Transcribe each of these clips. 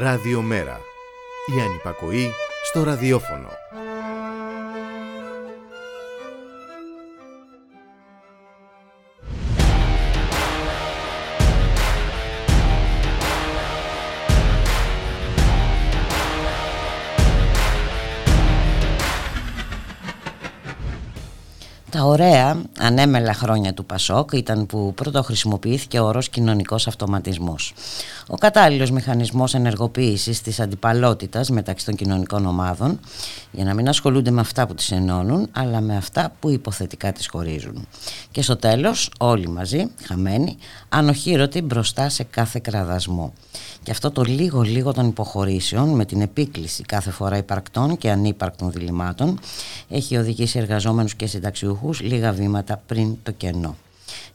Ραδιομέρα. Η ανυπακοή στο ραδιόφωνο. Τα ωραία ανέμελα χρόνια του Πασόκ ήταν που πρώτο χρησιμοποιήθηκε ο όρος κοινωνικός αυτοματισμός. Ο κατάλληλος μηχανισμός ενεργοποίησης της αντιπαλότητας μεταξύ των κοινωνικών ομάδων για να μην ασχολούνται με αυτά που τις ενώνουν αλλά με αυτά που υποθετικά τις χωρίζουν. Και στο τέλος όλοι μαζί, χαμένοι, ανοχήρωτοι μπροστά σε κάθε κραδασμό. Και αυτό το λίγο λίγο των υποχωρήσεων με την επίκληση κάθε φορά υπαρκτών και ανύπαρκτων διλημάτων έχει οδηγήσει εργαζόμενους και συνταξιούχους λίγα βήματα πριν το κενό.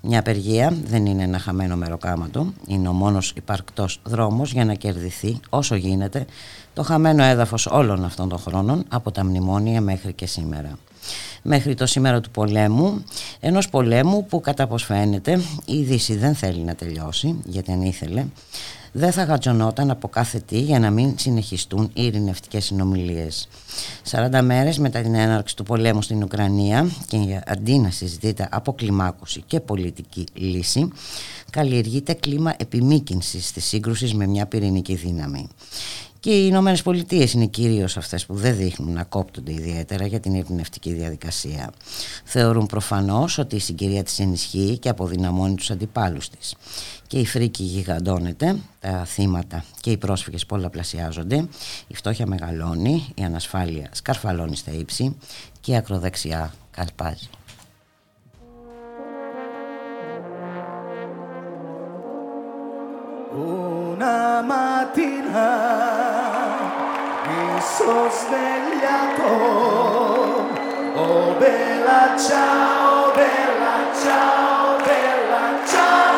Μια απεργία δεν είναι ένα χαμένο μεροκάματο, είναι ο μόνος υπαρκτός δρόμος για να κερδιθεί όσο γίνεται το χαμένο έδαφος όλων αυτών των χρόνων από τα μνημόνια μέχρι και σήμερα. Μέχρι το σήμερα του πολέμου, ενός πολέμου που κατά πως φαίνεται η Δύση δεν θέλει να τελειώσει, γιατί αν ήθελε, δεν θα γατζωνόταν από κάθε τι για να μην συνεχιστούν οι ειρηνευτικές συνομιλίες. 40 μέρες μετά την έναρξη του πολέμου στην Ουκρανία και αντί να συζητείται αποκλιμάκωση και πολιτική λύση, καλλιεργείται κλίμα επιμήκυνσης της σύγκρουσης με μια πυρηνική δύναμη. Και οι Ηνωμένες Πολιτείες είναι κυρίως αυτές που δεν δείχνουν να κόπτονται ιδιαίτερα για την ειρηνευτική διαδικασία. Θεωρούν προφανώς ότι η συγκυρία της ενισχύει και αποδυναμώνει τους αντιπάλους της και η φρίκη γιγαντώνεται, τα θύματα και οι πρόσφυγες πολλαπλασιάζονται, η φτώχεια μεγαλώνει, η ανασφάλεια σκαρφαλώνει στα ύψη και η ακροδεξιά καλπάζει. una mattina mi sono svegliato, oh bella ciao, bella ciao, bella ciao.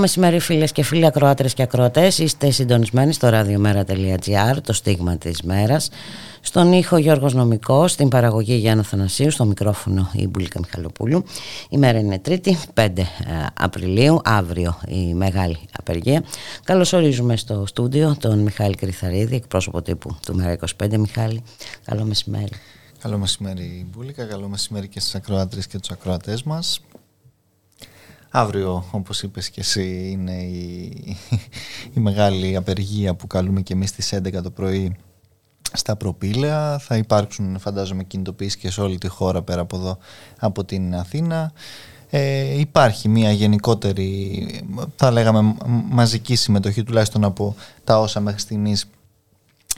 Μεσημέρι φίλες και φίλοι ακροάτρες και ακροατές Είστε συντονισμένοι στο radiomera.gr Το στίγμα της μέρας. Στον ήχο Γιώργος Νομικός Στην παραγωγή Γιάννα Θανασίου Στο μικρόφωνο η Μπουλίκα Μιχαλοπούλου. Η μέρα είναι Τρίτη 5 ε, Απριλίου Αύριο η μεγάλη απεργία. Καλωσορίζουμε στο στούντιο Τον Μιχάλη Κρυθαρίδη Εκπρόσωπο τύπου του Μέρα 25 Μιχάλη Καλό μεσημέρι. Καλό μεσημέρι Μπουλίκα Καλό μεσημέρι και στις ακροάτρες και τους ακροατές μας Αύριο, όπως είπες και εσύ, είναι η, η μεγάλη απεργία που καλούμε και εμείς στις 11 το πρωί στα προπήλαια. Θα υπάρξουν, φαντάζομαι, κινητοποιήσεις και σε όλη τη χώρα πέρα από εδώ, από την Αθήνα. Ε, υπάρχει μια γενικότερη, θα λέγαμε, μαζική συμμετοχή, τουλάχιστον από τα όσα μέχρι στιγμής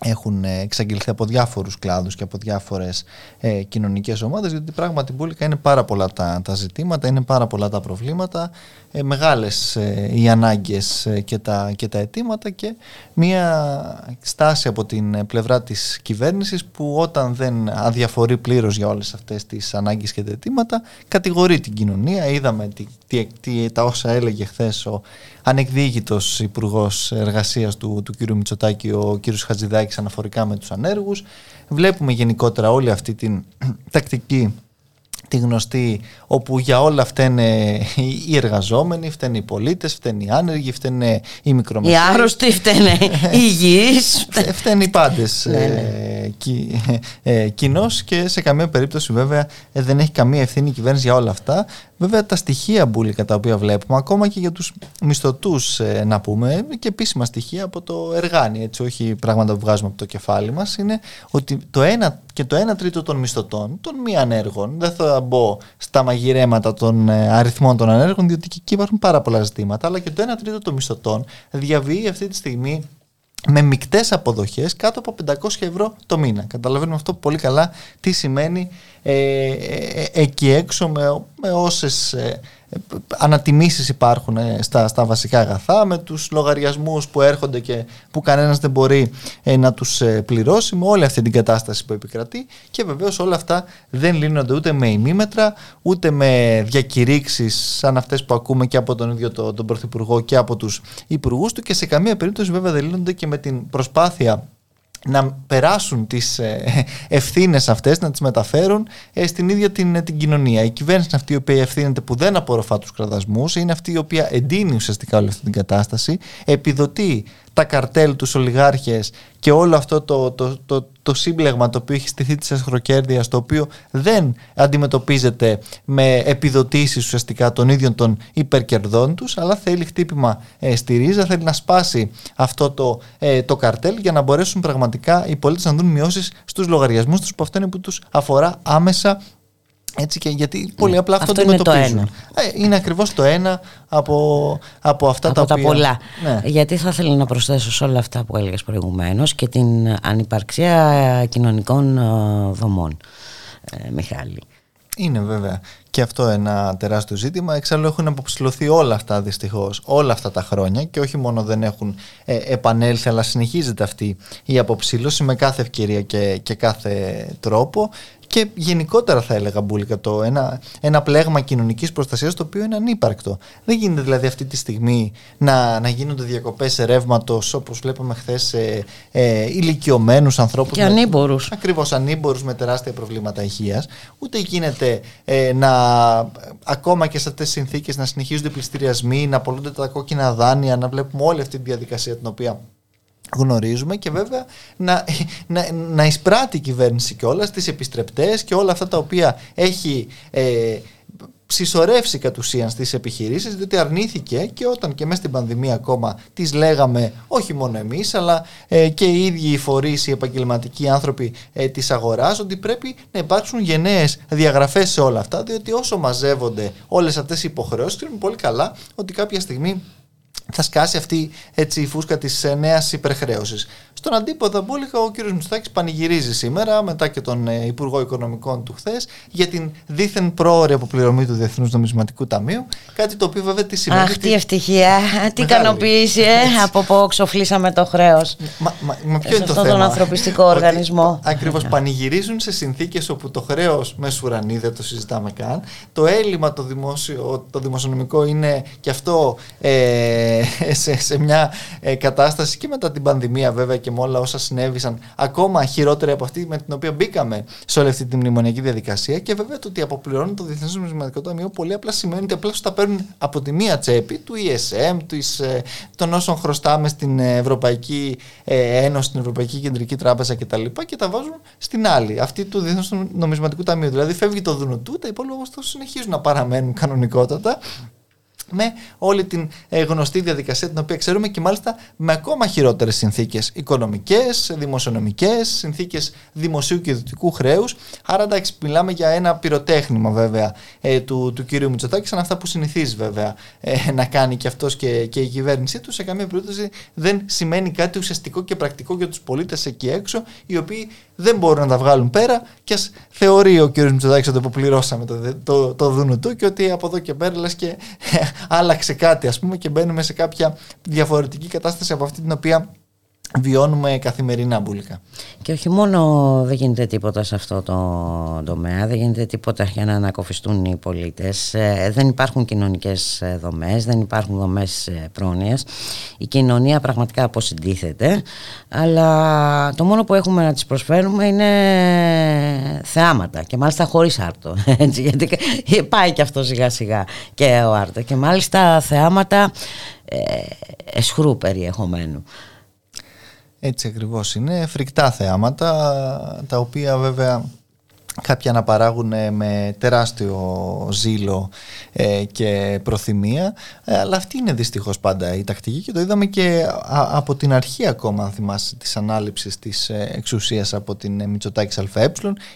έχουν ε, εξαγγελθεί από διάφορους κλάδους και από διάφορες ε, κοινωνικές ομάδες γιατί πράγματι μπουλικα είναι πάρα πολλά τα, τα ζητήματα, είναι πάρα πολλά τα προβλήματα ε, μεγάλες ε, οι ανάγκες ε, και, τα, και τα αιτήματα και μια στάση από την πλευρά της κυβέρνησης που όταν δεν αδιαφορεί πλήρως για όλες αυτές τις ανάγκες και τα αιτήματα κατηγορεί την κοινωνία. Είδαμε τι, τι, τα όσα έλεγε χθες ο ανεκδίκητος υπουργός Εργασίας του, του κ. Μητσοτάκη, ο κ. Χατζηδάκης αναφορικά με τους ανέργους. Βλέπουμε γενικότερα όλη αυτή την τακτική τη γνωστή όπου για όλα φταίνε οι εργαζόμενοι, φταίνε οι πολίτες, φταίνε οι άνεργοι, φταίνε οι μικρομεσαίοι. Οι άρρωστοι, φταίνε οι υγιείς. φταίνε οι πάντες ναι, ναι. ε, ε, κοινώς και σε καμία περίπτωση βέβαια ε, δεν έχει καμία ευθύνη η κυβέρνηση για όλα αυτά. Βέβαια τα στοιχεία μπουλικα τα οποία βλέπουμε ακόμα και για τους μισθωτούς ε, να πούμε και επίσημα στοιχεία από το εργάνι έτσι όχι πράγματα που βγάζουμε από το κεφάλι μας είναι ότι το ένα και το 1 τρίτο των μισθωτών, των μη ανέργων, δεν θα μπω στα μαγειρέματα των ε, αριθμών των ανέργων, διότι και εκεί υπάρχουν πάρα πολλά ζητήματα, αλλά και το 1 τρίτο των μισθωτών διαβεί αυτή τη στιγμή με μικτές αποδοχές κάτω από 500 ευρώ το μήνα. Καταλαβαίνουμε αυτό πολύ καλά τι σημαίνει ε, ε, ε εκεί έξω με, με όσες ε, ανατιμήσεις υπάρχουν ε, στα, στα βασικά αγαθά με τους λογαριασμούς που έρχονται και που κανένας δεν μπορεί ε, να τους ε, πληρώσει με όλη αυτή την κατάσταση που επικρατεί. Και βεβαίως όλα αυτά δεν λύνονται ούτε με ημίμετρα ούτε με διακηρύξεις σαν αυτές που ακούμε και από τον ίδιο τον, τον Πρωθυπουργό και από τους υπουργούς του. Και σε καμία περίπτωση βέβαια δεν λύνονται και με την προσπάθεια να περάσουν τις ε, ευθύνες αυτές, να τις μεταφέρουν ε, στην ίδια την, την κοινωνία. Η κυβέρνηση είναι αυτή η οποία ευθύνεται που δεν απορροφά τους κραδασμούς, είναι αυτή η οποία εντείνει ουσιαστικά όλη αυτή την κατάσταση, επιδοτεί τα καρτέλ, τους ολιγάρχες και όλο αυτό το, το, το, το σύμπλεγμα το οποίο έχει στηθεί της ασχροκέρδειας το οποίο δεν αντιμετωπίζεται με επιδοτήσεις ουσιαστικά των ίδιων των υπερκερδών τους αλλά θέλει χτύπημα ε, στη ρίζα, θέλει να σπάσει αυτό το, ε, το καρτέλ για να μπορέσουν πραγματικά οι πολίτες να δουν μειώσεις στους λογαριασμούς τους που αυτό είναι που τους αφορά άμεσα έτσι και γιατί πολύ ναι. απλά αυτό, αυτό είναι το ένα. Ε, είναι ακριβώς το ένα από, από αυτά από τα, τα πολλά. Ναι. Γιατί θα ήθελα να προσθέσω σε όλα αυτά που έλεγες προηγουμένως και την ανυπαρξία κοινωνικών ε, δομών, ε, Μιχάλη. Είναι βέβαια και αυτό ένα τεράστιο ζήτημα. Εξάλλου έχουν αποψηλωθεί όλα αυτά δυστυχώς όλα αυτά τα χρόνια και όχι μόνο δεν έχουν ε, επανέλθει, αλλά συνεχίζεται αυτή η αποψήλωση με κάθε ευκαιρία και, και κάθε τρόπο και γενικότερα θα έλεγα μπουλικα το ένα, ένα πλέγμα κοινωνικής προστασίας το οποίο είναι ανύπαρκτο. Δεν γίνεται δηλαδή αυτή τη στιγμή να, να γίνονται διακοπές ρεύματος όπως βλέπουμε χθες ε, ε, ηλικιωμένους ανθρώπους. Και ανήμπορους. Ακριβώς ανήμπορους με τεράστια προβλήματα υγείας. Ούτε γίνεται ε, να ακόμα και σε αυτές τις συνθήκες να συνεχίζονται πληστηριασμοί, να απολούνται τα κόκκινα δάνεια, να βλέπουμε όλη αυτή τη διαδικασία την οποία γνωρίζουμε και βέβαια να, να, να εισπράττει η κυβέρνηση και όλα στις επιστρεπτές και όλα αυτά τα οποία έχει ε, συσσωρεύσει κατ' ουσίαν στις επιχειρήσεις διότι αρνήθηκε και όταν και μέσα στην πανδημία ακόμα τις λέγαμε όχι μόνο εμείς αλλά ε, και οι ίδιοι οι φορείς, οι επαγγελματικοί άνθρωποι ε, της αγοράς ότι πρέπει να υπάρξουν γενναίες διαγραφές σε όλα αυτά διότι όσο μαζεύονται όλες αυτές οι υποχρεώσεις ξέρουμε πολύ καλά ότι κάποια στιγμή θα σκάσει αυτή έτσι, η φούσκα της ε, νέας υπερχρέωσης. Στον αντίποδα μπουλικα ο κ. Μητσοτάκη πανηγυρίζει σήμερα, μετά και τον ε, Υπουργό Οικονομικών του χθες, για την δίθεν πρόορη αποπληρωμή του Διεθνούς Νομισματικού Ταμείου. Κάτι το οποίο βέβαια τι σημαίνει. Αχ, τι ευτυχία, τι ικανοποίηση, ε, από πού ξοφλήσαμε το χρέος. Μα, μα, μα ποιο είναι το θέμα. τον ανθρωπιστικό οργανισμό. Ακριβώς πανηγυρίζουν σε συνθήκες όπου το χρέος μεσουρανεί, δεν το συζητάμε καν. Το έλλειμμα το, δημόσιο, το δημοσιονομικό είναι και αυτό ε, σε, σε μια ε, κατάσταση και μετά την πανδημία βέβαια και με όλα όσα συνέβησαν ακόμα χειρότερη από αυτή με την οποία μπήκαμε σε όλη αυτή τη μνημονιακή διαδικασία και βέβαια το ότι αποπληρώνουν το Διεθνές Νομισματικό Ταμείο πολύ απλά σημαίνει ότι απλά τα παίρνουν από τη μία τσέπη του ESM, της, ε, των όσων χρωστάμε στην Ευρωπαϊκή ε, Ένωση, στην Ευρωπαϊκή Κεντρική Τράπεζα κτλ. Και, και τα βάζουν στην άλλη, αυτή του Διεθνούς Νομισματικού Ταμείου. Δηλαδή φεύγει το δουνουτού, τα υπόλοιπα συνεχίζουν να παραμένουν κανονικότατα με όλη την ε, γνωστή διαδικασία την οποία ξέρουμε και μάλιστα με ακόμα χειρότερες συνθήκες οικονομικές, δημοσιονομικές, συνθήκες δημοσίου και ιδιωτικού χρέους. Άρα εντάξει μιλάμε για ένα πυροτέχνημα βέβαια ε, του, του κυρίου Μητσοτάκη σαν αυτά που συνηθίζει βέβαια ε, να κάνει και αυτός και, και η κυβέρνησή του σε καμία περίπτωση δεν σημαίνει κάτι ουσιαστικό και πρακτικό για τους πολίτες εκεί έξω οι οποίοι δεν μπορούν να τα βγάλουν πέρα και ας θεωρεί ο κ. Μητσοτάκης ότι αποπληρώσαμε το, το, το, δούνο του και ότι από εδώ και πέρα λες και άλλαξε κάτι ας πούμε και μπαίνουμε σε κάποια διαφορετική κατάσταση από αυτή την οποία βιώνουμε καθημερινά μπουλικά. Και όχι μόνο δεν γίνεται τίποτα σε αυτό το τομέα, δεν γίνεται τίποτα για να ανακοφιστούν οι πολίτες, ε, δεν υπάρχουν κοινωνικές ε, δομές, δεν υπάρχουν δομές ε, πρόνοιας. Η κοινωνία πραγματικά αποσυντήθεται, αλλά το μόνο που έχουμε να τις προσφέρουμε είναι θεάματα και μάλιστα χωρίς άρτο, έτσι, γιατί πάει και αυτό σιγά σιγά και ο άρτο και μάλιστα θεάματα εσχρού περιεχομένου. Έτσι ακριβώς είναι. Φρικτά θεάματα, τα οποία βέβαια κάποια να παράγουν με τεράστιο ζήλο ε, και προθυμία. Ε, αλλά αυτή είναι δυστυχώς πάντα η τακτική και το είδαμε και από την αρχή ακόμα αν θυμάσαι της ανάληψης της ε, εξουσίας από την Μητσοτάκης ΑΕ.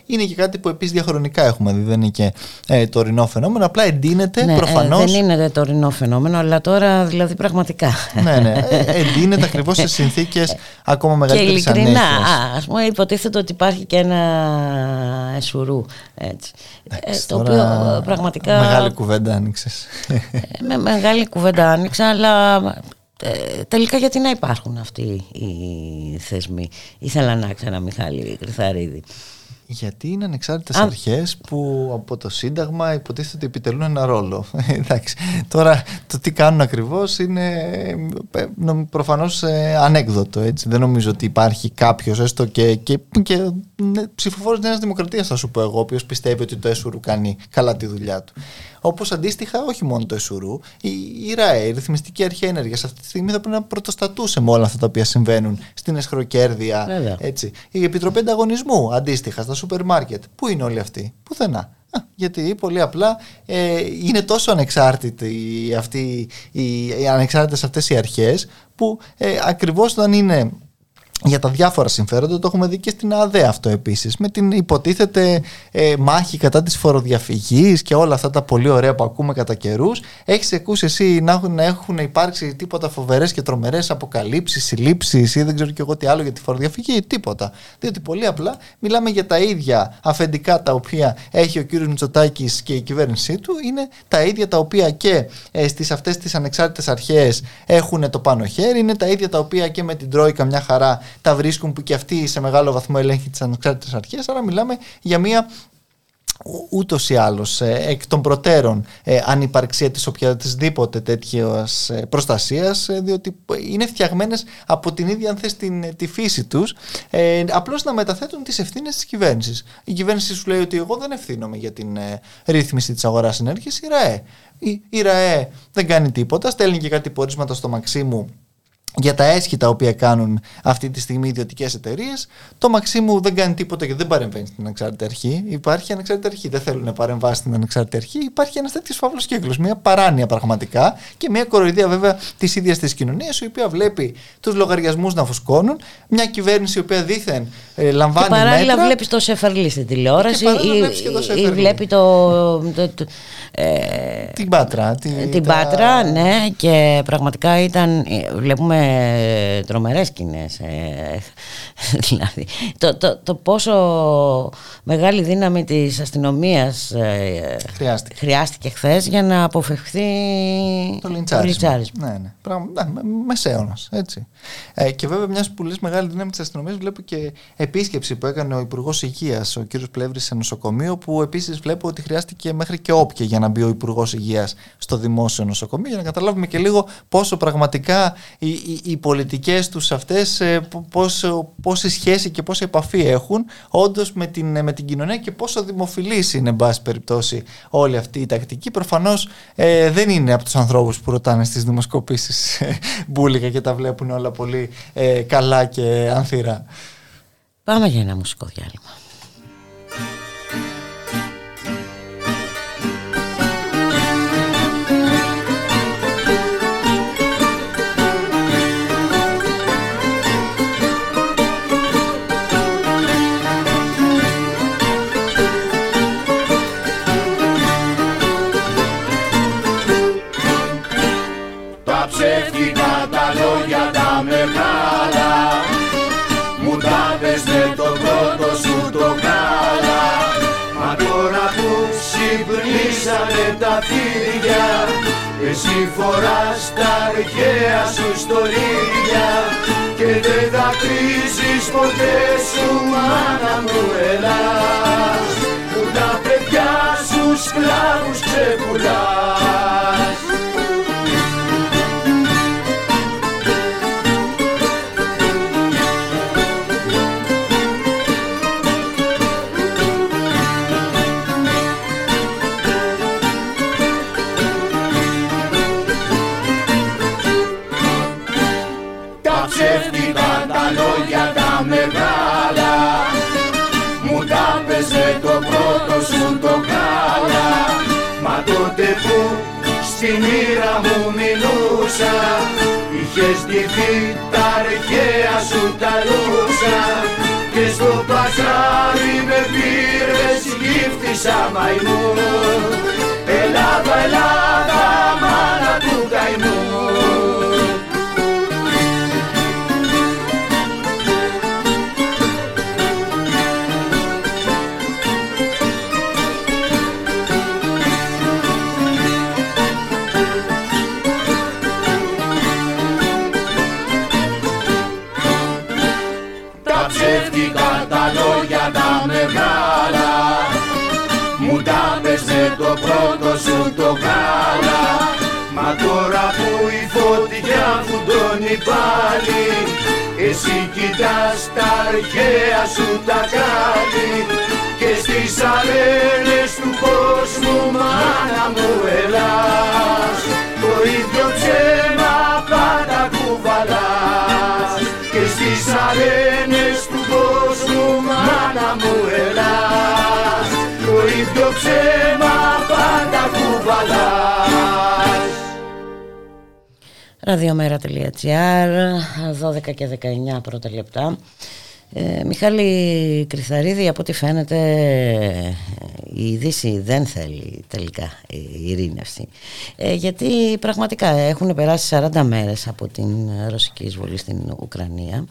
Είναι και κάτι που επίσης διαχρονικά έχουμε δει δεν είναι και ε, τωρινό φαινόμενο. Απλά εντείνεται ναι, προφανώς. δεν είναι τωρινό φαινόμενο αλλά τώρα δηλαδή πραγματικά. Ναι ναι εντείνεται ακριβώς σε συνθήκες ακόμα μεγαλύτερης και ειλικρινά ας πούμε υποτίθεται ότι υπάρχει και ένα Σουρού. Έτσι. Ε, το οποίο ε, πραγματικά. Μεγάλη κουβέντα άνοιξες. Ε, με μεγάλη κουβέντα άνοιξα, αλλά τελικά γιατί να υπάρχουν αυτοί οι θεσμοί; Ήθελα να ξέρω Μιχάλη Κρυθαρίδη. Γιατί είναι ανεξάρτητες αρχές που από το Σύνταγμα υποτίθεται ότι επιτελούν ένα ρόλο. Εντάξει. Τώρα το τι κάνουν ακριβώς είναι ε, προφανώς ε, ανέκδοτο. Έτσι. Δεν νομίζω ότι υπάρχει κάποιος, έστω και, και, και ναι, ψηφοφόρος Νέας Δημοκρατίας, θα σου πω εγώ, ο οποίος πιστεύει ότι το ΕΣΟΥΡΟΥ κάνει καλά τη δουλειά του. Όπως αντίστοιχα, όχι μόνο το ΕΣΟΥΡΟΥ, η, η ΡΑΕ, η Ρυθμιστική Αρχή Ενέργεια, αυτή τη στιγμή θα πρέπει να πρωτοστατούσε με όλα αυτά τα οποία συμβαίνουν στην εσχροκέρδεια. Έτσι. Η Επιτροπή Ανταγωνισμού, αντίστοιχα, στα σούπερ μάρκετ. Πού είναι όλοι αυτοί, πουθενά. Γιατί πολύ απλά ε, είναι τόσο ανεξάρτητοι αυτοί, οι, οι ανεξάρτητες αυτές οι αρχές που ε, ακριβώς όταν είναι για τα διάφορα συμφέροντα, το έχουμε δει και στην ΑΔΕ αυτό επίσης, με την υποτίθεται ε, μάχη κατά της φοροδιαφυγής και όλα αυτά τα πολύ ωραία που ακούμε κατά καιρούς. Έχεις ακούσει εσύ να έχουν, να έχουν υπάρξει τίποτα φοβερές και τρομερές αποκαλύψεις, συλλήψεις ή δεν ξέρω και εγώ τι άλλο για τη φοροδιαφυγή, τίποτα. Διότι πολύ απλά μιλάμε για τα ίδια αφεντικά τα οποία έχει ο κύριος Μητσοτάκης και η κυβέρνησή του, είναι τα ίδια τα οποία και ε, στις αυτές τις ανεξάρτητες αρχές έχουν το πάνω χέρι, είναι τα ίδια τα οποία και με την Τρόικα μια χαρά τα βρίσκουν που και αυτοί σε μεγάλο βαθμό ελέγχει τις ανεξάρτητες αρχές. Άρα μιλάμε για μια ούτως ή άλλως ε, εκ των προτέρων ε, ανυπαρξία της οποιαδήποτε τέτοιας ε, προστασίας, ε, διότι είναι φτιαγμένες από την ίδια, αν θες, την, τη φύση τους, ε, απλώς να μεταθέτουν τις ευθύνες της κυβέρνησης. Η κυβέρνηση σου λέει ότι εγώ δεν ευθύνομαι για την ε, ρύθμιση της αγοράς ενέργειας, η ΡΑΕ. Η, η ΡΑΕ δεν κάνει τίποτα, στέλνει και κάτι πορίσματα στο Μαξίμου για τα έσχη τα οποία κάνουν αυτή τη στιγμή ιδιωτικές εταιρείες. Το Μαξίμου δεν κάνει τίποτα και δεν παρεμβαίνει στην ανεξάρτητη αρχή. Υπάρχει ανεξάρτητη αρχή. Δεν θέλουν να παρεμβάσει στην ανεξάρτητη αρχή. Υπάρχει ένας τέτοιος φαύλος κύκλος. Μια παράνοια πραγματικά και μια κοροϊδία βέβαια της ίδιας της κοινωνίας, η οποία βλέπει τους λογαριασμούς να φουσκώνουν. Μια κυβέρνηση η οποία δίθεν ε, λαμβάνει. Και παράλληλα βλέπει το Σεφερλί στην τηλεόραση ή, ή βλέπει το. το, το ε, την Πάτρα. Την, την Πάτρα, ναι, και πραγματικά ήταν. Ε, βλέπουμε τρομερές σκηνές ε, δηλαδή το, το, το, πόσο μεγάλη δύναμη της αστυνομίας ε, χρειάστηκε, χρειάστηκε χθες για να αποφευχθεί το λιντσάρισμα, ναι, ναι. Πράγμα, ναι, μεσαίωνας έτσι. Ε, και βέβαια μιας που λες μεγάλη δύναμη της αστυνομίας βλέπω και επίσκεψη που έκανε ο Υπουργός Υγείας ο κύριος Πλεύρης σε νοσοκομείο που επίσης βλέπω ότι χρειάστηκε μέχρι και όπια για να μπει ο Υπουργός Υγείας στο δημόσιο νοσοκομείο για να καταλάβουμε και λίγο πόσο πραγματικά η, η, οι πολιτικές τους αυτές ε, πόσο, πόση σχέση και πόση επαφή έχουν όντως με την, με την κοινωνία και πόσο δημοφιλής είναι εν πάση περιπτώσει όλη αυτή η τακτική. Προφανώς ε, δεν είναι από τους ανθρώπους που ρωτάνε στις δημοσκοπήσεις ε, μπουλικα και τα βλέπουν όλα πολύ ε, καλά και ανθυρά. Πάμε για ένα μουσικό διάλειμμα τα φίδια εσύ φοράς τα αρχαία σου στολίδια και δεν θα κρίζεις ποτέ σου μάνα μου Ελλάς. Που τα παιδιά σου σκλάβους ξεπουλάς στη μοίρα μου μιλούσα. Είχες ντυθεί τα αρχαία σου τα λούσα. Και στο παζάρι με πήρες γύφτησα μαϊμού. Ελλάδα, Ελλάδα, μάνα του καημού φουντώνει πάλι. Εσύ κοιτάς τα αρχαία σου τα κάλλη Και στις αρένες του κόσμου μάνα μου ελάς. Το ίδιο ψέμα πάντα κουβαλάς. Και στις αρένες του κόσμου μάνα μου ελάς. Το ίδιο ψέμα Ραδιομέρα.gr 12 και 19 πρώτα λεπτά. Ε, Μιχάλη Κρυθαρίδη από ό,τι φαίνεται η Δύση δεν θέλει τελικά η ειρήνευση. Ε, γιατί πραγματικά έχουν περάσει 40 μέρες από την ρωσική εισβολή στην Ουκρανία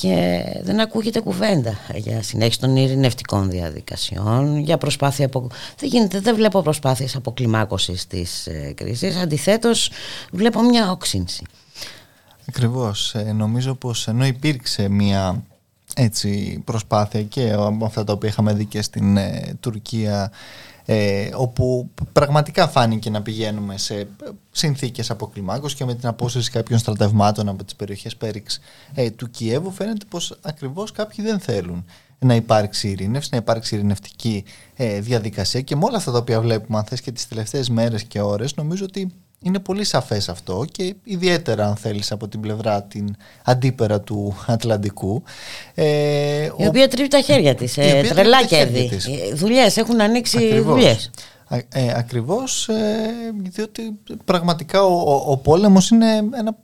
και δεν ακούγεται κουβέντα για συνέχιση των ειρηνευτικών διαδικασιών, για προσπάθεια απο... δεν, γίνεται, δεν βλέπω προσπάθειες αποκλιμάκωσης της ε, κρίσης, αντιθέτως βλέπω μια όξυνση. Ακριβώς, ε, νομίζω πως ενώ υπήρξε μια έτσι, προσπάθεια και από αυτά τα οποία είχαμε δει και στην ε, Τουρκία ε, όπου πραγματικά φάνηκε να πηγαίνουμε σε συνθήκες αποκλιμάκωσης και με την απόσταση κάποιων στρατευμάτων από τις περιοχές Πέριξ ε, του Κιέβου φαίνεται πως ακριβώς κάποιοι δεν θέλουν να υπάρξει ειρήνευση, να υπάρξει ειρηνευτική ε, διαδικασία. Και με όλα αυτά τα οποία βλέπουμε αν θες και τις τελευταίες μέρες και ώρες νομίζω ότι είναι πολύ σαφές αυτό και ιδιαίτερα αν θέλεις από την πλευρά την αντίπερα του Ατλαντικού. Ε, η οποία τρίβει τα χέρια της, ε, τρελά κέρδη. Ε, δουλειές, έχουν ανοίξει δουλειές. Ε, ακριβώς ε, διότι πραγματικά ο, ο, πόλεμος είναι ένα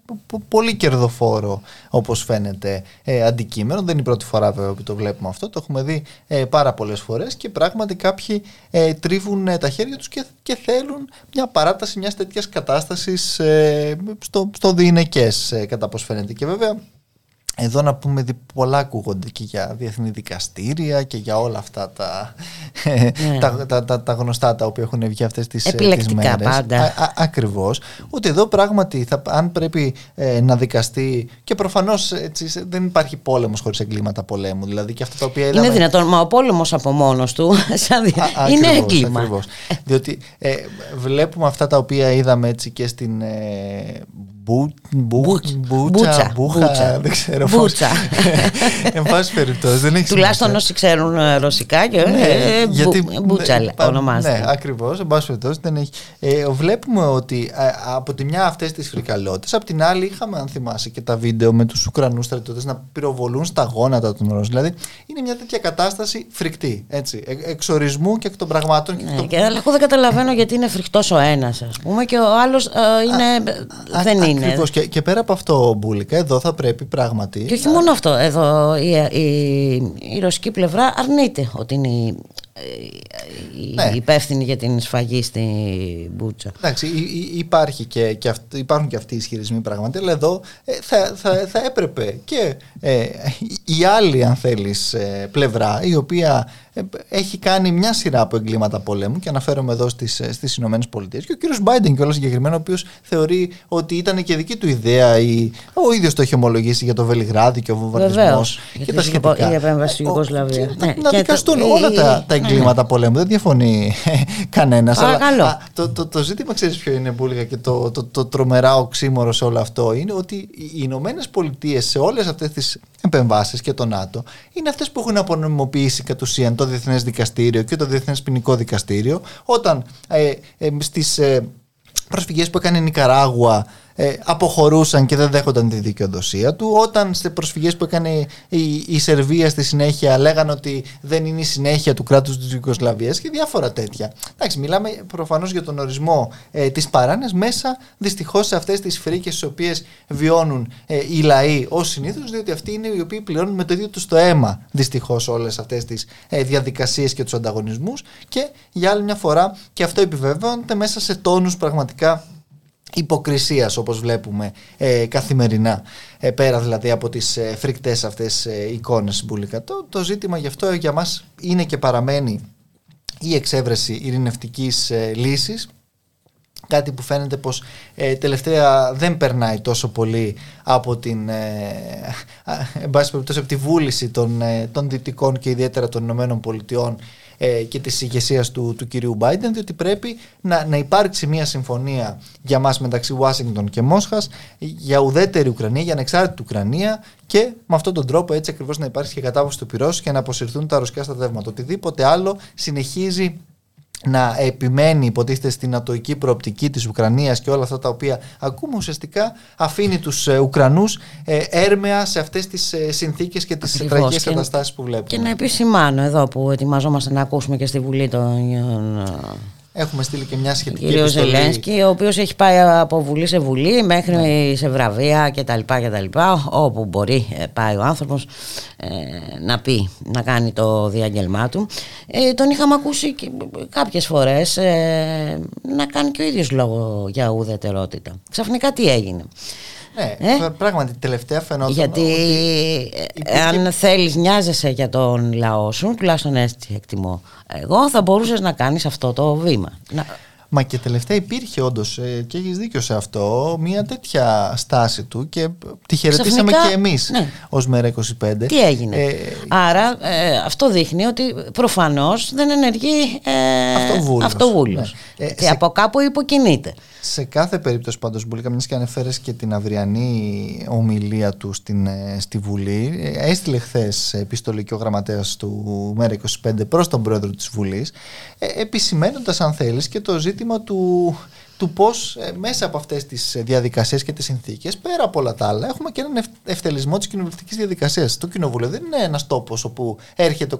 πολύ κερδοφόρο όπως φαίνεται. Ε, αντικείμενο δεν είναι η πρώτη φορά βέβαια που το βλέπουμε αυτό. Το έχουμε δει ε, πάρα πολλές φορές και πράγματι κάποιοι ε, τρίβουν τα χέρια τους και, και θέλουν μια παράταση μιας τέτοιας κατάστασης στο, στο διηνεκές κατά πώς φαίνεται. Και βέβαια εδώ να πούμε ότι πολλά ακούγονται και για διεθνή δικαστήρια και για όλα αυτά τα, ναι. τα, τα, τα, τα, γνωστά τα οποία έχουν βγει αυτές τις, ε, τις μέρες. πάντα. Α, ακριβώς. Ότι εδώ πράγματι θα, αν πρέπει ε, να δικαστεί και προφανώς έτσι, δεν υπάρχει πόλεμος χωρίς εγκλήματα πολέμου. Δηλαδή και αυτά τα οποία είδαμε... Είναι δυνατόν, μα ο πόλεμος από μόνος του σαν, α, είναι ακριβώς, έγκλημα. Ακριβώς. Διότι ε, βλέπουμε αυτά τα οποία είδαμε έτσι και στην Μπούτσα. Μπούτσα. Δεν ξέρω πώς. Εν πάση περιπτώσει. Δεν έχει Τουλάχιστον όσοι ξέρουν ε, ρωσικά και. Ναι, ε, γιατί, μπούτσα ναι, ονομάζεται. Ναι, ακριβώς. Εν πάση περιπτώσει δεν έχει. Ε, βλέπουμε ότι από τη μια αυτές τις φρικαλότητε, από την άλλη είχαμε, αν θυμάσαι, και τα βίντεο με τους Ουκρανούς στρατιώτες να πυροβολούν στα γόνατα των Ρώσων. Δηλαδή είναι μια τέτοια κατάσταση φρικτή. Έτσι, εξορισμού και εκ των πραγμάτων. Ναι, και εγώ δεν καταλαβαίνω γιατί είναι φρικτός ο ένας, ας πούμε, και ο άλλος δεν είναι είναι. Και, και πέρα από αυτό, Μπούλικα, εδώ θα πρέπει πράγματι. Και όχι μόνο αυτό. Εδώ η, η, η ρωσική πλευρά αρνείται ότι είναι η, η ναι. υπεύθυνη για την σφαγή στη Μπούτσα. Εντάξει, υπάρχει και, και υπάρχουν και αυτοί οι ισχυρισμοί πράγματι, αλλά εδώ ε, θα, θα, θα έπρεπε και ε, η άλλη, αν θέλεις, ε, πλευρά, η οποία ε, έχει κάνει μια σειρά από εγκλήματα πολέμου και αναφέρομαι εδώ στις, ε, στις Ηνωμένες Πολιτείες και ο κύριος Μπάιντεν κιόλας συγκεκριμένα ο οποίος θεωρεί ότι ήταν και δική του ιδέα ή ο ίδιος το έχει ομολογήσει για το Βελιγράδι και ο βομβαρδισμός και τα σχετικά. Η επέμβαση στην Ιουγκοσλαβία. Ναι, να δικαστούν όλα τα, τα εγκλήματα ναι. πολέμου, δεν διαφωνεί κανένας. Αλλά, το, το, το ζήτημα ξέρεις ποιο είναι Μπούλγα και το, το, το, τρομερά οξύμορο σε όλο αυτό είναι ότι οι Ηνωμένες Πολιτείες σε όλες αυτές τις επεμβάσεις και το ΝΑΤΟ είναι αυτές που έχουν απονομιμοποιήσει κατ' ουσίαν το Διεθνές Δικαστήριο και το Διεθνές Ποινικό Δικαστήριο όταν ε, ε, στις ε, προσφυγές που έκανε η Νικαράγουα ε, αποχωρούσαν και δεν δέχονταν τη δικαιοδοσία του. Όταν σε προσφυγές που έκανε η, η Σερβία στη συνέχεια λέγανε ότι δεν είναι η συνέχεια του κράτους της Ιουγκοσλαβίας και διάφορα τέτοια. Εντάξει, μιλάμε προφανώς για τον ορισμό ε, της παράνοιας μέσα δυστυχώς σε αυτές τις φρίκες στις οποίες βιώνουν ε, οι λαοί ως συνήθως διότι αυτοί είναι οι οποίοι πληρώνουν με το ίδιο τους το αίμα δυστυχώς όλες αυτές τις ε, διαδικασίες και τους ανταγωνισμούς και για άλλη μια φορά και αυτό επιβεβαιώνεται μέσα σε τόνους πραγματικά υποκρισίας όπως βλέπουμε ε, καθημερινά ε, πέρα δηλαδή από τις ε, φρικτές αυτές ε, εικόνες μπουλικα. Το, το ζήτημα γι' αυτό για μας είναι και παραμένει η εξέβρεση ειρηνευτικής ε, λύσης κάτι που φαίνεται πως ε, τελευταία δεν περνάει τόσο πολύ από την ε, από τη βούληση των, των δυτικών και ιδιαίτερα των Ηνωμένων Πολιτειών ε, και της ηγεσίας του, του κυρίου Biden διότι πρέπει να, να υπάρξει μια συμφωνία για μας μεταξύ Ουάσιγκτον και Μόσχας για ουδέτερη Ουκρανία, για ανεξάρτητη Ουκρανία και με αυτόν τον τρόπο έτσι ακριβώς να υπάρξει και κατάβαση του πυρός και να αποσυρθούν τα ρωσικά στρατεύματα. Οτιδήποτε άλλο συνεχίζει να επιμένει υποτίθεται στην ατοική προοπτική της Ουκρανίας και όλα αυτά τα οποία ακούμε ουσιαστικά αφήνει τους ε, Ουκρανούς ε, έρμεα σε αυτές τις ε, συνθήκες και τις Ακριβώς. τραγικές καταστάσεις που βλέπουμε. Και να επισημάνω εδώ που ετοιμαζόμαστε να ακούσουμε και στη Βουλή των Έχουμε στείλει και μια σχετική Κύριος Ζελένσκι, ο οποίος έχει πάει από βουλή σε βουλή μέχρι ναι. σε βραβεία κτλ. κτλ όπου μπορεί ε, πάει ο άνθρωπος ε, να πει, να κάνει το διάγγελμά του. Ε, τον είχαμε ακούσει κάποιες φορές ε, να κάνει και ο ίδιος λόγο για ουδετερότητα. Ξαφνικά τι έγινε. Ναι, ε; πράγματι τελευταία φαινόταν Γιατί ότι αν θέλεις νοιάζεσαι για τον λαό σου, τουλάχιστον έτσι εκτιμώ εγώ, θα μπορούσες να κάνεις αυτό το βήμα. Μα και τελευταία υπήρχε όντως ε, και έχεις δίκιο σε αυτό μια τέτοια στάση του και τη χαιρετήσαμε και εμείς ναι. ως μέρα 25. Τι έγινε; Ε, Άρα ε, αυτό δείχνει ότι προφανώς δεν ενεργεί ε, αυτοβούλο. Ναι. και από κάπου υποκινείται. Σε κάθε περίπτωση πάντως μπορεί καμιά και ανεφέρε και την αυριανή ομιλία του στην, στη Βουλή. Έστειλε χθες επιστολή και ο γραμματέας του Μέρα 25 προς τον πρόεδρο της Βουλής, επισημένοντας, αν θέλεις, και το ζήτημα του, του πώς ε, μέσα από αυτές τις διαδικασίες και τις συνθήκες, πέρα από όλα τα άλλα, έχουμε και έναν ευτελισμό της κοινοβουλευτικής διαδικασίας. Το κοινοβούλιο δεν είναι ένας τόπος όπου έρχεται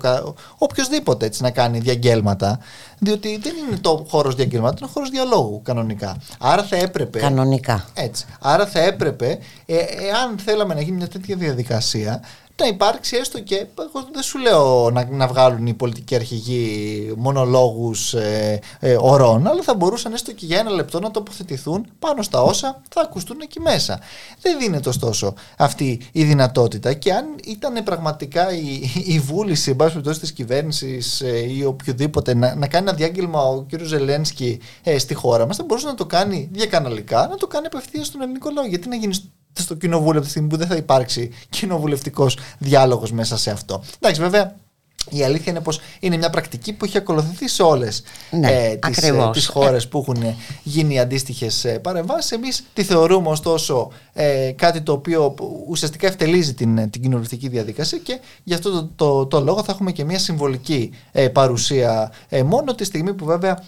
οποιοδήποτε έτσι να κάνει διαγγέλματα, διότι δεν είναι το χώρος διαγγέλματος, είναι χώρος διαλόγου κανονικά. Άρα θα έπρεπε. Κανονικά. Έτσι. Άρα θα έπρεπε, ε, εάν θέλαμε να γίνει μια τέτοια διαδικασία, να υπάρξει έστω και, εγώ δεν σου λέω να, να βγάλουν οι πολιτικοί αρχηγοί μονολόγους ε, ε, ορών, αλλά θα μπορούσαν έστω και για ένα λεπτό να τοποθετηθούν πάνω στα όσα θα ακουστούν εκεί μέσα. Δεν δίνεται ωστόσο αυτή η δυνατότητα και αν ήταν πραγματικά η, η βούληση, εν πάση περιπτώσει, της κυβέρνησης ε, ή οποιοδήποτε να, να κάνει ένα διάγγελμα ο κ. Ζελένσκι ε, στη χώρα μας, θα μπορούσε να το κάνει διακαναλικά, να το κάνει απευθείας στον ελληνικό λαό. Γιατί να γίνεις στο κοινοβούλιο από τη στιγμή που δεν θα υπάρξει κοινοβουλευτικός διάλογος μέσα σε αυτό. Εντάξει, βέβαια, η αλήθεια είναι πως είναι μια πρακτική που έχει ακολουθηθεί σε όλες ναι, ε, τις, ε, τις χώρες που έχουν γίνει αντίστοιχες ε, παρεμβάσεις. Εμείς τη θεωρούμε ωστόσο ε, κάτι το οποίο ουσιαστικά ευτελίζει την, την κοινοβουλευτική διαδικασία και γι' αυτό το, το, το, λόγο θα έχουμε και μια συμβολική ε, παρουσία ε, μόνο τη στιγμή που βέβαια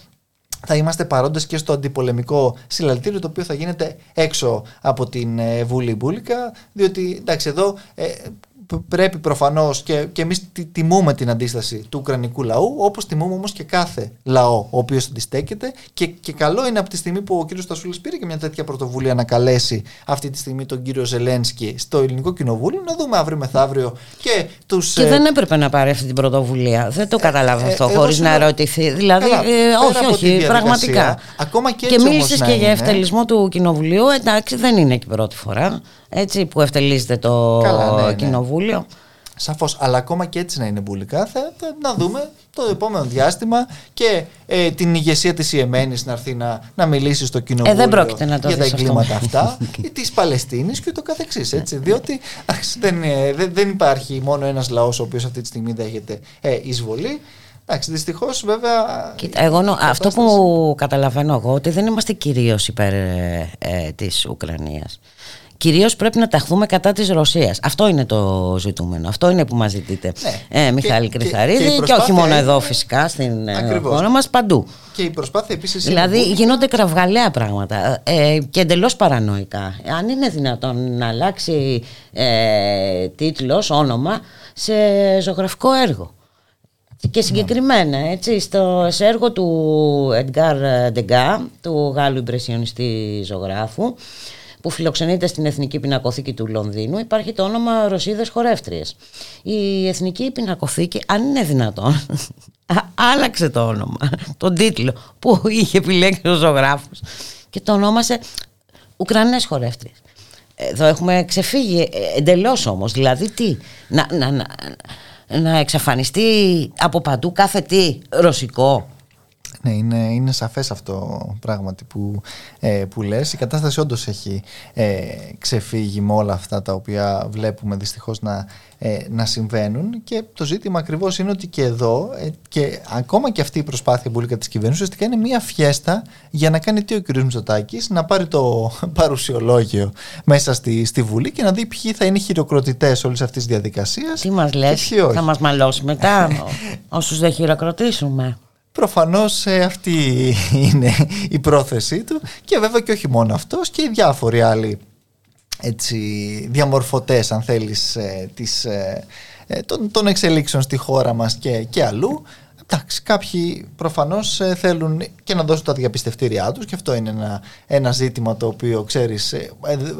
θα είμαστε παρόντες και στο αντιπολεμικό συλλαλητήριο το οποίο θα γίνεται έξω από την ε, Βουλή Μπούλικα διότι εντάξει εδώ ε, πρέπει προφανώς και, και εμείς τιμούμε την αντίσταση του Ουκρανικού λαού, όπως τιμούμε όμως και κάθε λαό ο οποίος αντιστέκεται. Και, και καλό είναι από τη στιγμή που ο κύριος Στασούλης πήρε και μια τέτοια πρωτοβουλία να καλέσει αυτή τη στιγμή τον κύριο Ζελένσκι στο ελληνικό κοινοβούλιο, να δούμε αύριο μεθαύριο και τους. Και δεν ε, έπρεπε να πάρει αυτή την πρωτοβουλία. Δεν το καταλάβω ε, αυτό ε, χωρίς να ρωτηθεί. Δηλαδή, καλά, ε, όχι, όχι, πραγματικά. Ακόμα και, και μίλησες και για ευτελισμό του κοινοβουλίου. Εντάξει, δεν είναι και πρώτη φορά έτσι, που ευτελίζεται το Καλά, ναι, ναι. κοινοβούλιο. Σαφώς, αλλά ακόμα και έτσι να είναι μπουλικά, θα, θα να δούμε το επόμενο διάστημα και ε, την ηγεσία της Ιεμένης να έρθει να, να μιλήσει στο κοινοβούλιο ε, δεν πρόκειται να το για τα εγκλήματα αυτά, ή της Παλαιστίνης και το καθεξής. Έτσι, διότι δεν, δεν, δεν υπάρχει μόνο ένας λαός ο οποίος αυτή τη στιγμή δέχεται ε, εισβολή. Εντάξει, δυστυχώς βέβαια. Κοίτα, εγώ, αυτό που καταλαβαίνω εγώ ότι δεν είμαστε κυρίως υπέρ ε, ε, της Ουκρανίας. Κυρίως πρέπει να ταχθούμε κατά της Ρωσίας. Αυτό είναι το ζητούμενο. Αυτό είναι που μας ζητείτε. Ναι. Ε, Μιχάλη Κρυθαρίδη και, και, όχι μόνο εδώ φυσικά στην ε, Ακριβώς. χώρα μας, παντού. Και η προσπάθεια επίσης... Δηλαδή είναι... γίνονται κραυγαλαία πράγματα ε, και εντελώς παρανοϊκά. Αν είναι δυνατόν να αλλάξει ε, τίτλος, όνομα σε ζωγραφικό έργο. Και συγκεκριμένα, έτσι, στο έργο του Edgar Degas, του Γάλλου Ιμπρεσιονιστή ζωγράφου, που φιλοξενείται στην Εθνική Πινακοθήκη του Λονδίνου υπάρχει το όνομα Ρωσίδες Χορεύτριες. Η Εθνική Πινακοθήκη, αν είναι δυνατόν, άλλαξε το όνομα, τον τίτλο που είχε επιλέξει ο ζωγράφος και το ονόμασε Ουκρανές Χορεύτριες. Εδώ έχουμε ξεφύγει ε, εντελώς όμως, δηλαδή τι, να, να, να, να εξαφανιστεί από παντού κάθε τι ρωσικό ναι, είναι, είναι σαφές αυτό πράγματι που, ε, που λες. Η κατάσταση όντως έχει ε, ξεφύγει με όλα αυτά τα οποία βλέπουμε δυστυχώς να, ε, να συμβαίνουν και το ζήτημα ακριβώς είναι ότι και εδώ ε, και ακόμα και αυτή η προσπάθεια που λέει της κυβέρνησης ουσιαστικά είναι μια φιέστα για να κάνει τι ο κ. Μητσοτάκης να πάρει το παρουσιολόγιο μέσα στη, στη Βουλή και να δει ποιοι θα είναι οι χειροκροτητές όλης αυτής της διαδικασίας. Τι μας λες, θα μας μαλώσει μετά; Όσους δεν χειροκροτήσουμε. Προφανώς ε, αυτή είναι η πρόθεσή του και βέβαια και όχι μόνο αυτός και οι διάφοροι άλλοι έτσι, διαμορφωτές αν θέλεις ε, της, ε, των, των εξελίξεων στη χώρα μας και, και αλλού Εντάξει, κάποιοι προφανώς ε, θέλουν και να δώσουν τα διαπιστευτήριά τους και αυτό είναι ένα, ένα ζήτημα το οποίο ξέρεις. Ε,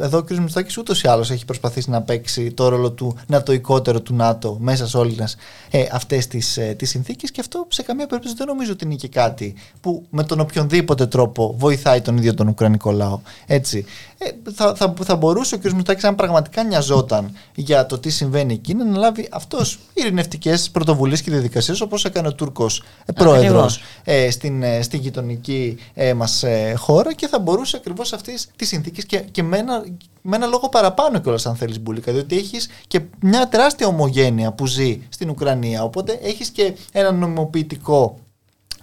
εδώ ο κ. Μητσοτάκης ούτως ή άλλως έχει προσπαθήσει να παίξει το ρόλο του νατοικότερο του ΝΑΤΟ μέσα σε όλες ε, αυτές τις ε, τις συνθήκες και αυτό σε καμία περίπτωση δεν νομίζω ότι είναι και κάτι που με τον οποιονδήποτε τρόπο βοηθάει τον ίδιο τον Ουκρανικό λαό. Έτσι. Ε, θα, θα, θα μπορούσε ο κ. Μητσοτάκης, αν πραγματικά νοιαζόταν για το τι συμβαίνει εκεί, να λάβει αυτός ειρηνευτικές πρωτοβουλίες και διαδικασίες όπως έκανε ο Τούρκος Τούρκος ε, πρόεδρος ε, στην, ε, στην γειτονική ε, μας ε, χώρα και θα μπορούσε ακριβώς αυτές τις συνθήκες και, και με, ένα, με ένα λόγο παραπάνω κιόλας αν θέλεις Μπουλίκα διότι έχεις και μια τεράστια ομογένεια που ζει στην Ουκρανία οπότε έχεις και ένα νομιμοποιητικό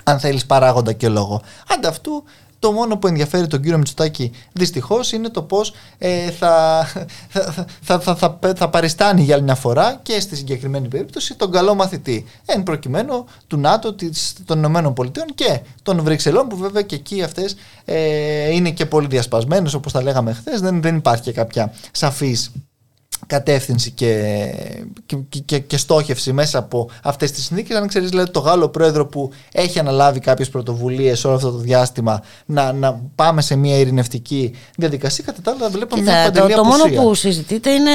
αν θέλεις παράγοντα και λόγο. Ανταυτού Το μόνο που ενδιαφέρει τον κύριο Μητσοτάκη δυστυχώς είναι το πώς ε, θα, θα, θα, θα, θα, θα παριστάνει για άλλη μια φορά και στη συγκεκριμένη περίπτωση τον καλό μαθητή. Εν προκειμένου του ΝΑΤΟ, των Ηνωμένων Πολιτείων και των Βρυξελών, που βέβαια και εκεί αυτές ε, είναι και πολύ διασπασμένες, όπως τα λέγαμε χθες. Δεν, δεν υπάρχει και κάποια σαφής κατεύθυνση και, και, και, και, στόχευση μέσα από αυτές τις συνθήκες. Αν ξέρεις δηλαδή, το Γάλλο πρόεδρο που έχει αναλάβει κάποιες πρωτοβουλίες όλο αυτό το διάστημα να, να πάμε σε μια ειρηνευτική διαδικασία κατά τα άλλα βλέπουμε Κοίτα, μια παντελή το, το μόνο που συζητείτε είναι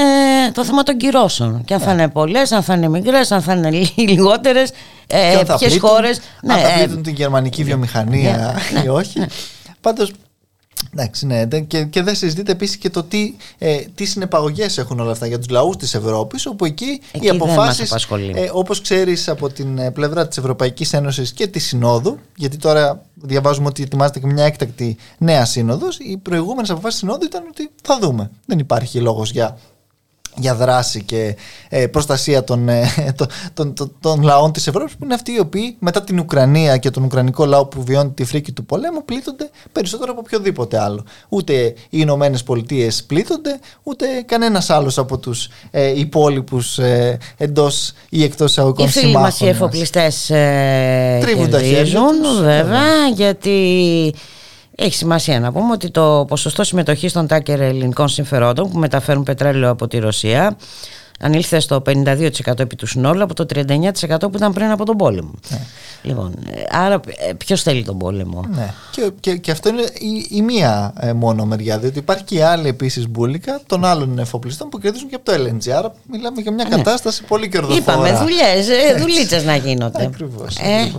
το θέμα των κυρώσεων. Και αν θα ναι. είναι πολλές, αν θα είναι μικρές, αν θα είναι λιγότερες ε, ποιες χώρες. αν ναι, θα πλήττουν ε, την γερμανική βιομηχανία ναι, ή όχι. Πάντως Εντάξει, ναι, και, και δεν συζητείται επίσης και το τι, ε, τι συνεπαγωγές έχουν όλα αυτά για τους λαούς της Ευρώπης, όπου εκεί, εκεί οι αποφάσεις, ε, όπως ξέρεις από την ε, πλευρά της Ευρωπαϊκής Ένωσης και της Συνόδου, γιατί τώρα διαβάζουμε ότι ετοιμάζεται και μια έκτακτη νέα σύνοδος, οι προηγούμενες αποφάσεις Συνόδου ήταν ότι θα δούμε. Δεν υπάρχει λόγος για για δράση και ε, προστασία των, ε, των, των, των, λαών της Ευρώπης που είναι αυτοί οι οποίοι μετά την Ουκρανία και τον Ουκρανικό λαό που βιώνει τη φρίκη του πολέμου πλήττονται περισσότερο από οποιοδήποτε άλλο. Ούτε οι Ηνωμένες Πολιτείες πλήττονται, ούτε κανένας άλλος από τους ε, υπόλοιπους ε, εντός ή εκτός εισαγωγικών συμμάχων. Οι φίλοι μας οι εφοπλιστές ε, τρίβουν τα χέρια βέβαια, γιατί έχει σημασία να πούμε ότι το ποσοστό συμμετοχής των τάκερ ελληνικών συμφερόντων που μεταφέρουν πετρέλαιο από τη Ρωσία ανήλθε στο 52% επί του συνόλου από το 39% που ήταν πριν από τον πόλεμο. Ναι. Λοιπόν, άρα ε, ποιος θέλει τον πόλεμο; Ναι. Και, και, και αυτό είναι η, η μία ε, μόνο μεριά, διότι υπάρχει και άλλη επίσης μπουλικα των άλλων εφοπλιστών που κερδίζουν και από το LNG. Άρα μιλάμε για μια ναι. κατάσταση πολύ κερδοφόρα. Είπαμε δουλειές, ε, δουλίτσες να γίνονται. Ακριβώς. Ε.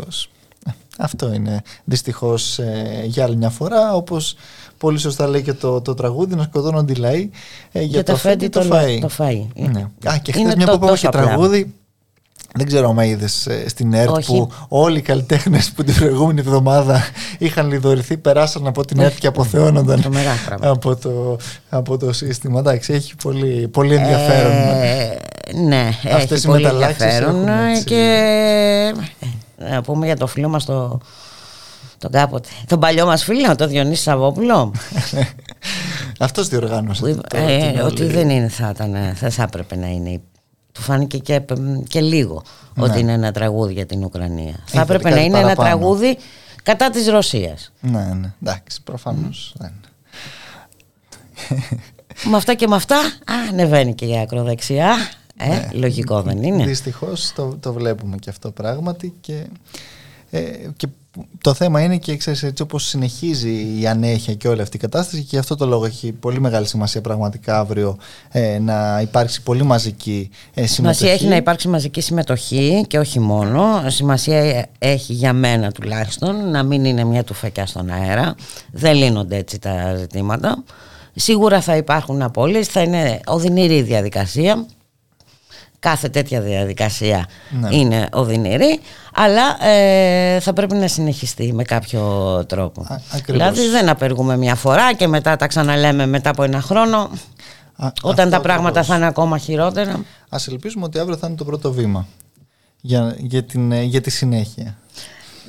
Αυτό είναι δυστυχώς ε, για άλλη μια φορά. Όπως πολύ σωστά λέει και το, το τραγούδι, να σκοτώνονται οι λαοί ε, για, το, φέτι το, φαΐ. Το φαΐ. Ναι. Α, και χθες μια που είπαμε και τραγούδι. Δεν ξέρω αν είδες ε, στην ΕΡΤ που όλοι οι καλλιτέχνες που την προηγούμενη εβδομάδα είχαν λιδωρηθεί περάσαν από την ΕΡΤ και αποθεώνονταν από το, από το σύστημα. Εντάξει, έχει πολύ, πολύ ενδιαφέρον. Ε, ναι, Αυτές έχει οι πολύ ενδιαφέρον και να πούμε για το φίλο μας το, τον κάποτε, τον παλιό μας φίλο, τον Διονύσης Σαββόπουλο. Αυτός διοργάνωσε. Ε, ότι δεν είναι, θα, ήταν, θα, θα έπρεπε να είναι. Του φάνηκε και, και λίγο ναι. ότι είναι ένα τραγούδι για την Ουκρανία. θα έπρεπε να είναι ένα τραγούδι κατά της Ρωσίας. Ναι, ναι, εντάξει, προφανώς. Mm. με αυτά και με αυτά, α, ανεβαίνει και η ακροδεξιά. Ε, ναι. Λογικό δεν είναι. Δυστυχώς το, το βλέπουμε και αυτό πράγματι και, ε, και το θέμα είναι και ξέρεις, έτσι όπως συνεχίζει η ανέχεια και όλη αυτή η κατάσταση και γι' αυτό το λόγο έχει πολύ μεγάλη σημασία πραγματικά αύριο ε, να υπάρξει πολύ μαζική ε, συμμετοχή. Σημασία έχει να υπάρξει μαζική συμμετοχή και όχι μόνο. Σημασία έχει για μένα τουλάχιστον να μην είναι μια τουφεκιά στον αέρα. Δεν λύνονται έτσι τα ζητήματα. Σίγουρα θα υπάρχουν απώλειες, θα είναι οδυνηρή διαδικασία κάθε τέτοια διαδικασία ναι. είναι οδυνηρή αλλά ε, θα πρέπει να συνεχιστεί με κάποιο τρόπο Α, δηλαδή δεν απεργούμε μια φορά και μετά τα ξαναλέμε μετά από ένα χρόνο όταν τα πράγματα θα είναι ακόμα χειρότερα Ας ελπίσουμε ότι αύριο θα είναι το πρώτο βήμα για, για, την, ε, για τη συνέχεια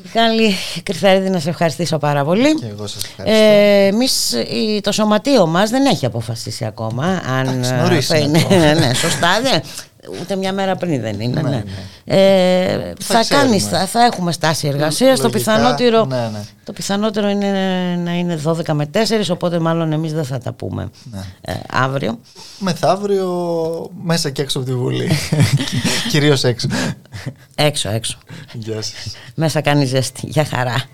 Μιχάλη Κρυθαρίδη να σε ευχαριστήσω πάρα πολύ. Και εγώ σας ευχαριστώ. Ε, εμείς, το σωματείο μας δεν έχει αποφασίσει ακόμα αν θα είναι ναι, σωστά. Ούτε μια μέρα πριν δεν είναι. Ναι, ναι. Ε, θα, θα, κάνεις, θα, θα, έχουμε στάση εργασίας. Το πιθανότερο, ναι, ναι. το πιθανότερο είναι να είναι 12 με 4, οπότε μάλλον εμείς δεν θα τα πούμε ναι. ε, αύριο. Μεθαύριο μέσα και έξω από τη Βουλή. Κυρίως έξω. Έξω, έξω. Γεια σας. Μέσα κάνει ζέστη. Για χαρά.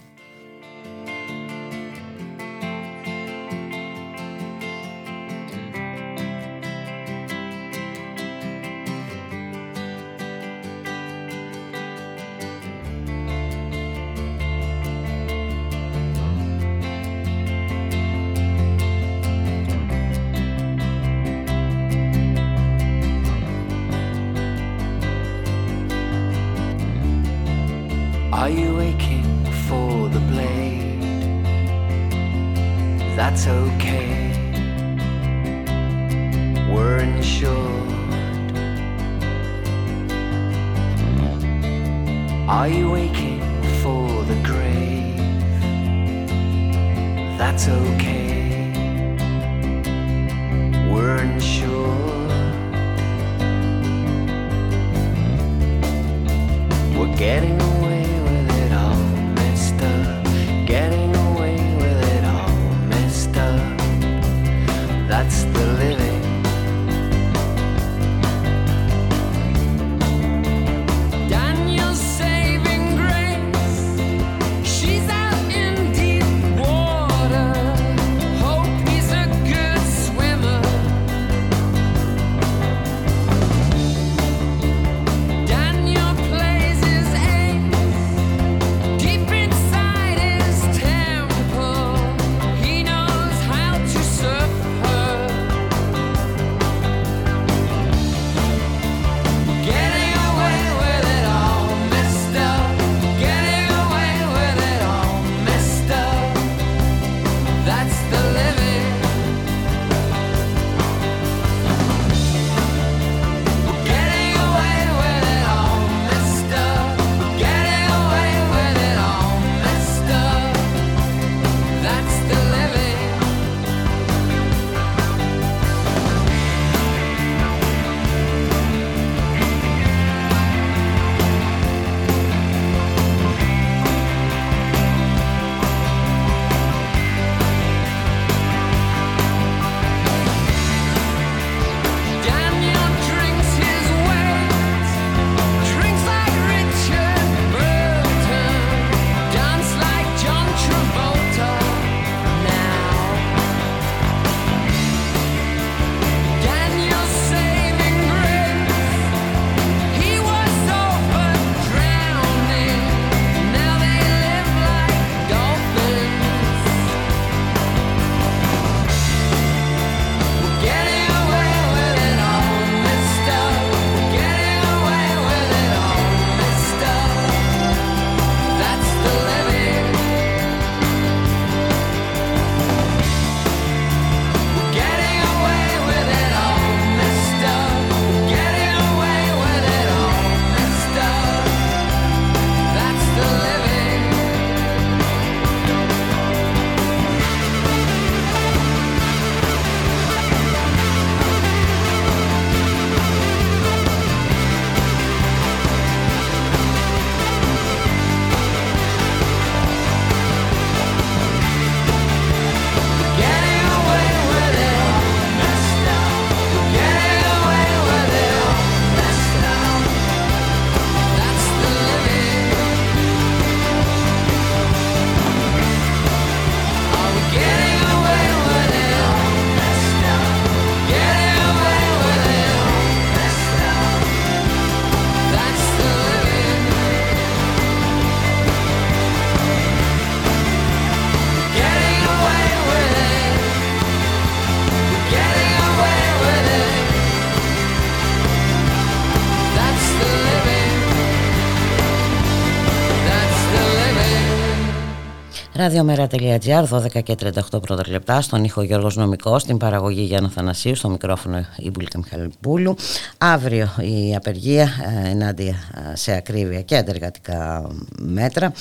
Ραδιομέρα.gr, 12 και 38 πρώτα λεπτά, στον ήχο Γιώργος Νομικός, στην παραγωγή Γιάννα Θανασίου, στο μικρόφωνο η Μπουλίκα Μιχαλοπούλου. Αύριο η απεργία ε, ενάντια ε, σε ακρίβεια και αντεργατικά μέτρα.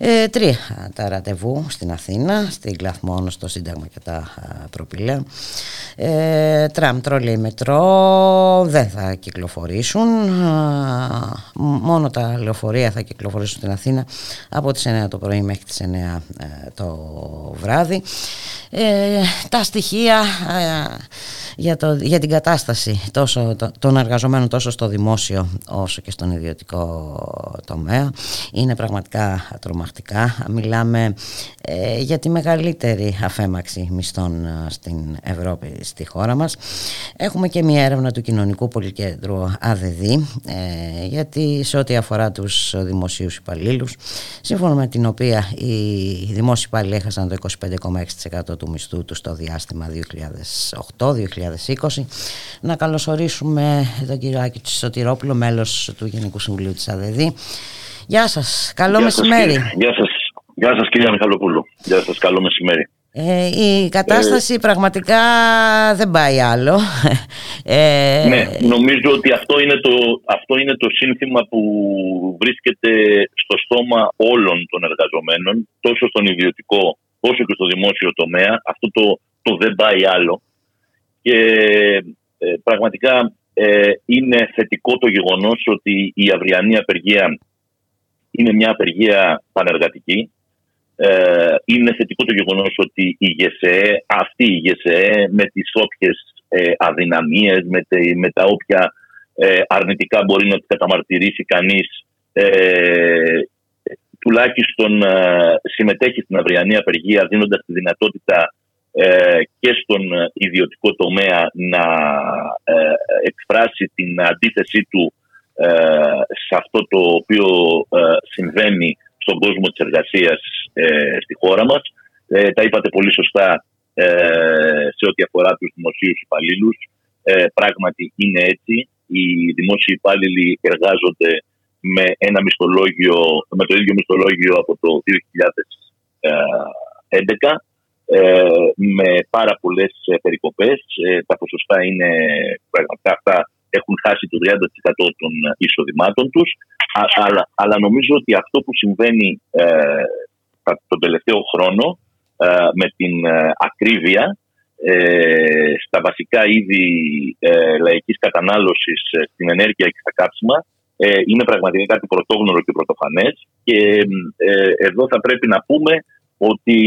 Ε, τρία τα ραντεβού στην Αθήνα, στην Κλαθμόνο, στο Σύνταγμα και τα α, προπήλαια. Ε, τραμ, τρόλεϊ, μετρό δεν θα κυκλοφορήσουν. Α, μόνο τα λεωφορεία θα κυκλοφορήσουν στην Αθήνα από τις 9 το πρωί μέχρι τις 9 ε, το βράδυ. Ε, τα στοιχεία ε, για, το, για την κατάσταση τόσο, το- των εργαζομένων τόσο στο δημόσιο όσο και στον ιδιωτικό τομέα είναι πραγματικά τρομακτικά. Μιλάμε ε, για τη μεγαλύτερη αφέμαξη μισθών ε, στην Ευρώπη, στη χώρα μας. Έχουμε και μια έρευνα του Κοινωνικού Πολυκέντρου ΑΔΔ ε, γιατί σε ό,τι αφορά τους δημοσίους υπαλλήλους σύμφωνα με την οποία οι δημόσιοι υπάλληλοι έχασαν το 25,6% του μισθού τους στο διάστημα 2008-2020. Να καλωσορίσουμε τον κύριο Άκη Σωτηρόπουλο, μέλος του Γενικού Συμβουλίου της ΑΔΔ. Γεια σας, καλό Γεια σας, μεσημέρι. κύριε. Γεια σας, γεια σας κυρία Μιχαλοπούλου. Γεια σας, καλό μεσημέρι. Ε, η κατάσταση πραγματικά δεν πάει άλλο. Ε, Ναι, νομίζω ότι αυτό είναι, το, αυτό είναι το σύνθημα που βρίσκεται στο στόμα όλων των εργαζομένων, τόσο στον ιδιωτικό όσο και στο δημόσιο τομέα. Αυτό το, το δεν πάει άλλο. Και ε, πραγματικά ε, είναι θετικό το γεγονός ότι η αυριανή απεργία είναι μια απεργία πανεργατική. Ε, είναι θετικό το γεγονός ότι η ΓΕΣΕ, αυτή η ΓΕΣΕ με τις όποιες ε, αδυναμίες, με, τε- με τα όποια ε, αρνητικά μπορεί να καταμαρτυρήσει κανείς ε, τουλάχιστον ε, συμμετέχει στην αυριανή απεργία δίνοντας τη δυνατότητα ε, και στον ε, ιδιωτικό τομέα να ε, εκφράσει την αντίθεσή του ε, σε αυτό το οποίο ε, συμβαίνει στον κόσμο της εργασίας ε, στη χώρα μας. Ε, τα είπατε πολύ σωστά ε, σε ό,τι αφορά τους δημοσίους υπαλλήλους. Ε, πράγματι είναι έτσι. Οι δημόσιοι υπάλληλοι εργάζονται με ένα μισθολόγιο, με το ίδιο μισθολόγιο από το 2011 ε, με πάρα πολλές ε, περικοπές. Ε, τα ποσοστά είναι πραγματικά αυτά έχουν χάσει το 30% των εισοδημάτων τους. Α- αλλά, αλλά νομίζω ότι αυτό που συμβαίνει ε, τα- τον τελευταίο χρόνο ε, με την ε, ακρίβεια ε, στα βασικά είδη ε, λαϊκής κατανάλωσης ε, στην ενέργεια και στα κάψιμα ε, είναι πραγματικά κάτι πρωτόγνωρο και πρωτοφανές και ε, εδώ θα πρέπει να πούμε ότι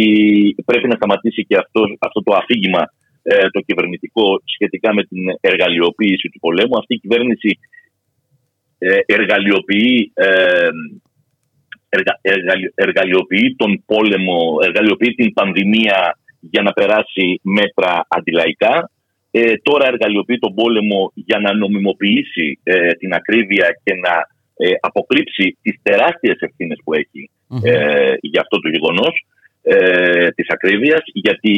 πρέπει να σταματήσει και αυτό, αυτό το αφήγημα ε, το κυβερνητικό σχετικά με την εργαλειοποίηση του πολέμου. Αυτή η κυβέρνηση ε, εργαλειοποιεί, ε, εργα, εργαλει- εργαλειοποιεί τον πόλεμο, εργαλειοποιεί την πανδημία για να περάσει μέτρα αντιλαϊκά. Ε, τώρα εργαλειοποιεί τον πόλεμο για να νομιμοποιήσει ε, την ακρίβεια και να ε, αποκρύψει τις τεράστιες ευθύνες που έχει ε, για αυτό το γεγονός ε, της ακρίβειας γιατί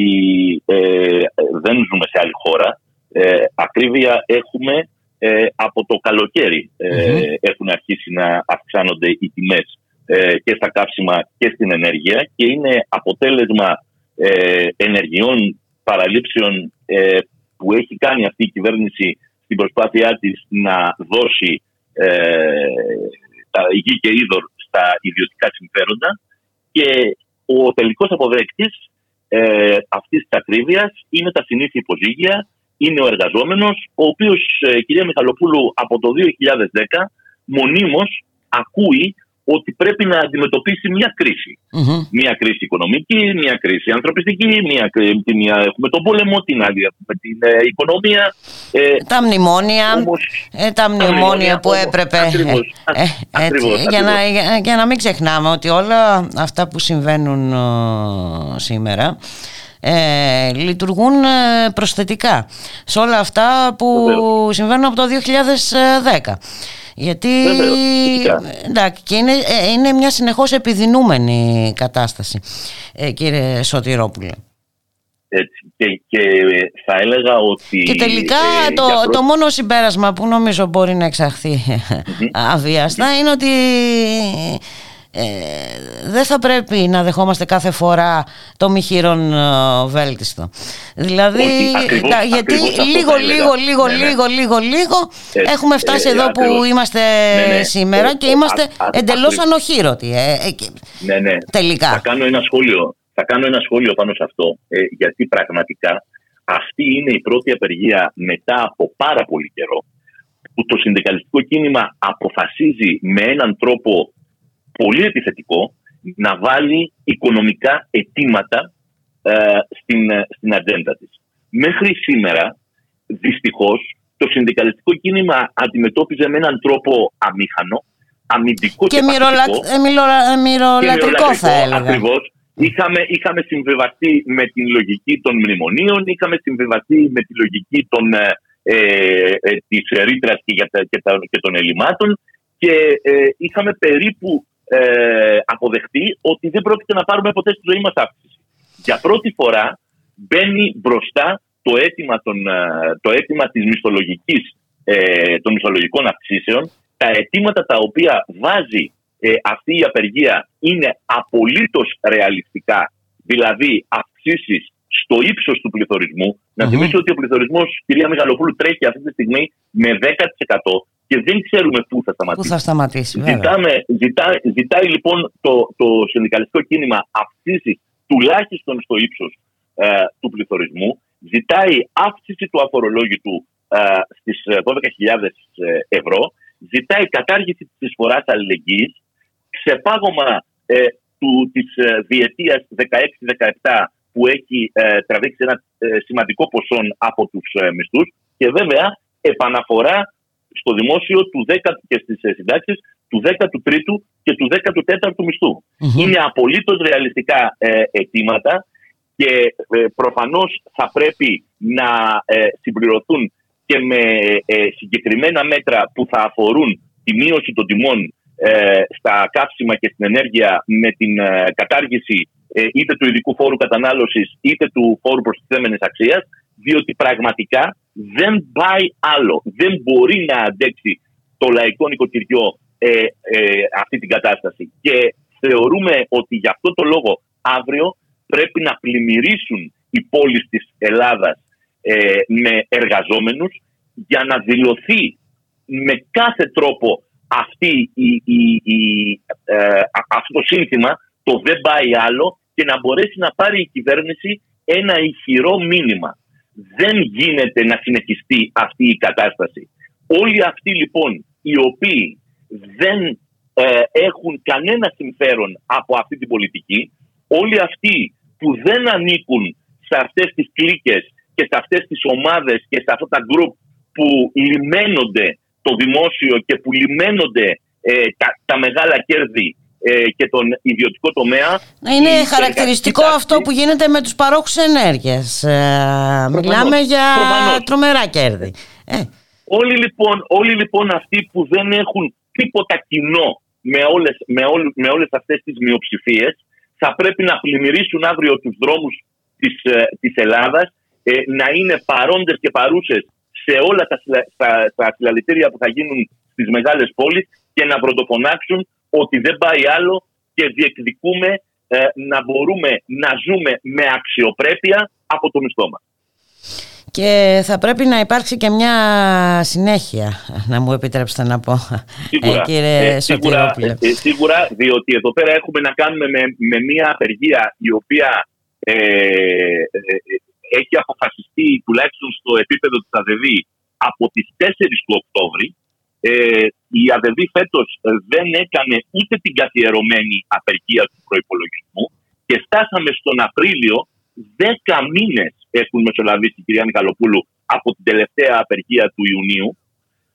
ε, δεν ζούμε σε άλλη χώρα. Ε, ακρίβεια έχουμε ε, από το καλοκαίρι ε, έχουν αρχίσει να αυξάνονται οι τιμές ε, και στα καύσιμα και στην ενέργεια και είναι αποτέλεσμα ε, ενεργειών παραλήψεων ε, που έχει κάνει αυτή η κυβέρνηση στην προσπάθειά της να δώσει ε, τα γη και είδωρ στα ιδιωτικά συμφέροντα και ο τελικός αποδέκτης ε, αυτής της ακρίβειας είναι τα συνήθεια υποζύγια, είναι ο εργαζόμενος, ο οποίος, ε, κυρία Μιχαλοπούλου, από το 2010 μονίμως ακούει ότι πρέπει να αντιμετωπίσει μια κρίση. Μμμ. Μια κρίση οικονομική, μια κρίση ανθρωπιστική, μια, κρί- τη μία έχουμε τον πόλεμο, την άλλη έχουμε την ε, οικονομία. Ε, Τα μνημόνια, Όμως- ε, τα μνημόνια μνημόνια, που όμως, έπρεπε. ακριβώς, ε, ε, έτσι, ακριβώς, για, να, ακριβώς. για, για να μην ξεχνάμε ότι όλα αυτά που συμβαίνουν ε, σήμερα ε, λειτουργούν ε, προσθετικά σε όλα αυτά που Βεβαίως. συμβαίνουν από το 2010. Γιατί Βεβαίως, φυσικά. εντάξει, και είναι, ε, είναι μια συνεχώς επιδεινούμενη κατάσταση, ε, κύριε Σωτηρόπουλε. έτσι, και, και θα έλεγα ότι... Και τελικά ε, το, για πρώτη- το μόνο συμπέρασμα που νομίζω μπορεί να εξαχθεί αβίαστα είναι ότι ε, δεν θα πρέπει να δεχόμαστε κάθε φορά το μη χείρον ε, βέλτιστο. Δηλαδή, Όχι, ακριβώς- τα- γιατί ακριβώς αυτό λίγο, θα έλεγα. λίγο, λίγο, Ναι, ναι. λίγο, λίγο, λίγο Έτσι, έχουμε φτάσει ε, εδώ που ακριβώς. είμαστε Ναι, ναι. σήμερα Ε, και ε, είμαστε α- α- εντελώς ακριβώς. ανοχήρωτοι. ε, ε, και- Ναι, ναι. Τελικά. Θα κάνω ένα σχόλιο, θα κάνω ένα σχόλιο πάνω σε αυτό, ε, γιατί πραγματικά αυτή είναι η πρώτη απεργία μετά από πάρα πολύ καιρό που το συνδικαλιστικό κίνημα αποφασίζει με έναν τρόπο πολύ επιθετικό να βάλει οικονομικά αιτήματα ε, στην, ε, στην ατζέντα της. Μέχρι σήμερα, δυστυχώς, το συνδικαλιστικό κίνημα αντιμετώπιζε με έναν τρόπο αμήχανο, αμυντικό και, Και μυρολα- παθητικό. ε, μυρο- ε, μυρολατρικό θα έλεγα. Ακριβώς. Είχαμε, είχαμε συμβιβαστεί με την λογική των μνημονίων, είχαμε συμβιβαστεί με τη λογική των, ε, ε, ε, της ρήτρας και, για τα- και, τα- και των ελλημάτων και ε, είχαμε περίπου ε, αποδεχτεί ότι δεν πρόκειται να πάρουμε ποτέ στη ζωή μας αύξηση. Για πρώτη φορά μπαίνει μπροστά το αίτημα, των, ε, το αίτημα της μισθολογικής, ε, των μισθολογικών αυξήσεων, τα αιτήματα τα οποία βάζει ε, αυτή η απεργία είναι απολύτως ρεαλιστικά, δηλαδή αυξήσεις στο ύψος του πληθωρισμού. Να Μμμ. θυμίσω ότι ο πληθωρισμός, κυρία Μεγαλοπούλου, τρέχει αυτή τη στιγμή με 10% και δεν ξέρουμε πού θα Πού σταματήσει. θα σταματήσει βέβαια. Ζητάμε, ζητά, ζητάει λοιπόν το, το συνδικαλιστικό κίνημα αυξήσει τουλάχιστον στο ύψος ε, του πληθωρισμού, ζητάει αύξηση του αφορολόγητου ε, στις ε, 12.000 ε, ευρώ, ζητάει κατάργηση της εισφοράς αλληλεγγύης, ξεπάγωμα ε, του, της ε, διετίας 16-17 που έχει ε, τραβήξει ένα ε, σημαντικό ποσό από τους ε, μισθούς και βέβαια επαναφορά στο δημόσιο του 10 και στις ε, συντάξεις του 13ου και του 14ου μισθου Είναι απολύτως ρεαλιστικά ε, αιτήματα και ε, προφανώς θα πρέπει να ε, συμπληρωθούν και με ε, συγκεκριμένα μέτρα που θα αφορούν τη μείωση των τιμών ε, στα καύσιμα και στην ενέργεια με την ε, κατάργηση ε, είτε του ειδικού φόρου κατανάλωσης είτε του φόρου προστιθέμενης αξίας διότι πραγματικά δεν πάει άλλο. Δεν μπορεί να αντέξει το λαϊκό νοικοκυριό ε, ε, αυτή την κατάσταση. Και θεωρούμε ότι γι' αυτό το λόγο αύριο πρέπει να πλημμυρίσουν οι πόλεις της Ελλάδας ε, με εργαζόμενους για να δηλωθεί με κάθε τρόπο αυτή η, η, η, ε, α- αυτό το σύνθημα το δεν πάει άλλο και να μπορέσει να πάρει η κυβέρνηση ένα ηχηρό μήνυμα. Δεν γίνεται να συνεχιστεί αυτή η κατάσταση. Όλοι αυτοί λοιπόν οι οποίοι δεν ε, έχουν κανένα συμφέρον από αυτή την πολιτική, όλοι αυτοί που δεν ανήκουν σε αυτές τις κλίκες και σε αυτές τις ομάδες και σε αυτά τα γκρουπ που λιμένονται το δημόσιο και που λιμένονται ε, τα, τα μεγάλα κέρδη ε, και τον ιδιωτικό τομέα. Είναι η χαρακτηριστικό εργατική αυτό τάξη- που γίνεται με τους παρόχους ενέργειας. Ε, μιλάμε για προφανώς. τρομερά κέρδη. Ε, Όλοι λοιπόν, όλοι λοιπόν αυτοί που δεν έχουν τίποτα κοινό με όλες, με όλ, με όλες αυτές τις μειοψηφίες θα πρέπει να πλημμυρίσουν αύριο τους δρόμους της, ε, της Ελλάδας ε, να είναι παρόντες και παρούσες σε όλα τα, συλλα- τα, τα συλλαλητήρια που θα γίνουν στις μεγάλες πόλεις και να πρωτοφωνάξουν ότι δεν πάει άλλο και διεκδικούμε ε, να μπορούμε να ζούμε με αξιοπρέπεια από το μισθό μας. και θα πρέπει να υπάρξει και μια συνέχεια, να μου επιτρέψετε να πω, Σίγουρα, ε, κύριε ε, σίγουρα, Σωτηρόπουλε. ε, σίγουρα, διότι εδώ πέρα έχουμε να κάνουμε με, με μια απεργία η οποία ε, ε, ε, έχει αποφασιστεί τουλάχιστον στο επίπεδο της ΑΔΕΒ από τις 4 του Οκτώβρη. Ε, η ΑΔΕΒ φέτος ε, δεν έκανε ούτε την καθιερωμένη απεργία του προϋπολογισμού και φτάσαμε στον Απρίλιο 10 μήνες έχουν μεσολαβήσει η κυρία Νικαλοπούλου από την τελευταία απεργία του Ιουνίου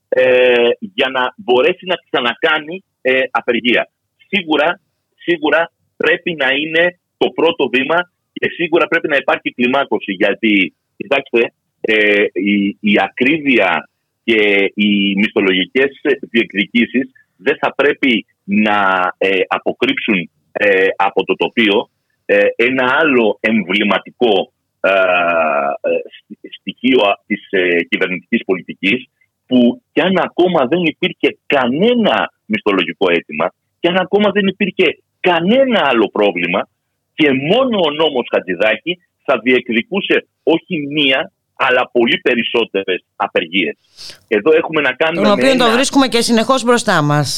ε, για να μπορέσει να ξανακάνει ε, απεργία. Σίγουρα, σίγουρα πρέπει να είναι το πρώτο βήμα και σίγουρα πρέπει να υπάρχει κλιμάκωση γιατί, κοιτάξτε, ε, η, η ακρίβεια και οι μισθολογικές διεκδικήσεις δεν θα πρέπει να ε, αποκρύψουν ε, από το τοπίο ε, ένα άλλο εμβληματικό ε, ε, σ- στοιχείο της ε, κυβερνητικής πολιτικής που κι αν ακόμα δεν υπήρχε κανένα μισθολογικό αίτημα και αν ακόμα δεν υπήρχε κανένα άλλο πρόβλημα και μόνο ο νόμος Χατζηδάκη θα διεκδικούσε όχι μία αλλά πολύ περισσότερες απεργίες. Εδώ έχουμε να κάνουμε Τον με οποίο ένα- το βρίσκουμε και συνεχώς μπροστά μας.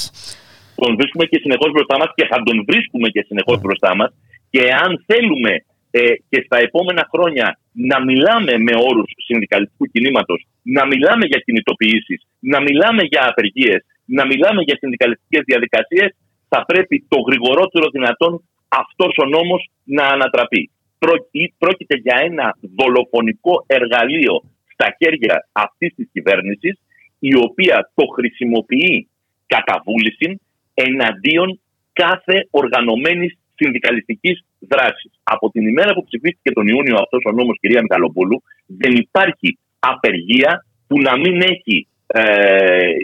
τον βρίσκουμε και συνεχώς μπροστά μας και θα τον βρίσκουμε και συνεχώς μπροστά μας. Και αν θέλουμε ε, και στα επόμενα χρόνια να μιλάμε με όρους συνδικαλιστικού κινήματος, να μιλάμε για κινητοποιήσεις, να μιλάμε για απεργίες, να μιλάμε για συνδικαλιστικές διαδικασίες, θα πρέπει το γρηγορότερο δυνατόν αυτός ο νόμος να ανατραπεί. Πρό- ή- Πρόκειται για ένα δολοφονικό εργαλείο στα χέρια αυτής της κυβέρνησης, η οποία το χρησιμοποιεί κατά βούληση εναντίον κάθε οργανωμένης συνδικαλιστικής δράσης. Από την ημέρα που ψηφίστηκε τον Ιούνιο αυτός ο νόμος, κυρία Μιχαλοπούλου, δεν υπάρχει απεργία που να μην έχει ε,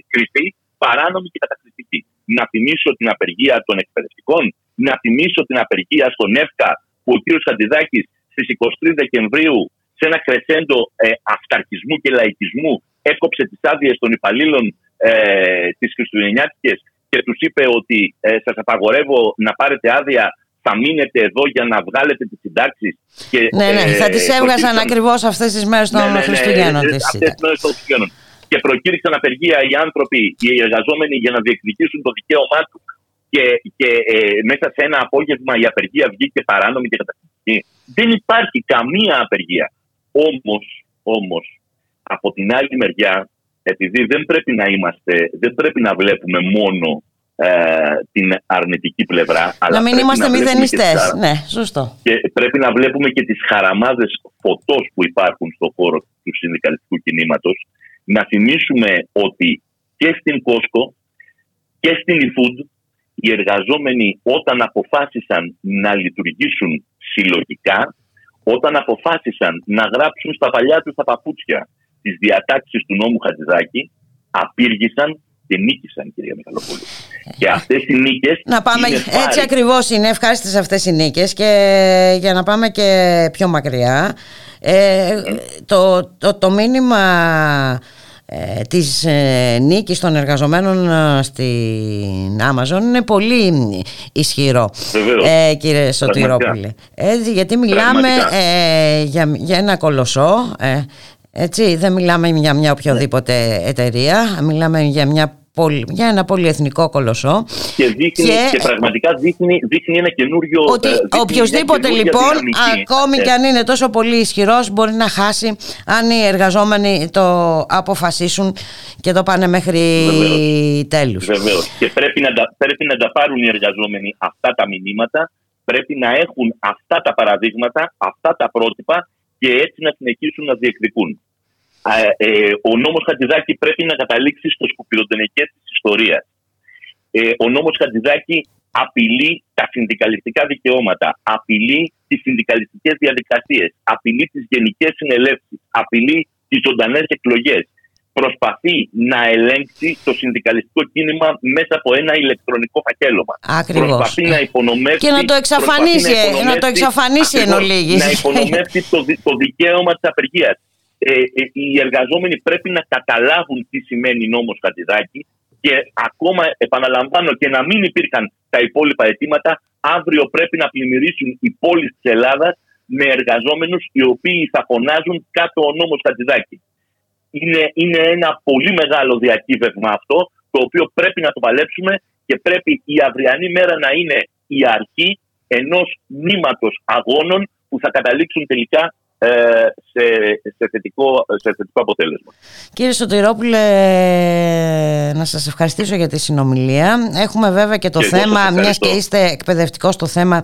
κρυφτεί παράνομη και κατακριτική. Να θυμίσω την απεργία των εκπαιδευτικών, να θυμίσω την απεργία στον ΕΦΚΑ που ο κ. Χαντιδάκης στις 23 Δεκεμβρίου σε ένα κρεσέντο ε, αυταρχισμού και λαϊκισμού έκοψε τις άδειες των υπαλλήλων ε, τις Χριστουγεννιάτικες και τους είπε ότι ε, σας απαγορεύω να πάρετε άδεια θα μείνετε εδώ για να βγάλετε τις συντάξεις. Και, Ναι, ναι, θα τις έβγαζαν προκήρυξαν- ακριβώς αυτές τις μέρες των ναι, ναι, ναι, Χριστουγέννων ε, της αυτές ήταν. τις μέρες των Χριστουγέννων. Και προκήρυξαν απεργία οι άνθρωποι, οι εργαζόμενοι για να διεκδικήσουν το δικαίωμά τους. Και, και ε, μέσα σε ένα απόγευμα η απεργία βγήκε παράνομη και καταστροφή. έτσι. Δεν υπάρχει καμία απεργία. Όμως, όμως, από την άλλη μεριά, επειδή δεν πρέπει να είμαστε, δεν πρέπει να βλέπουμε μόνο ε, την αρνητική πλευρά, αλλά Να μην πρέπει είμαστε βλέπουμε και μηδενιστές. τις χαρα- Ναι, σωστό. και πρέπει να βλέπουμε και τις χαραμάδες φωτός που υπάρχουν στον χώρο του συνδικαλιστικού κινήματος. Να θυμίσουμε ότι και στην Κόσκο και στην eFood οι εργαζόμενοι όταν αποφάσισαν να λειτουργήσουν συλλογικά, όταν αποφάσισαν να γράψουν στα παλιά τους τα παπούτσια τις διατάξεις του νόμου Χατζηδάκη, απήργησαν και νίκησαν, κυρία Μιχαλοπούλου. Και αυτές οι νίκες Να πάμε, είναι έτσι πάρη. ακριβώς είναι ευχάριστες αυτές οι νίκες και για να πάμε και πιο μακριά ε, το, το, το μήνυμα ε, της ε, νίκης των εργαζομένων ε, στην Amazon. Είναι πολύ ισχυρό. Βεβαίως. ε, κύριε Σωτηρόπουλε. Έτσι, γιατί μιλάμε Πραγματικά. ε, για, για ένα κολοσσό ε, έτσι, δεν μιλάμε για μια οποιοδήποτε εταιρεία. Μιλάμε για, μια, πολυ- για ένα πολυεθνικό κολοσσό και, δείχνει, Και- και, πραγματικά δείχνει, δείχνει ένα καινούριο. ότι ε, δείχνει μια οποιοδήποτε καινούργια λοιπόν, δυναμική. ακόμη Ε, και αν είναι τόσο πολύ ισχυρός, μπορεί να χάσει αν οι εργαζόμενοι το αποφασίσουν και το πάνε μέχρι Βεβαίως. τέλους. Βεβαίως. Και πρέπει να, τα, πρέπει να τα πάρουν οι εργαζόμενοι αυτά τα μηνύματα, πρέπει να έχουν αυτά τα παραδείγματα, αυτά τα πρότυπα και έτσι να συνεχίσουν να διεκδικούν. Α, ε, ο νόμος Χατζηδάκη πρέπει να καταλήξει στο σκουπιδοτενεκές της ιστορίας. Ε, ο νόμος Χατζηδάκη απειλεί τα συνδικαλιστικά δικαιώματα, απειλεί τις συνδικαλιστικές διαδικασίες, απειλεί τις γενικές συνελεύσεις, απειλεί τις ζωντανές εκλογές. Προσπαθεί να ελέγξει το συνδικαλιστικό κίνημα μέσα από ένα ηλεκτρονικό φακέλωμα. Ακριβώς. Προσπαθεί να υπονομεύσει, Και να το εξαφανίσει, προσπαθεί να το εξαφανίσει εν ακριβώς, ολίγης. Να υπονομεύσει το, δι- το δικαίωμα της απεργίας. Ε, ε, οι εργαζόμενοι πρέπει να καταλάβουν τι σημαίνει νόμος Χατζηδάκη και ακόμα επαναλαμβάνω και να μην υπήρχαν τα υπόλοιπα αιτήματα, αύριο πρέπει να πλημμυρίσουν οι πόλεις της Ελλάδας με εργαζόμενους οι οποίοι θα φωνάζουν κάτω ο νόμος Χατζηδάκη. Είναι, είναι ένα πολύ μεγάλο διακύβευμα αυτό, το οποίο πρέπει να το παλέψουμε και πρέπει η αυριανή μέρα να είναι η αρχή ενός νήματος αγώνων που θα καταλήξουν τελικά ε, σε, σε, θετικό, σε θετικό αποτέλεσμα. Κύριε Σωτηρόπουλε, να σας ευχαριστήσω για τη συνομιλία. Έχουμε βέβαια και το Και εγώ σας θέμα, μιας ευχαριστώ. και είστε εκπαιδευτικός στο θέμα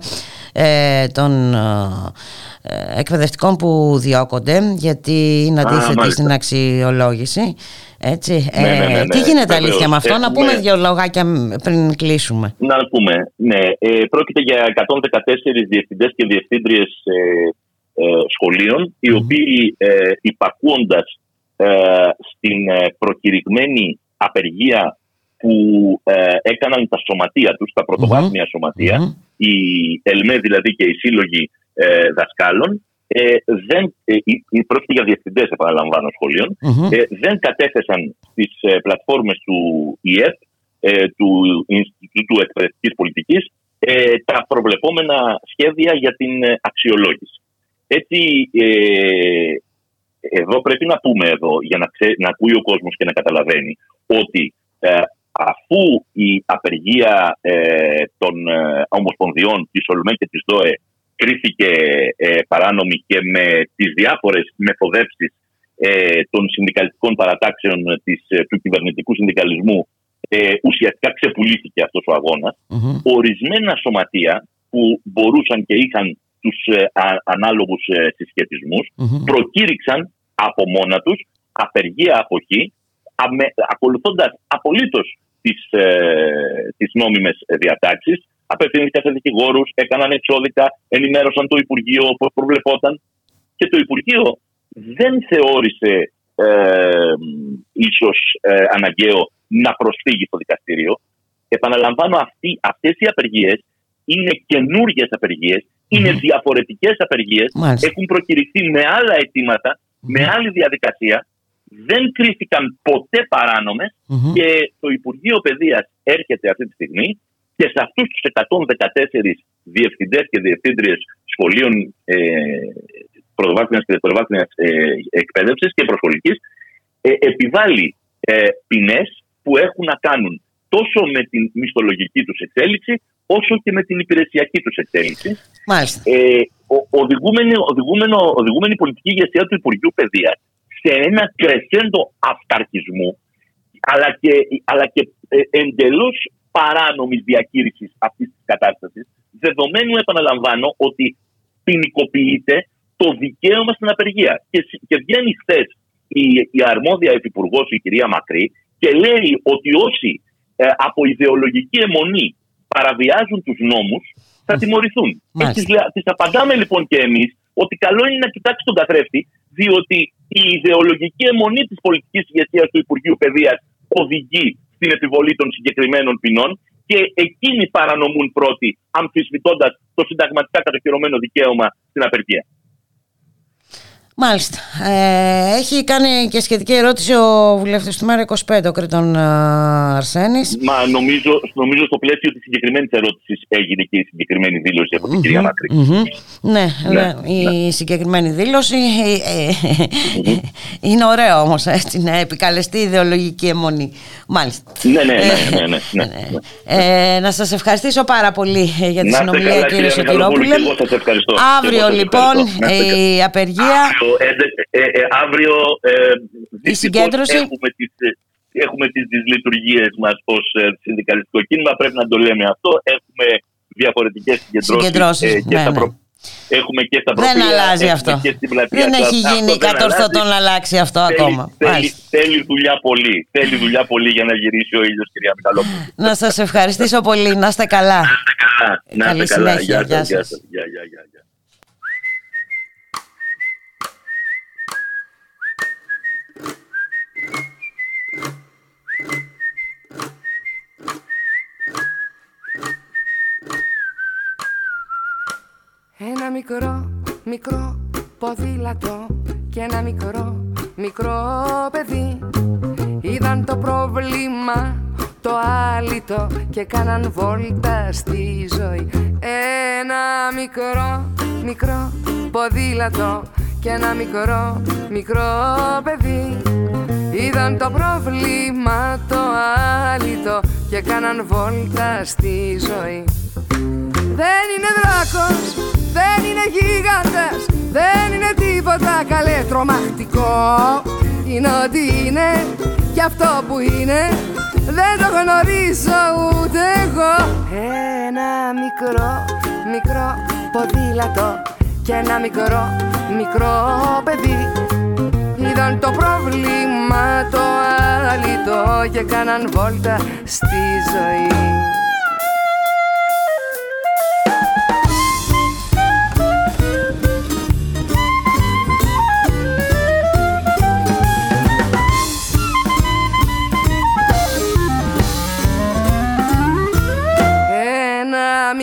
ε, των ε, εκπαιδευτικών που διώκονται, γιατί είναι Α, αντίθετη μάλιστα. στην αξιολόγηση. Έτσι. Ναι, ναι, ναι, ναι, τι γίνεται βεβαίως. αλήθεια με αυτό, να Έχουμε- πούμε δύο λογάκια πριν κλείσουμε. Να πούμε, ναι, ε, πρόκειται για 114 διευθυντές και διευθύντριες ε, ε, σχολείων, οι οποίοι ε, υπακούοντας ε, στην ε, προκηρυγμένη απεργία που ε, έκαναν τα σωματεία τους, τα πρωτοβάθμια σωματεία, Μμμ. οι ΕΛΜΕ δηλαδή και οι σύλλογοι ε, δασκάλων, ε, δεν, ε, οι- οι- πρόκειται για διευθυντές επαναλαμβάνω σχολείων, Μμμ. ε, δεν κατέθεσαν στις ε, πλατφόρμες του ΙΕΠ, ε, του Ινστιτούτου Εκπαιδευτικής Πολιτικής, ε, τα προβλεπόμενα σχέδια για την ε, αξιολόγηση. Έτσι, ε, εδώ πρέπει να πούμε εδώ, για να, ξέ, να ακούει ο κόσμος και να καταλαβαίνει, ότι ε, αφού η απεργία ε, των ε, ομοσπονδιών της ΟΛΜΕ και της ΔΟΕ κρίθηκε ε, παράνομη και με τις διάφορες μεθοδεύσεις ε, των συνδικαλιστικών παρατάξεων της, ε, του κυβερνητικού συνδικαλισμού ε, ουσιαστικά ξεπουλήθηκε αυτός ο αγώνας Μμμ. ορισμένα σωματεία που μπορούσαν και είχαν τους ε, α- ανάλογους ε, συσχετισμούς Μμμ. προκήρυξαν από μόνα τους απεργία αποχή αμε- ακολουθώντας απολύτως τις, ε, τις νόμιμες ε, διατάξεις απευθύνθηκαν σε δικηγόρους, έκαναν εξώδικα, ενημέρωσαν το Υπουργείο όπως προβλεπόταν και το Υπουργείο δεν θεώρησε ε, ίσως ε, αναγκαίο να προσφύγει στο δικαστήριο. Επαναλαμβάνω, αυτοί, αυτές οι απεργίες είναι καινούργιες απεργίες, είναι Μμμ. διαφορετικές απεργίες, Μάλιστα. έχουν προκηρυχθεί με άλλα αιτήματα, με άλλη διαδικασία, δεν κρίθηκαν ποτέ παράνομες Μμμ. και το Υπουργείο Παιδείας έρχεται αυτή τη στιγμή και σε αυτούς τους 114 διευθυντές και διευθύντριες σχολείων ε, πρωτοβάθμιας και δευτεροβάθμιας ε, εκπαίδευσης και προσχολικής ε, επιβάλλει ε, ποινές που έχουν να κάνουν τόσο με την μισθολογική τους εξέλιξη, όσο και με την υπηρεσιακή τους εξέλιξη. Μάλιστα. Ε, ο- οδηγούμενη, οδηγούμενο, οδηγούμενη πολιτική ηγεσία του Υπουργείου Παιδείας σε ένα κρεσέντο αυταρχισμού αλλά και, αλλά και ε, εντελώς παράνομης διαχείρισης αυτής της κατάστασης δεδομένου επαναλαμβάνω ότι ποινικοποιείται το δικαίωμα στην απεργία και, συ- και βγαίνει χθες η, η αρμόδια υφυπουργός, η κυρία Μακρύ και λέει ότι όσοι ε, από ιδεολογική αιμονή παραβιάζουν τους νόμους θα τιμωρηθούν. Και Μάλιστα. τις, λέ- τις απαντάμε λοιπόν και εμείς ότι καλό είναι να κοιτάξει τον καθρέφτη διότι η ιδεολογική αιμονή της πολιτικής ηγεσίας του Υπουργείου Παιδείας οδηγεί στην επιβολή των συγκεκριμένων ποινών και εκείνοι παρανομούν πρώτοι αμφισβητώντας το συνταγματικά κατοχυρωμένο δικαίωμα στην απεργία. Μάλιστα. Ε, έχει κάνει και σχετική ερώτηση ο βουλευτής του Μέρα 25, ο Κρήτον ε, Αρσένης. Μα νομίζω, νομίζω στο πλαίσιο της συγκεκριμένης ερώτησης έγινε και η συγκεκριμένη δήλωση από την κυρία Μάκρη. Μμμ. Ναι, Ναι, ναι, η συγκεκριμένη δήλωση ε, ε, είναι ωραίο όμως έτσι να επικαλεστεί ιδεολογική αιμονή. Μάλιστα. Ναι, ναι, ναι, ναι, ναι, ναι, ναι. Ε, να σας ευχαριστήσω πάρα πολύ ε, για τη Να είστε συνομιλία καλά, κύριε κυρία Μιχαλοπούλου, Σωτηρόπουλε. και εγώ σας ευχαριστώ. Και Αύριο εγώ σας λοιπόν ευχαριστώ. Να είστε καλά. η απεργία Αύριο, έντε- ε, ε, αύριο ε, δυστυχώς συγκέντρωση; Έχουμε τις, ε, έχουμε τις, τις λειτουργίες μας ως ε, συνδικαλιστικό κίνημα, πρέπει να το λέμε αυτό. Έχουμε διαφορετικές συγκεντρώσεις. Συγκεντρώσεις, ε, και ναι, στα ναι. προ- Έχουμε και στα δεν προπήλαια, αλλάζει έχουμε αυτό. Και στην πλατεία Δεν του έχει Αστάχου. γίνει Δεν κατορθωτό αλλάζει. να αλλάξει αυτό Θέλει- ακόμα. Θέλει, Μάλιστα. θέλει δουλειά πολύ. Θέλει δουλειά πολύ για να γυρίσει ο ήλιος, κυρία Μιχαλόπουλου. Να σας ευχαριστήσω πολύ. Να είστε καλά. Καλά, να Καλή είστε καλά. συνέχεια. Γεια Γεια σας, γεια σας. σας. Γεια, γεια, γεια, γεια. Ένα μικρό, μικρό ποδήλατο και ένα μικρό, μικρό παιδί. Είδαν το πρόβλημα το άλυτο και κάναν βόλτα στη ζωή. Ένα μικρό, μικρό ποδήλατο και ένα μικρό, μικρό παιδί. Είδαν το πρόβλημα το άλυτο και κάναν βόλτα στη ζωή. Δεν είναι δράκος, δεν είναι γίγαντας Δεν είναι τίποτα καλέ τρομακτικό. Είναι ό,τι είναι και αυτό που είναι. Δεν το γνωρίζω ούτε εγώ. Ένα μικρό, μικρό ποδήλατο Και ένα μικρό, μικρό παιδί. Είδαν το πρόβλημα το άλυτο Και κάναν βόλτα στη ζωή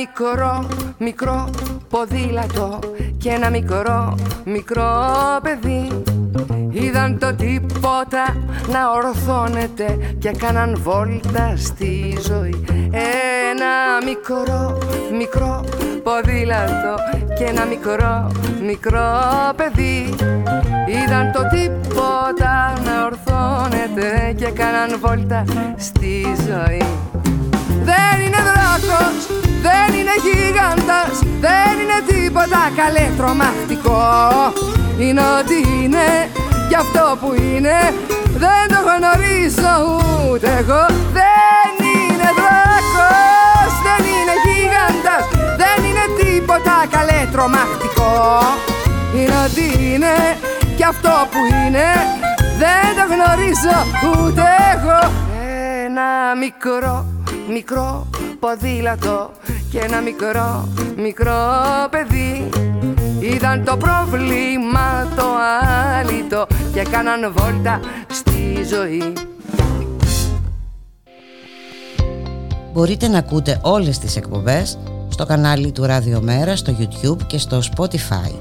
μικρό, μικρό ποδήλατο και ένα μικρό, μικρό παιδί. Είδαν το τίποτα να ορθώνεται και κάναν βόλτα στη ζωή. Ένα μικρό, μικρό ποδήλατο και ένα μικρό, μικρό παιδί. Είδαν το τίποτα να ορθώνεται και κάναν βόλτα στη ζωή δεν είναι δράκος, δεν είναι γίγαντας Δεν είναι τίποτα καλέ τρομακτικό. Είναι ό,τι είναι και αυτό που είναι. Δεν το γνωρίζω ούτε εγώ. Δεν είναι δράκος, δεν είναι γίγαντας Δεν είναι τίποτα καλέ τρομακτικό. Είναι ό,τι είναι και αυτό που είναι. Δεν το γνωρίζω ούτε εγώ. Ένα μικρό μικρό ποδήλατο και ένα μικρό, μικρό παιδί Είδαν το πρόβλημα το άλυτο και κάναν βόλτα στη ζωή Μπορείτε να ακούτε όλες τις εκπομπές στο κανάλι του Ραδιομέρα, στο YouTube και στο Spotify.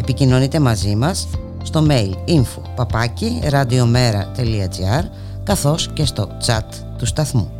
Επικοινωνείτε μαζί μας στο mail info παπάκι radiomera.gr καθώς και στο chat του σταθμού.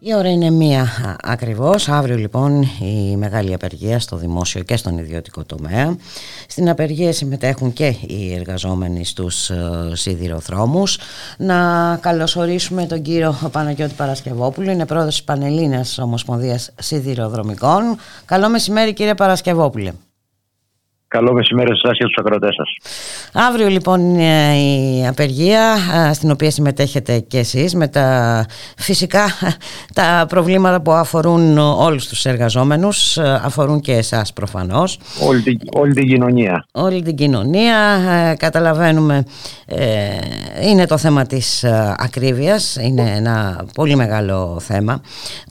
Η ώρα είναι μία α, ακριβώς. Αύριο λοιπόν η μεγάλη απεργία στο δημόσιο και στον ιδιωτικό τομέα. Στην απεργία συμμετέχουν και οι εργαζόμενοι στους ε, σιδηροδρόμους. Να καλωσορίσουμε τον κύριο Παναγιώτη Παρασκευόπουλο. Είναι πρόεδρος της Πανελλήνιας Ομοσπονδίας Σιδηροδρομικών. Καλό μεσημέρι κύριε Παρασκευόπουλε. Καλό μεσημέρι σε εσάς και του ακροατές σας. Αύριο λοιπόν είναι η απεργία στην οποία συμμετέχετε και εσείς με τα φυσικά τα προβλήματα που αφορούν όλους τους εργαζόμενους αφορούν και εσάς προφανώς. Όλη την, όλη την κοινωνία. Όλη την κοινωνία καταλαβαίνουμε ε, είναι το θέμα της ακρίβειας είναι ένα πολύ μεγάλο θέμα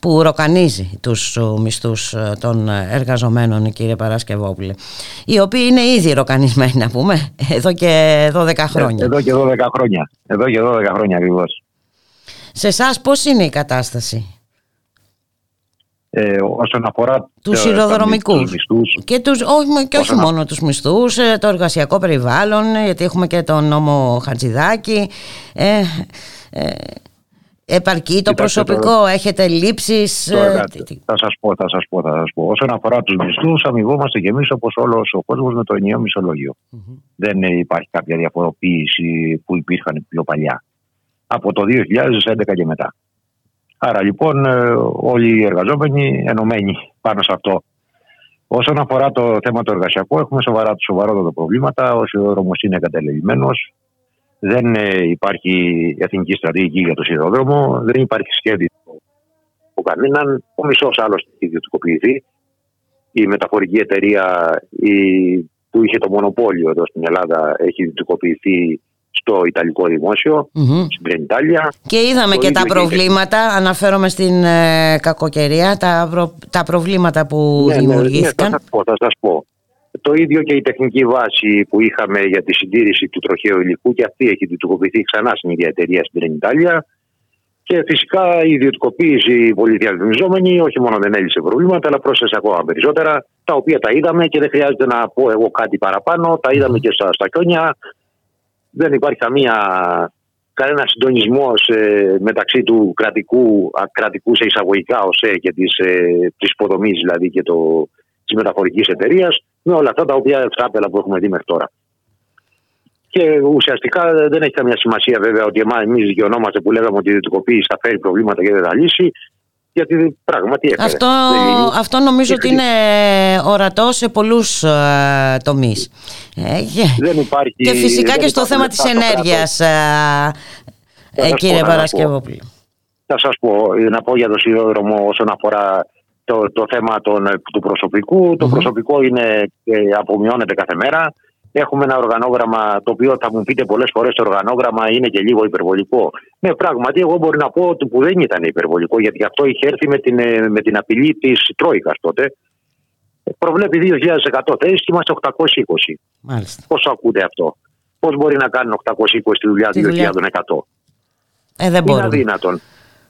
που ροκανίζει τους μισθούς των εργαζομένων κύριε Παρασκευόπουλε οι οποίοι είναι ήδη ροκανισμένοι να πούμε εδώ και 12 χρόνια. Εδώ και 12 χρόνια. Εδώ και 12 χρόνια ακριβώς. Σε εσάς πώς είναι η κατάσταση; Ε, όσον αφορά τους ηροδρομικούς και, τους, όχι, και όχι μόνο τους μισθούς το εργασιακό περιβάλλον γιατί έχουμε και τον νόμο Χατζηδάκη ε, ε, Επαρκεί το προσωπικό, έχετε λήψεις. Τώρα, θα σας πω, θα σας πω, θα σας πω. Όσον αφορά τους μισθούς, αμοιβόμαστε και εμείς όπως όλος ο κόσμος με το ενιαίο Δεν υπάρχει κάποια διαφοροποίηση που υπήρχαν πιο παλιά. Από το 2011 και μετά. Άρα λοιπόν όλοι οι εργαζόμενοι ενωμένοι πάνω σε αυτό. Όσον αφορά το θέμα του εργασιακού, έχουμε σοβαρά, σοβαρότατα προβλήματα. Ο σιδηρόδρομο είναι εγκατελελειμμένο. Δεν ε, υπάρχει εθνική στρατηγική για το σιδηρόδρομο, δεν υπάρχει σχέδιο από κανέναν. Ο μισός άλλωστε έχει ιδιωτικοποιηθεί. Η μεταφορική εταιρεία η, που είχε το μονοπόλιο εδώ στην Ελλάδα έχει ιδιωτικοποιηθεί στο Ιταλικό δημόσιο, mm-hmm. στην Τρενιτάλια. Και είδαμε το και τα προβλήματα, και... αναφέρομαι στην ε, κακοκαιρία, τα, προ... τα προβλήματα που ναι, δημιουργήθηκαν. Ναι, ναι, θα σας πω, θα σας πω. Το ίδιο και η τεχνική βάση που είχαμε για τη συντήρηση του τροχαίου υλικού και αυτή έχει ιδιωτικοποιηθεί ξανά στην ίδια εταιρεία στην Τρενιτάλια. Και φυσικά η ιδιωτικοποίηση πολυδιαδημιζόμενη όχι μόνο δεν έλυσε προβλήματα, αλλά πρόσθεσε ακόμα περισσότερα, τα οποία τα είδαμε και δεν χρειάζεται να πω εγώ κάτι παραπάνω. Τα είδαμε και στα, στα κιόνια. Δεν υπάρχει καμία, κανένα συντονισμός ε, μεταξύ του κρατικού, κρατικού σε εισαγωγικά ΟΣΕ και της ε, υποδομής δηλαδή και το, της μεταφορικής εταιρείας με όλα αυτά τα οποία εξάπελα που έχουμε δει μέχρι τώρα. Και ουσιαστικά δεν έχει καμία σημασία βέβαια ότι εμείς δικαιωνόμαστε που λέγαμε ότι η ιδιωτικοποίηση θα φέρει προβλήματα και δεν θα λύσει. Γιατί πράγματι έφερε. Αυτό, αυτό νομίζω ότι είναι ορατός σε πολλούς uh, τομείς. Ε, δεν υπάρχει. Και φυσικά δεν και στο θέμα της ενέργειας, uh, κύριε Παρασκευόπουλο. Θα σας πω, να πω για το σιδηρόδρομο όσον αφορά το, το θέμα των, του προσωπικού. Το προσωπικό είναι, ε, απομειώνεται κάθε μέρα. Έχουμε ένα οργανόγραμμα το οποίο θα μου πείτε πολλές φορές το οργανόγραμμα είναι και λίγο υπερβολικό. Ναι, πράγματι, εγώ μπορεί να πω ότι που δεν ήταν υπερβολικό, γιατί αυτό είχε έρθει με την, ε, με την απειλή της Τρόικας τότε. Προβλέπει 2.100 θέσεις και είμαστε 820. Πώς ακούτε αυτό, Πώς μπορεί να κάνουν 820 τη δουλειά 2.100. Ε, δεν είναι αδύνατον.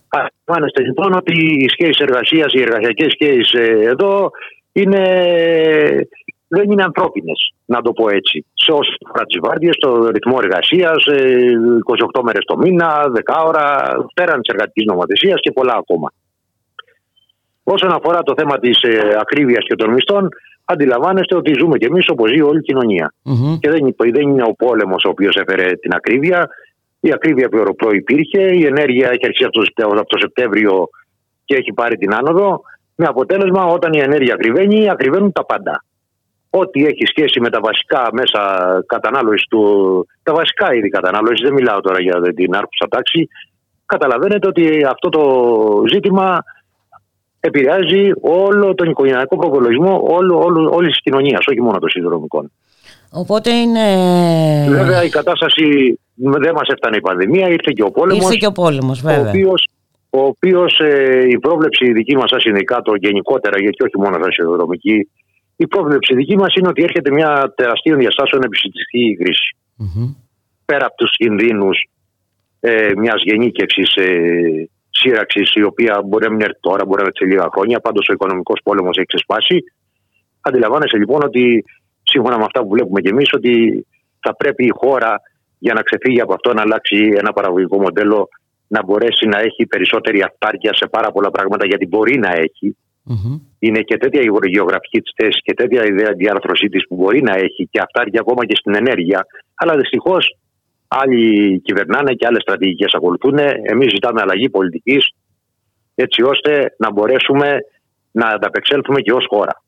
Αντιλαμβάνεστε λοιπόν ότι οι σχέσει εργασίας, οι εργασιακές σχέσει ε, εδώ είναι, δεν είναι ανθρώπινες, να το πω έτσι. Σε όσο αφορά τις βάρδιες, το ρυθμό εργασίας, 28 μέρες το μήνα, 10 ώρα, πέραν της εργατικής νομοθεσίας και πολλά ακόμα. Όσον αφορά το θέμα της ε, ακρίβειας και των μισθών, αντιλαμβάνεστε ότι ζούμε κι εμείς όπως ζει όλη η κοινωνία. Mm-hmm. Και δεν, δεν είναι ο πόλεμος ο οποίος έφερε την ακρίβεια. Η ακρίβεια υπήρχε, η ενέργεια έχει αρχίσει από το Σεπτέμβριο και έχει πάρει την άνοδο. Με αποτέλεσμα, όταν η ενέργεια ακριβένει, ακριβένουν τα πάντα. Ό,τι έχει σχέση με τα βασικά μέσα κατανάλωσης του, τα βασικά είδη κατανάλωσης, δεν μιλάω τώρα για την άρπουσα τάξη, καταλαβαίνετε ότι αυτό το ζήτημα επηρεάζει όλο τον οικογενειακό προπολογισμό όλης της κοινωνίας, όχι μόνο των συνδρομικών. Οπότε είναι. Βέβαια η κατάσταση δεν μας έφτανε η πανδημία, ήρθε και ο πόλεμος. Ήρθε και ο πόλεμος, βέβαια. Ο οποίος ε, η πρόβλεψη δική μας σαν συνδικάτο γενικότερα, γιατί όχι μόνο σαν σιδηροδρομική, η πρόβλεψη δική μας είναι ότι έρχεται μια τεραστίων διαστάσεων επιστημιστική κρίση. Mm-hmm. Πέρα από τους κινδύνους ε, μιας γενίκευσης ε, σύραξης, η οποία μπορεί να μην έρθει τώρα, μπορεί να έρθει σε λίγα χρόνια. Πάντως ο οικονομικός πόλεμος έχει ξεσπάσει. Αντιλαμβάνεσαι λοιπόν ότι σύμφωνα με αυτά που βλέπουμε κι εμείς, ότι θα πρέπει η χώρα για να ξεφύγει από αυτό να αλλάξει ένα παραγωγικό μοντέλο να μπορέσει να έχει περισσότερη αυτάρκεια σε πάρα πολλά πράγματα γιατί μπορεί να έχει. Είναι και τέτοια η γεωγραφική της θέση και τέτοια η ιδέα διάρθρωσή της που μπορεί να έχει και αυτάρκεια ακόμα και στην ενέργεια. Αλλά δυστυχώς άλλοι κυβερνάνε και άλλες στρατηγικές ακολουθούν. Εμείς ζητάμε αλλαγή πολιτικής έτσι ώστε να μπορέσουμε να ανταπεξέλθουμε και ως χώρα.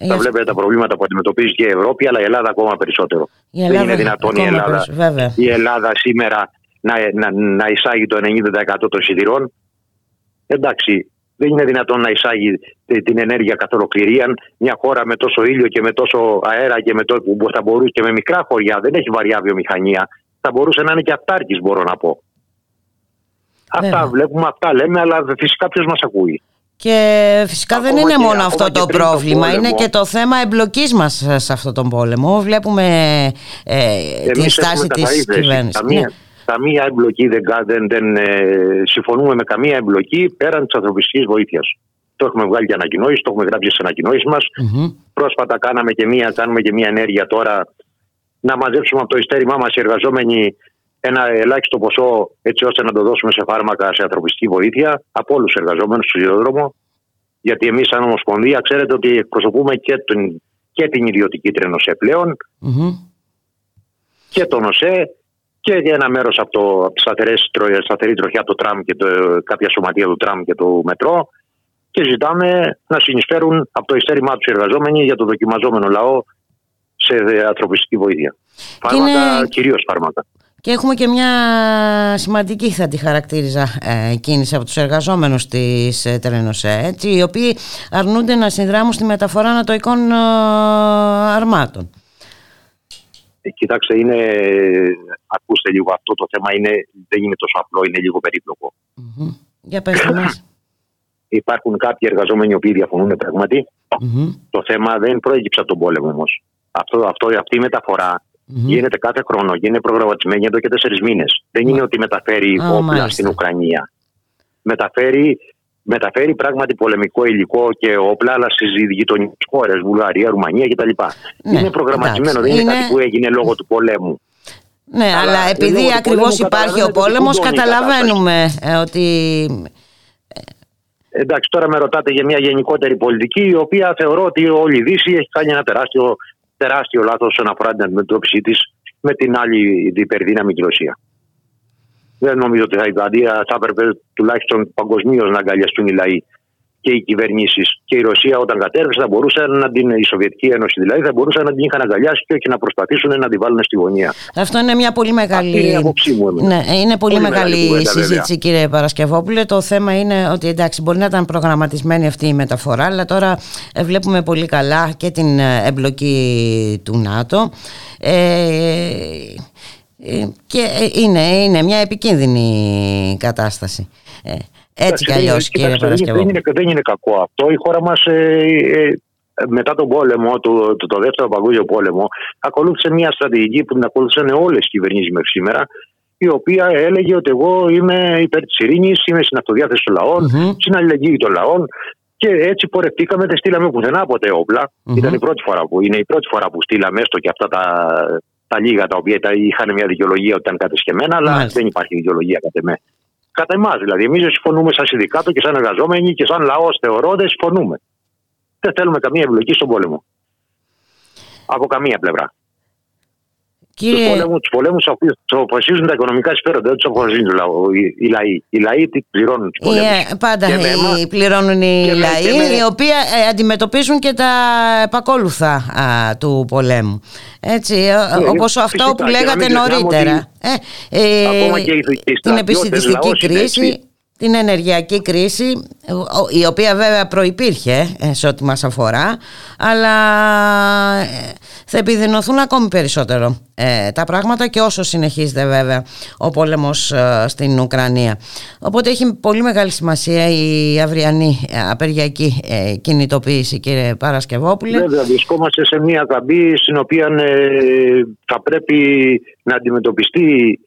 Ε, Θα βλέπετε τα προβλήματα που αντιμετωπίζει και η Ευρώπη, αλλά η Ελλάδα ακόμα περισσότερο. Η Ελλάδα Δεν είναι δυνατόν η ακόμα Ελλάδα, περισσότερο, βέβαια. η Ελλάδα σήμερα να, να, να εισάγει το 90% των σιδηρών. Εντάξει, δεν είναι δυνατόν να εισάγει τε- την ενέργεια καθ' ολοκληρία μια χώρα με τόσο ήλιο και με τόσο αέρα και με, το, που θα μπορούσε και με μικρά χωριά, δεν έχει βαριά βιομηχανία. Θα μπορούσε να είναι και αυτάρκης μπορώ να πω. Βέβαια. Αυτά βλέπουμε, αυτά λέμε, αλλά φυσικά ποιος μας ακούει. Και φυσικά δεν Ακόμα είναι και- μόνο ακόμα αυτό και το πριν τον πρόβλημα, πόλεμο. είναι και το θέμα εμπλοκής μας σε αυτόν τον πόλεμο. Βλέπουμε ε, τη Εμείς στάση έχουμε της καθαρή θέση. κυβέρνησης. Καμία, Ναι. καμία εμπλοκή δεν, κα- δεν, δεν ε, συμφωνούμε με καμία εμπλοκή πέραν της ανθρωπιστικής βοήθειας. Το έχουμε βγάλει και ανακοινώσεις, το έχουμε γράψει στις ανακοινώσεις μας. Μμμ. Πρόσφατα κάναμε και μία, κάνουμε και μία ενέργεια τώρα να μαζέψουμε από το ειστέρημά μας οι εργαζόμενοι ένα ελάχιστο ποσό έτσι ώστε να το δώσουμε σε φάρμακα, σε ανθρωπιστική βοήθεια από όλους τους εργαζόμενους στο ιδιόδρομο. Γιατί εμείς, σαν Ομοσπονδία, ξέρετε ότι εκπροσωπούμε και, την, και την ιδιωτική τρένοσέ πλέον Μμμ. και τον ΟΣΕ και για ένα μέρος από, το, από τη σταθερές, τρο- σταθερή τροχιά το τραμ και το, κάποια σωματεία του τραμ και του μετρό και ζητάμε να συνεισφέρουν από το ειστέρημά τους οι εργαζόμενοι για το δοκιμαζόμενο λαό σε ε, ανθρωπιστική βοήθεια. Φάρμακα, Είναι- κυρίως φάρμακα. Και έχουμε και μια σημαντική θα τη χαρακτήριζα ε, κίνηση από τους εργαζόμενους της ε, Τρένοσέ, έτσι, οι οποίοι αρνούνται να συνδράμουν στη μεταφορά ανατοικών ε, αρμάτων. Ε, Κοιτάξτε, είναι, ακούστε λίγο αυτό το θέμα, είναι, δεν είναι τόσο απλό, είναι λίγο περίπλοκο. Μμμ. Για πέστε μας. Υπάρχουν κάποιοι εργαζόμενοι οι οποίοι διαφωνούν πράγματι. Μμμ. Το θέμα δεν προέκυψε από τον πόλεμο όμως. Αυτό, αυτό, αυτή η μεταφορά Μμμ. γίνεται κάθε χρόνο και είναι προγραμματισμένη εδώ και τέσσερις μήνες. Δεν είναι ότι μεταφέρει Α, όπλα μάλιστα. στην Ουκρανία. Μεταφέρει, μεταφέρει πράγματι πολεμικό υλικό και όπλα, αλλά στις γειτονικές χώρες, Βουλγαρία, Ρουμανία κτλ. Ναι, είναι προγραμματισμένο, εντάξει. δεν είναι, Είναι- κάτι που έγινε λόγω του πολέμου. Ναι, Αλλά αλλά λόγω επειδή του ακριβώς πολέμου υπάρχει ο καταλαβαίνετε ότι πόλεμος κουντώνει η καταλαβαίνουμε ε, ότι Εντάξει, τώρα με ρωτάτε για μια γενικότερη πολιτική, η οποία θεωρώ ότι όλη η Δύση έχει κάνει ένα τεράστιο, τεράστιο λάθος όσον αφορά την αντιμετώπιση της με την άλλη υπερδύναμη της Ρωσία. Δεν νομίζω ότι θα, δηλαδή, θα έπρεπε τουλάχιστον παγκοσμίως να αγκαλιαστούν οι λαοί και οι κυβερνήσεις. Και η Ρωσία όταν κατέρευσε θα μπορούσε να την, η Σοβιετική Ένωση δηλαδή, θα μπορούσε να την είχαν αγκαλιάσει και όχι να προσπαθήσουν να την βάλουν στη γωνία. αυτό είναι μια πολύ μεγάλη... Αυτή είναι η άποψή μου. εμένα. Ναι, είναι πολύ, Πολύ μεγάλη, μεγάλη κουβέντα, συζήτηση κύριε Παρασκευόπουλε. Το θέμα είναι ότι εντάξει μπορεί να ήταν προγραμματισμένη αυτή η μεταφορά αλλά τώρα ε, βλέπουμε πολύ καλά και την ε, εμπλοκή του ΝΑΤΟ ε, ε, και ε, είναι, είναι μια επικίνδυνη κατάσταση. Ε, έτσι κι Εντάξει, δεν- αλλιώς κύριε κοιτάξτε, δεν, είναι- δεν, Παρασκευόπουλε. είναι, δεν είναι κακό αυτό. Η χώρα μας μετά τον πόλεμο, το, το, το δεύτερο παγκόσμιο πόλεμο, ακολούθησε μια στρατηγική που την ακολούθησαν όλες οι κυβερνήσεις μέχρι σήμερα, η οποία έλεγε ότι εγώ είμαι υπέρ της ειρήνης, είμαι στην αυτοδιάθεση των λαών, Μμμ. στην αλληλεγγύη των λαών. Και έτσι πορευτήκαμε, δεν στείλαμε πουθενά ποτέ όπλα. Μμμ. Ήταν η πρώτη φορά που, είναι η πρώτη φορά που στείλαμε έστω και αυτά τα, τα λίγα τα οποία τα, είχαν μια δικαιολογία ότι ήταν κατεσκεμμένα, αλλά Μάλιστα. δεν υπάρχει δικαιολογία κατά εμέ. Κατά εμάς δηλαδή. Εμείς δεν συμφωνούμε σαν συνδικάτο και σαν εργαζόμενοι και σαν λαός θεωρώ δεν συμφωνούμε. Δεν θέλουμε καμία εμπλοκή στον πόλεμο. Από καμία πλευρά. Τους Κύριε, πολέμου, τους πολέμους τους αποφασίζουν τα οικονομικά συμφέροντα, δεν τους αποφασίζουν το λαό- οι, οι λαοί. Οι λαοί τι πληρώνουν τους πολέμους. Ε, πάντα Και με εμάς- οι- πληρώνουν οι και με- λαοί και με- οι οποίοι ε, αντιμετωπίζουν και τα επακόλουθα α, του πολέμου. Έτσι, ε, όπως φυσικά, αυτό που και να λέγατε μην ξεχνάμε νωρίτερα. Ε, ε, Ακόμα και οι- οι την στρατιώτες επιστημιστική λαός είναι κρίση, έτσι. Την ενεργειακή κρίση, ο- η οποία βέβαια προϋπήρχε ε, σε ό,τι μας αφορά, αλλά ε, θα επιδεινωθούν ακόμη περισσότερο ε, τα πράγματα και όσο συνεχίζεται βέβαια ο πόλεμος ε, στην Ουκρανία. Οπότε έχει πολύ μεγάλη σημασία η αυριανή ε, απεργιακή ε, κινητοποίηση κύριε Παρασκευόπουλε. Βέβαια, βρισκόμαστε σε μια καμπή στην οποία ε, θα πρέπει να αντιμετωπιστεί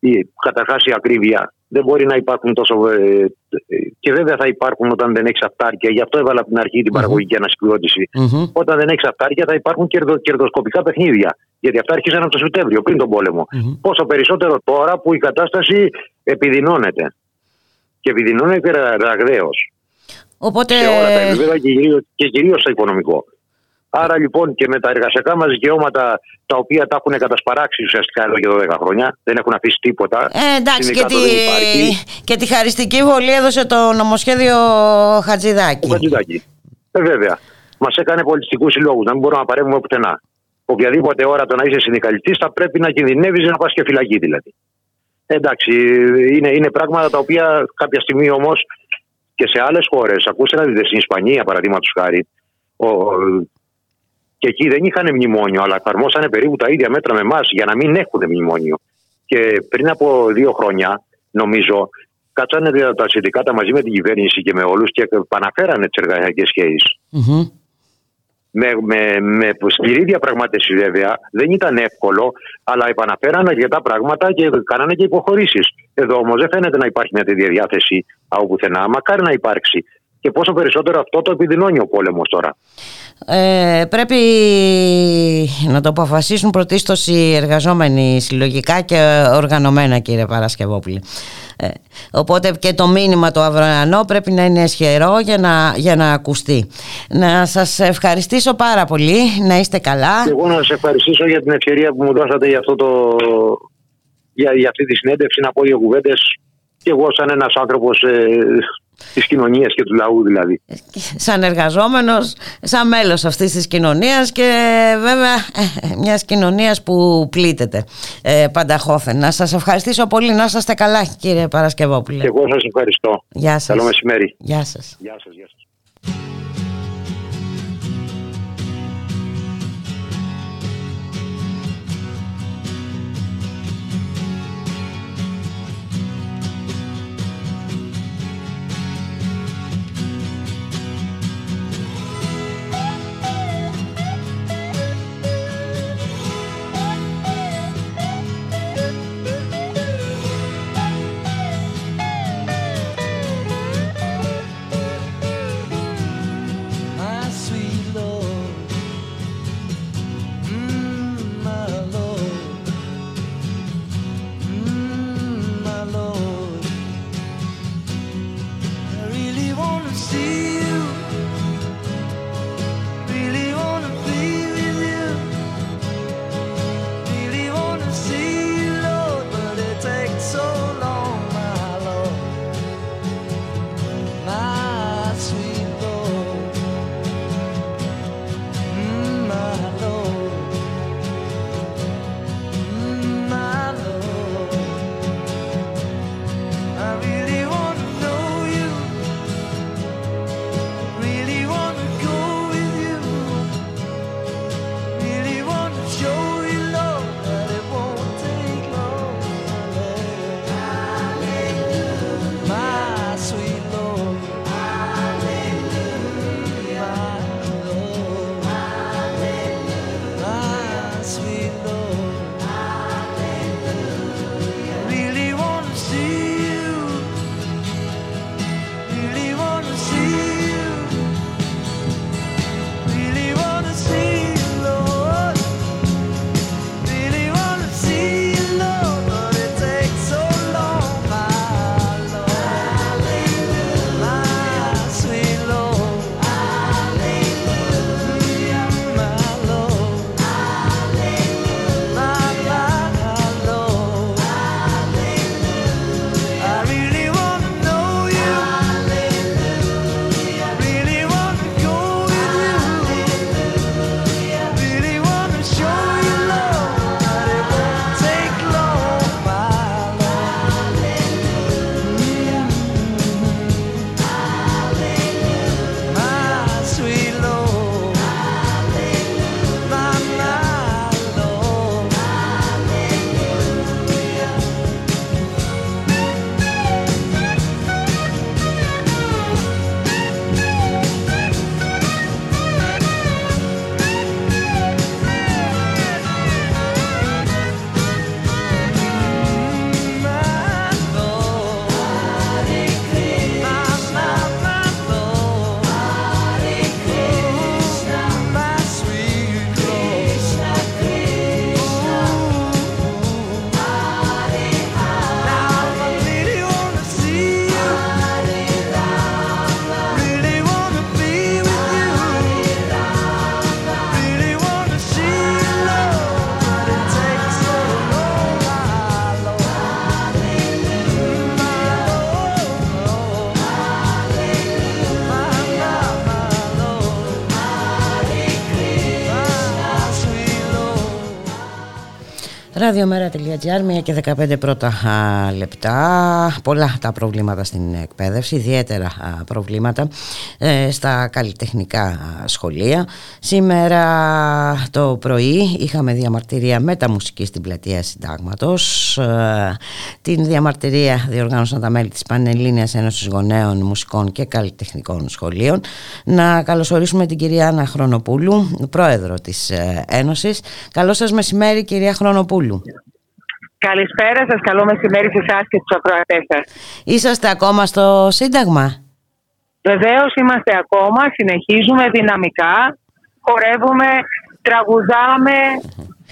η, καταρχάς η ακρίβεια. Δεν μπορεί να υπάρχουν τόσο. ε, ε, και βέβαια θα υπάρχουν όταν δεν έχεις αυτάρκεια. Γι' αυτό έβαλα από την αρχή την παραγωγική ανασυγκρότηση. Μμμ. Όταν δεν έχεις αυτάρκεια θα υπάρχουν κερδο, κερδοσκοπικά παιχνίδια. Γιατί αυτά άρχισαν από το Σεπτέμβριο, πριν τον πολεμο Πόσο περισσότερο τώρα που η κατάσταση επιδεινώνεται. Και επιδεινώνεται ραγδαίως. Οπότε... Σε όλα τα επίπεδα και κυρίως, και κυρίως στο οικονομικό. Άρα λοιπόν και με τα εργασιακά μας δικαιώματα τα οποία τα έχουν κατασπαράξει ουσιαστικά εδώ και 12 χρόνια, δεν έχουν αφήσει τίποτα. Ε, εντάξει, και Συνδικάτο τη, δεν υπάρχει. και τη χαριστική βολή έδωσε το νομοσχέδιο Χατζηδάκη. Ο Χατζηδάκη. Ε, βέβαια. Μας έκανε πολιτιστικού συλλόγους, να μην μπορούμε να παρέμβουμε πουθενά. Οποιαδήποτε ώρα το να είσαι συνδικαλιστής θα πρέπει να κινδυνεύεις να πας και φυλακή δηλαδή. Ε, Εντάξει, είναι, είναι πράγματα τα οποία κάποια στιγμή όμως και σε άλλες χώρες, ακούστε να δείτε στην Ισπανία παραδείγματος χάρη, ο, και εκεί δεν είχαν μνημόνιο, αλλά εφαρμόσανε περίπου τα ίδια μέτρα με εμάς για να μην έχουν μνημόνιο. Και πριν από δύο χρόνια, νομίζω, κάτσανε τα- τα συνδικάτα μαζί με την κυβέρνηση και με όλους και επαναφέρανε τις εργασιακές σχέσεις. Μμμ. Με, με, με σκληρή διαπραγμάτευση βέβαια, δεν ήταν εύκολο, αλλά επαναφέραν αρκετά πράγματα και κάνανε και υποχωρήσεις. Εδώ όμως δεν φαίνεται να υπάρχει μια τέτοια διάθεση από πουθενά. Μακάρι να υπάρξει. Και πόσο περισσότερο αυτό το επιδεινώνει ο πόλεμος τώρα. Ε, πρέπει να το αποφασίσουν πρωτίστως οι εργαζόμενοι συλλογικά και οργανωμένα κύριε Παρασκευόπουλη. Ε, οπότε και το μήνυμα το αυριανό πρέπει να είναι ισχυρό για να, για να ακουστεί. Να σας ευχαριστήσω πάρα πολύ, να είστε καλά. Και εγώ να σας ευχαριστήσω για την ευκαιρία που μου δώσατε για, αυτό το, για, για αυτή τη συνέντευξη να πω δύο κουβέντες. Και εγώ, σαν ένας άνθρωπος ε, της κοινωνίας και του λαού, δηλαδή. σαν εργαζόμενος, σαν μέλος αυτής της κοινωνίας και βέβαια ε, μιας κοινωνίας που πλήττεται ε, πανταχώθεν. Να σας ευχαριστήσω πολύ, να είστε καλά κύριε Παρασκευόπουλε. Και εγώ σας ευχαριστώ. Γεια σας. Καλό μεσημέρι. Γεια σας. Γεια σας, γεια σας. Ραδιομέρα.gr, μία και 15 πρώτα α, λεπτά. Πολλά τα προβλήματα στην εκπαίδευση, ιδιαίτερα α, προβλήματα ε, στα καλλιτεχνικά α, σχολεία. Σήμερα το πρωί είχαμε διαμαρτυρία μεταμουσική στην πλατεία Συντάγματος. Ε, την διαμαρτυρία διοργάνωσαν τα μέλη της Πανελλήνιας Ένωσης Γονέων Μουσικών και Καλλιτεχνικών Σχολείων. Να καλωσορίσουμε την κυρία Άννα Χρονοπούλου, πρόεδρο της ε, Ένωσης. Καλό σας μεσημέρι κυρία Χρονοπούλου. Καλησπέρα σας, καλό μεσημέρι σε εσάς και στους ακροατές σας. Είσαστε ακόμα στο Σύνταγμα; Βεβαίως είμαστε ακόμα, συνεχίζουμε δυναμικά, χορεύουμε, τραγουδάμε,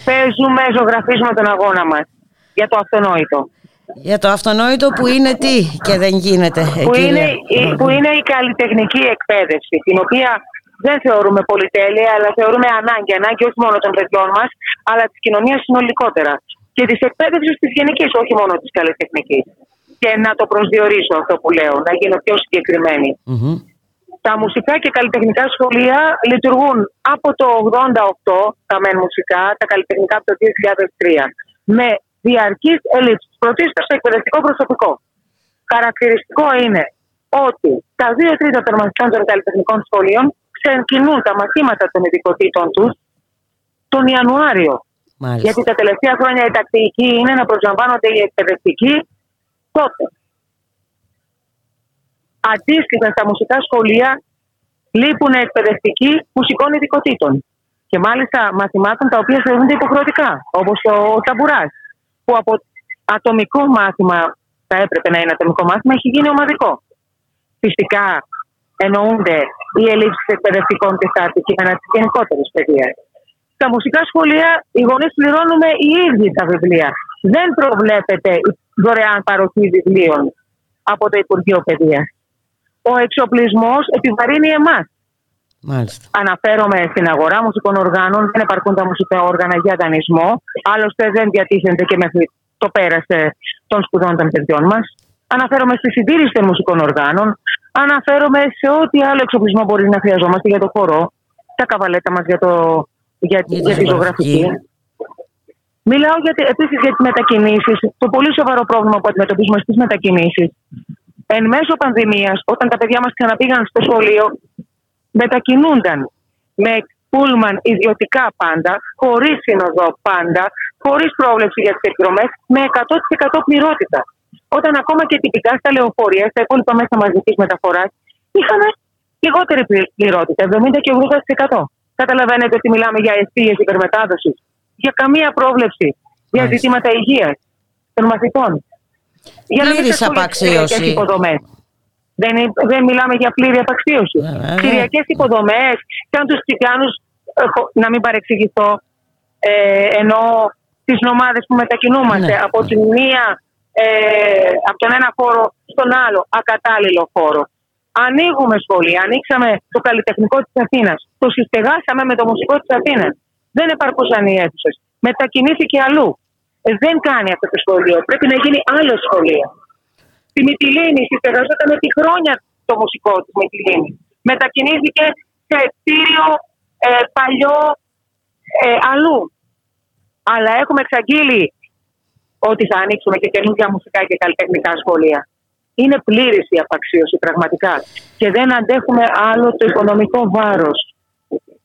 παίζουμε, ζωγραφίζουμε τον αγώνα μας για το αυτονόητο. Για το αυτονόητο που είναι τι και δεν γίνεται. Που είναι, που είναι η καλλιτεχνική εκπαίδευση, την οποία δεν θεωρούμε πολυτέλεια, αλλά θεωρούμε ανάγκη. Ανάγκη όχι μόνο των παιδιών μας, αλλά της κοινωνίας συνολικότερα. Και της εκπαίδευσης της γενικής, όχι μόνο της καλλιτεχνικής. Και να το προσδιορίσω αυτό που λέω, να γίνω πιο συγκεκριμένη. Τα μουσικά και καλλιτεχνικά σχολεία λειτουργούν από το 88, τα μεν μουσικά, τα καλλιτεχνικά από το 2003, με διαρκή ελλείψη. Πρωτίστως στο εκπαιδευτικό προσωπικό. Χαρακτηριστικό είναι ότι τα δύο τρίτα των μαθητών των καλλιτεχνικών σχολείων ξεκινούν τα μαθήματα των ειδικοτήτων τους τον Ιανουάριο. Μάλιστα. Γιατί τα τελευταία χρόνια η τακτική είναι να προσλαμβάνονται οι εκπαιδευτικοί τότε. Αντίστοιχα στα μουσικά σχολεία λείπουν εκπαιδευτικοί μουσικών ειδικοτήτων. Και μάλιστα μαθημάτων τα οποία θεωρούνται υποχρεωτικά, όπως ο ταμπουράς. Που από ατομικό μάθημα, θα έπρεπε να είναι ατομικό μάθημα, έχει γίνει ομαδικό. Φυσικά εννοούνται οι ελλείψεις εκπαιδευτικών και στα αντικείμενα τη γενικότερη παιδεία. Στα μουσικά σχολεία οι γονείς πληρώνουμε οι ίδιοι τα βιβλία. Δεν προβλέπεται η δωρεάν παροχή βιβλίων από το Υπουργείο Παιδείας. Ο εξοπλισμός επιβαρύνει εμάς. Μάλιστα. Αναφέρομαι στην αγορά μουσικών οργάνων, δεν επαρκούν τα μουσικά όργανα για δανεισμό. Άλλωστε δεν διατίθενται και μέχρι το πέρασε των σπουδών των παιδιών μας. Αναφέρομαι στη συντήρησης των μουσικών οργάνων. Αναφέρομαι σε ό,τι άλλο εξοπλισμό μπορεί να χρειαζόμαστε για το χορό, τα καβαλέτα μας για, το, για, Για για, τη τη ζωγραφική. ζωγραφική. Μιλάω για, επίσης για τις μετακινήσεις. Το πολύ σοβαρό πρόβλημα που αντιμετωπίζουμε στις μετακινήσεις. Εν μέσω πανδημίας, όταν τα παιδιά μας ξαναπήγαν στο σχολείο, μετακινούνταν με πούλμαν ιδιωτικά πάντα, χωρίς σύνοδο πάντα, χωρίς πρόβλεψη για τις εκδρομές, με 100% πληρότητα. Όταν ακόμα και τυπικά στα λεωφορεία, στα υπόλοιπα μέσα μαζικής μεταφοράς, είχαν λιγότερη πλη- πληρότητα, 70 και 80%. Καταλαβαίνετε ότι μιλάμε για αιστείες υπερμετάδοσης, για καμία πρόβλεψη, για Μάλιστα. ζητήματα υγείας των μαθητών. Για να μην Πλήρης σας πω για τις απαξίωση. κυριακές υποδομές. Δεν, είναι- δεν μιλάμε για πλήρη απαξίωση. Βέβαια. Κυριακές υποδομές, σαν τους Τσιγκάνου, να μην παρεξηγηθώ, ε, ενώ τις νομάδες που μετακινούμαστε Ναι. από, την μία, ε, από τον ένα χώρο στον άλλο ακατάλληλο χώρο. Ανοίγουμε σχολεία, ανοίξαμε το καλλιτεχνικό της Αθήνας, το συστεγάσαμε με το μουσικό της Αθήνας. Δεν επαρκούσαν οι αίθουσες. Μετακινήθηκε αλλού. Ε, δεν κάνει αυτό το σχολείο. Πρέπει να γίνει άλλο σχολείο. Στη Μυτιλίνη συστεγαζόταν επί χρόνια το μουσικό της Μυτιλίνη. Μετακινήθηκε σε κτίριο ε, παλιό ε, αλλού. Αλλά έχουμε εξαγγείλει ότι θα ανοίξουμε και καινούργια μουσικά και καλλιτεχνικά σχολεία. Είναι πλήρης η απαξίωση πραγματικά. Και δεν αντέχουμε άλλο το οικονομικό βάρος.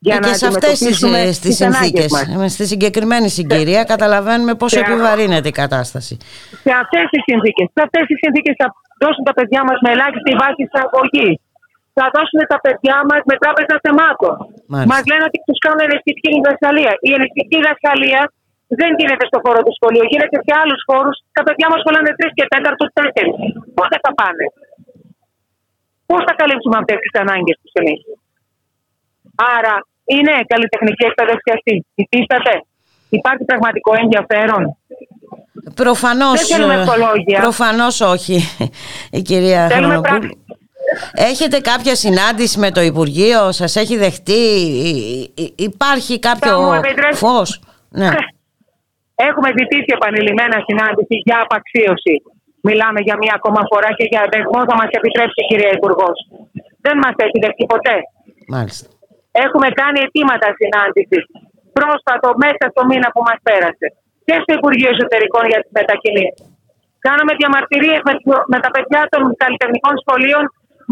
Για και να σε αυτές τις, αντιμετωπίσουμε ε, στις τις ανάγκες συνθήκες, μας. ε, στη συγκεκριμένη συγκυρία καταλαβαίνουμε πόσο Σε- επιβαρύνεται η κατάσταση. σε αυτές τις συνθήκες. Σε αυτές τις συνθήκες θα δώσουν τα παιδιά μας με ελάχιστη βάση εισαγωγή. Θα δώσουν τα παιδιά μας με τράπεζα θεμάτων. Μάλιστα. Μας λένε ότι τους κάνουν ελεκτική διδασκαλία. Η ελεκτική διδασκαλία δεν γίνεται στο χώρο του σχολείου, γίνεται σε άλλους χώρους. Τα παιδιά μας κολλάνε τρεις και τέταρτο, τέσσερις. Πότε θα πάνε; Πώς θα καλύψουμε αυτές τις ανάγκες τους εμείς; Άρα είναι καλλιτεχνική εκπαίδευση αυτή. Υφίσταται. Υπάρχει πραγματικό ενδιαφέρον; Προφανώς, Δεν θέλουμε ε, ευχολόγια. προφανώς όχι η κυρία Θέλουμε Χρονοπούλου. πράξη. Έχετε κάποια συνάντηση με το Υπουργείο, σας έχει δεχτεί, υ- υ- υπάρχει κάποιο μου επιτρέψει- φως; Ναι. Έχουμε ζητήσει επανειλημμένα συνάντηση για απαξίωση. Μιλάμε για μία ακόμα φορά και για δεσμό θα μας επιτρέψει η κυρία Υπουργός. Δεν μας έχει δεχτεί ποτέ. Μάλιστα. Έχουμε κάνει αιτήματα συνάντησης πρόσφατο μέσα στο μήνα που μας πέρασε. και στο Υπουργείο Εσωτερικών για τις μετακινήσεις. Κάναμε διαμαρτυρίες με, με τα παιδιά των καλλιτεχνικών σχολείων.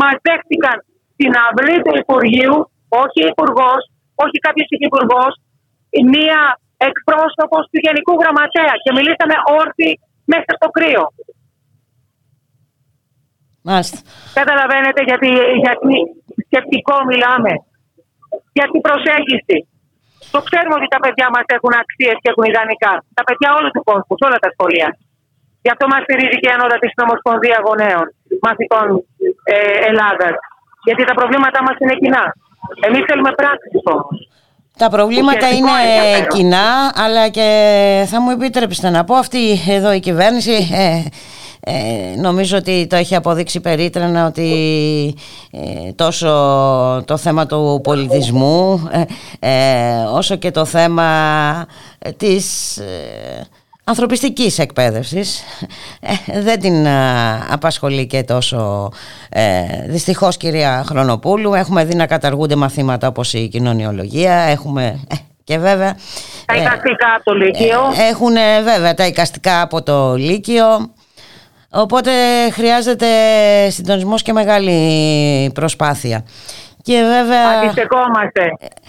Μας δέχτηκαν στην αυλή του Υπουργείου, όχι υπουργός, όχι κάποιος υφυπουργό, μία εκπρόσωπος του Γενικού Γραμματέα και μιλήσαμε όρθιοι μέσα στο κρύο. Μάλιστα. Καταλαβαίνετε γιατί, γιατί σκεπτικό μιλάμε. Γιατί προσέγγιση. Το ξέρουμε ότι τα παιδιά μας έχουν αξίες και έχουν ιδανικά. Τα παιδιά όλου του κόσμου, σε όλα τα σχολεία. Γι' αυτό μας στηρίζει και η Ανώτατη Συνομοσπονδία Γονέων Μαθητών ε, Ελλάδας. Γιατί τα προβλήματά μας είναι κοινά. Εμείς θέλουμε πράξεις όμως. Τα προβλήματα Ουσιαστικό είναι ενδιαφέρον. κοινά, αλλά και θα μου επιτρέψετε να πω αυτή εδώ η κυβέρνηση ε, ε, νομίζω ότι το έχει αποδείξει περίτρανα ότι ε, τόσο το θέμα του πολιτισμού ε, ε, όσο και το θέμα ε, της ε, ανθρωπιστικής εκπαίδευσης ε, δεν την α, απασχολεί και τόσο ε, δυστυχώς κυρία Χρονοπούλου έχουμε δει να καταργούνται μαθήματα όπως η κοινωνιολογία έχουμε ε, και βέβαια Τα ε, εικαστικά από το Λύκειο. έχουν ε, βέβαια τα εικαστικά από το Λύκειο οπότε χρειάζεται συντονισμός και μεγάλη προσπάθεια και βέβαια Αντιστεκόμαστε.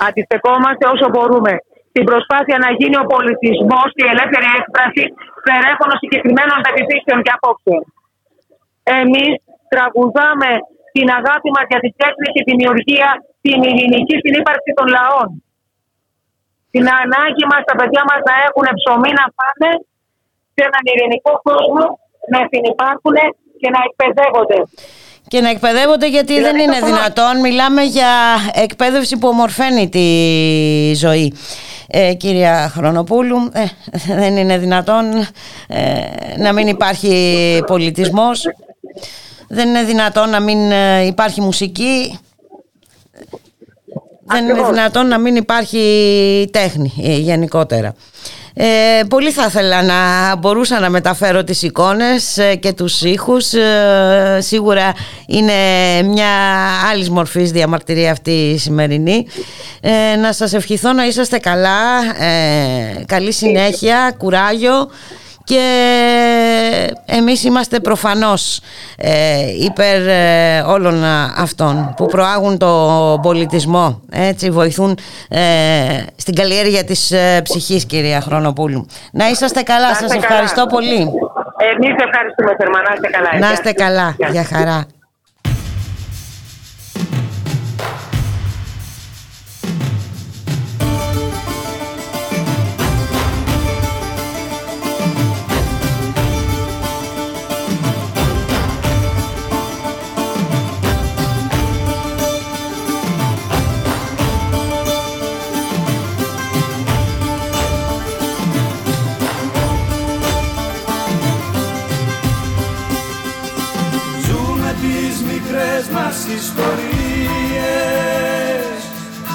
Αντιστεκόμαστε όσο μπορούμε. Στην προσπάθεια να γίνει ο πολιτισμός και η ελεύθερη έκφραση φερέφωνο συγκεκριμένων πεπιθήσεων και απόψεων. Εμείς τραγουδάμε την αγάπη μας για την τέχνη και τη δημιουργία, την ειρηνική συνύπαρξη των λαών. Την ανάγκη μας τα παιδιά μας να έχουν ψωμί να φάνε σε έναν ειρηνικό κόσμο, να συνυπάρχουν και να εκπαιδεύονται. Και να εκπαιδεύονται γιατί Δηλαδή, δεν είναι το δυνατόν. Μιλάμε για εκπαίδευση που ομορφαίνει τη ζωή. Ε, κυρία Χρονοπούλου, ε, δεν είναι δυνατόν ε, να μην υπάρχει πολιτισμός. Δεν είναι δυνατόν να μην ε, υπάρχει μουσική. Δεν είναι Ακριβώς. δυνατόν να μην υπάρχει τέχνη ε, γενικότερα. Ε, πολύ θα ήθελα να μπορούσα να μεταφέρω τις εικόνες ε, και τους ήχους. Ε, σίγουρα είναι μια άλλη μορφής διαμαρτυρία αυτή η σημερινή. Ε, να σας ευχηθώ να είσαστε καλά, ε, καλή συνέχεια, κουράγιο και εμείς είμαστε προφανώς ε, υπέρ ε, όλων α, αυτών που προάγουν το πολιτισμό έτσι βοηθούν ε, στην καλλιέργεια της ε, ψυχής κυρία Χρονοπούλου να είσαστε καλά, Να σας είστε καλά. ευχαριστώ πολύ Εμείς ευχαριστούμε θερμά. Να είστε καλά. να είστε καλά, Γεια. για χαρά ιστορίες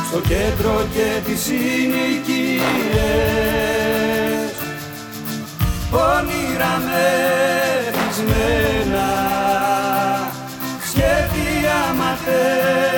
Στο κέντρο και τις συνοικίες. Όνειρα μεθυσμένα Σχέδια ματαιωμένα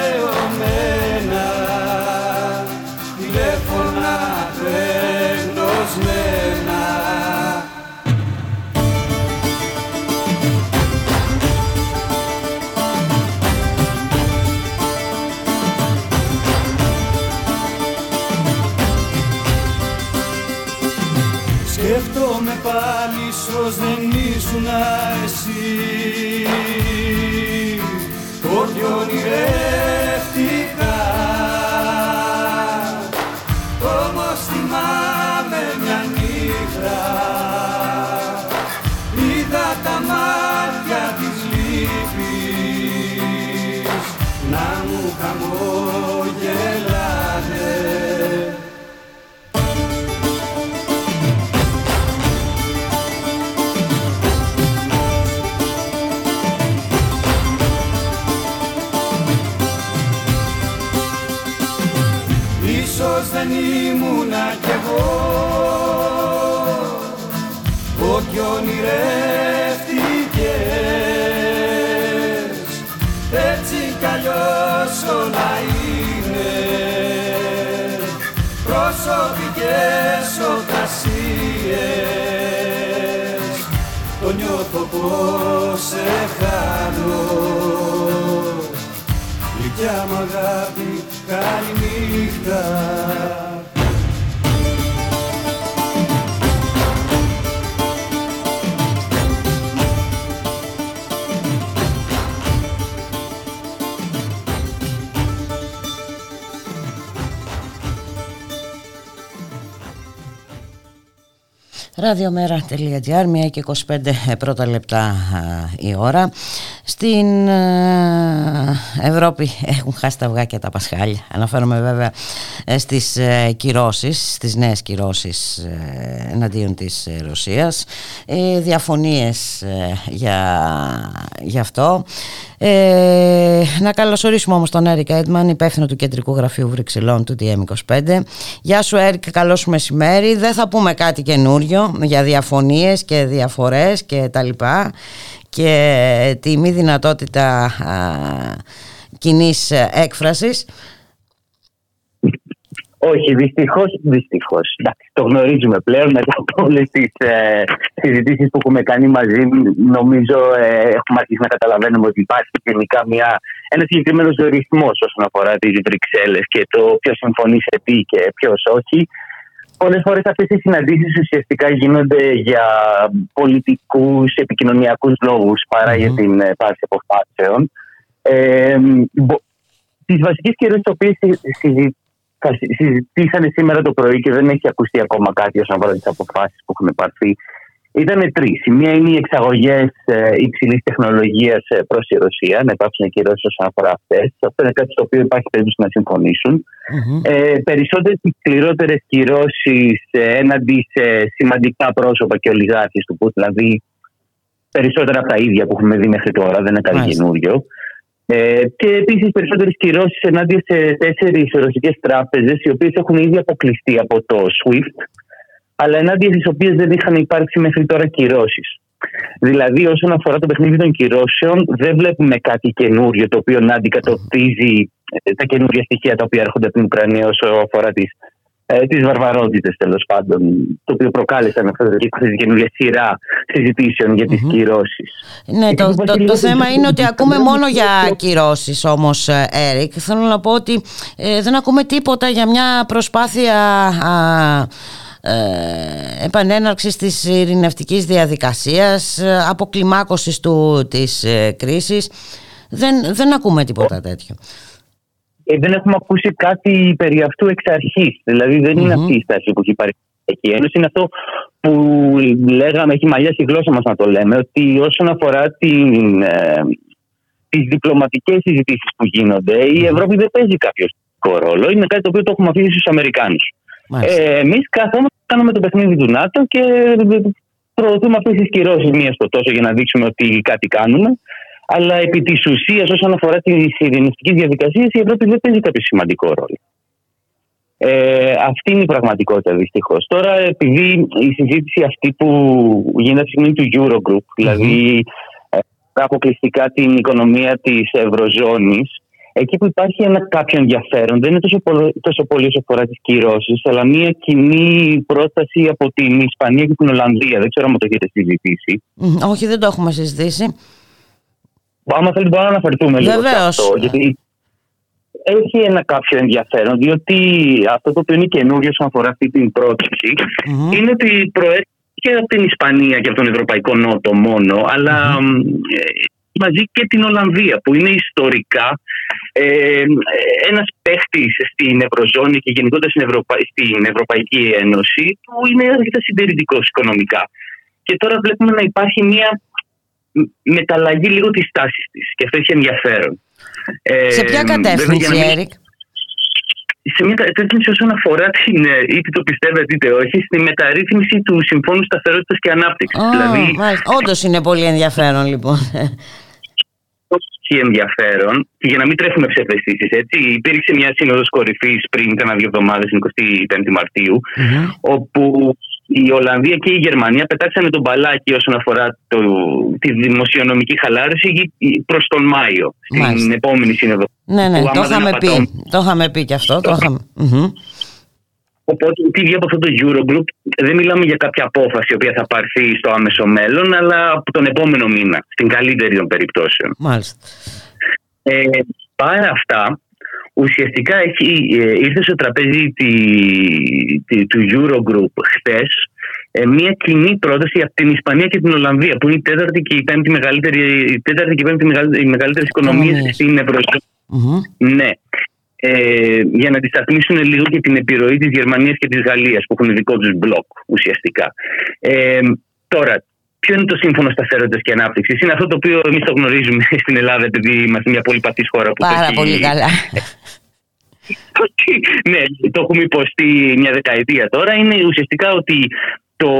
Το νιώθω πως σε χάνω. Γλυκιά μου αγάπη καληνύχτα Ραδιομέρα.gr, 1 και 25 πρώτα λεπτά α, η ώρα. Στην ε, Ευρώπη έχουν χάσει τα αυγά και τα πασχάλια. Αναφέρομαι βέβαια ε, στις ε, κυρώσεις, στις νέες κυρώσεις ε, εναντίον της ε, Ρωσίας. Ε, διαφωνίες ε, για, για αυτό. Ε, να καλωσορίσουμε όμως τον Έρικ Έντμαν, υπεύθυνο του Κεντρικού Γραφείου Βρυξελών του DM25. Γεια σου Έρικ, καλώς σου μεσημέρι. Δεν θα πούμε κάτι καινούριο για διαφωνίες και διαφορές και τα λοιπά και τη μη δυνατότητα α, κοινής έκφρασης. Όχι, δυστυχώς. Δυστυχώς. Εντάξει, το γνωρίζουμε πλέον μετά από όλες τις ε, συζητήσεις που έχουμε κάνει μαζί. Νομίζω ε, έχουμε αρχίσει να καταλαβαίνουμε ότι υπάρχει γενικά μια, ένα συγκεκριμένος ρυθμός όσον αφορά τις Βρυξέλλες και το ποιος συμφωνεί σε τι και ποιος όχι. Πολλές φορές αυτές οι συναντήσεις ουσιαστικά γίνονται για πολιτικούς, επικοινωνιακούς λόγους παρά για την ε, πάρση αποφάσεων. Ε, τις βασικές κυρίε τις οποίες θα συ- συζητήσανε σήμερα το πρωί και δεν έχει ακουστεί ακόμα κάτι όσον αφορά τις αποφάσεις που έχουν πάρθει. Ήταν τρεις. Η μία είναι οι εξαγωγές υψηλής τεχνολογίας προς τη Ρωσία, να υπάρξουν κυρώσεις όσον αφορά αυτές. Αυτό είναι κάτι στο οποίο υπάρχει περίπτωση να συμφωνήσουν. Ε, Περισσότερες και σκληρότερες κυρώσεις έναντι σε σημαντικά πρόσωπα και ολιγάρχες του Πούτιν, δηλαδή περισσότερα από τα ίδια που έχουμε δει μέχρι τώρα, δεν είναι κάτι Μάλιστα. καινούριο. Ε, και επίσης περισσότερες κυρώσεις ενάντια σε τέσσερις ρωσικές τράπεζες, οι οποίες έχουν ήδη αποκλειστεί από το SWIFT, αλλά ενάντια στις οποίες δεν είχαν υπάρξει μέχρι τώρα κυρώσεις. Δηλαδή, όσον αφορά το παιχνίδι των κυρώσεων, δεν βλέπουμε κάτι καινούριο το οποίο να αντικατοπτρίζει ε, τα καινούργια στοιχεία τα οποία έρχονται από την Ουκρανία όσο αφορά τις ε, τις βαρβαρότητες τέλος πάντων, το οποίο προκάλεσαν αυτή αυτή την καινούργια σειρά συζητήσεων για τις κυρώσεις. Ναι, το, το, το θέμα είναι ότι ακούμε μόνο για κυρώσεις όμως, ε, Έρικ. Θέλω να πω ότι ε, δεν ακούμε τίποτα για μια προσπάθεια α, ε, επανέναρξης της ειρηνευτικής διαδικασίας, ε, αποκλιμάκωσης του, της ε, κρίσης. Δεν, δεν ακούμε τίποτα τέτοιο. Ε, δεν έχουμε ακούσει κάτι περί αυτού εξ αρχής. Δηλαδή δεν είναι αυτή η στάση που έχει πάρει η Ευρωπαϊκή Ένωση. Είναι αυτό που λέγαμε, έχει μαλλιάσει η γλώσσα μας να το λέμε, ότι όσον αφορά την, ε, τις διπλωματικές συζητήσεις που γίνονται, η Ευρώπη δεν παίζει κάποιο σημαντικό ρόλο. Είναι κάτι το οποίο το έχουμε αφήσει στους Αμερικάνους. Μάλιστα. Ε, Εμείς καθόμαστε, κάνουμε το παιχνίδι του ΝΑΤΟ και προωθούμε αυτές τις κυρώσεις μία στο τόσο για να δείξουμε ότι κάτι κάνουμε. Αλλά επί της ουσίας, όσον αφορά τις ειρηνευτικές διαδικασίες, η Ευρώπη δεν παίζει κάποιο σημαντικό ρόλο. Ε, αυτή είναι η πραγματικότητα δυστυχώς. Τώρα, επειδή η συζήτηση αυτή που γίνεται αυτή τη στιγμή του Eurogroup, δηλαδή ε, αποκλειστικά την οικονομία της Ευρωζώνης, εκεί που υπάρχει ένα κάποιο ενδιαφέρον, δεν είναι τόσο, πολύ- τόσο πολύ όσο αφορά τις κυρώσεις, αλλά μια κοινή πρόταση από την Ισπανία και την Ολλανδία. Δεν ξέρω αν το έχετε συζητήσει. Μμ, Όχι, δεν το έχουμε συζητήσει. Άμα θέλετε, μπορούμε να αναφερθούμε λίγο σε Βεβαίως. αυτό. Γιατί έχει ένα κάποιο ενδιαφέρον, διότι αυτό το οποίο είναι καινούριο όσον αφορά αυτή την πρόταση Μμμ. είναι ότι προέρχεται και από την Ισπανία και από τον Ευρωπαϊκό Νότο μόνο, αλλά ε, μαζί και την Ολλανδία, που είναι ιστορικά ε, ένας παίχτης στην Ευρωζώνη και γενικότερα στην, Ευρωπα- στην Ευρωπαϊκή Ένωση, που είναι αρκετά συντηρητικός οικονομικά. Και τώρα βλέπουμε να υπάρχει μια μ- μεταλλαγή λίγο της τάσης της και αυτό έχει ενδιαφέρον. Ε, Σε ποια βέβαια, για κατεύθυνση, να μην- Έρικ; σε μια κατεύθυνση όσον αφορά την, ε, είτε το πιστεύετε είτε όχι, στη μεταρρύθμιση του Συμφώνου Σταθερότητας και Ανάπτυξης. Δηλαδή, Όντως είναι πολύ ενδιαφέρον λοιπόν. Έχει ενδιαφέρον και για να μην τρέχουμε ψευδεστήσει, έτσι. Υπήρξε μια σύνοδος κορυφής πριν κάνα δύο εβδομάδες, την 25η μαρτιου όπου η Ολλανδία και η Γερμανία πετάξανε τον μπαλάκι όσον αφορά το, τη δημοσιονομική χαλάρωση προς τον Μάιο, στην Μάλιστα. επόμενη σύνοδο. ναι, ναι, Που το άμα δεν είχαμε πει. απατώμε- Το είχαμε πει και αυτό. Το είχαμε. Μμμ. Οπότε, τι βγει από αυτό το Eurogroup, δεν μιλάμε για κάποια απόφαση η οποία θα πάρθει στο άμεσο μέλλον, αλλά από τον επόμενο μήνα, στην καλύτερη των περιπτώσεων. Μάλιστα. Ε, παρά αυτά, ουσιαστικά έχει, ε, ήρθε στο τραπέζι τη, τη- του Eurogroup χτες ε, μια κοινή πρόταση από την Ισπανία και την Ολλανδία, που είναι η τέταρτη και η πέμπτη μεγαλύτερη, η τέταρτη και η πέμπτη μεγαλύτερη, οι μεγαλύτερες οικονομίες Οικονομίες. στην Ευρωζώνη. Μμμ. Ναι. Ε, για να αντισταθμίσουν λίγο και την επιρροή της Γερμανίας και της Γαλλίας που έχουν δικό τους μπλοκ ουσιαστικά. Ε, τώρα, ποιο είναι το σύμφωνο σταθερότητας και ανάπτυξης; Είναι αυτό το οποίο εμείς το γνωρίζουμε στην Ελλάδα επειδή είμαστε μια πολυπατής χώρα που το Πάρα έχει- πολύ καλά. ναι, το έχουμε υποστεί μια δεκαετία τώρα. Είναι ουσιαστικά ότι το,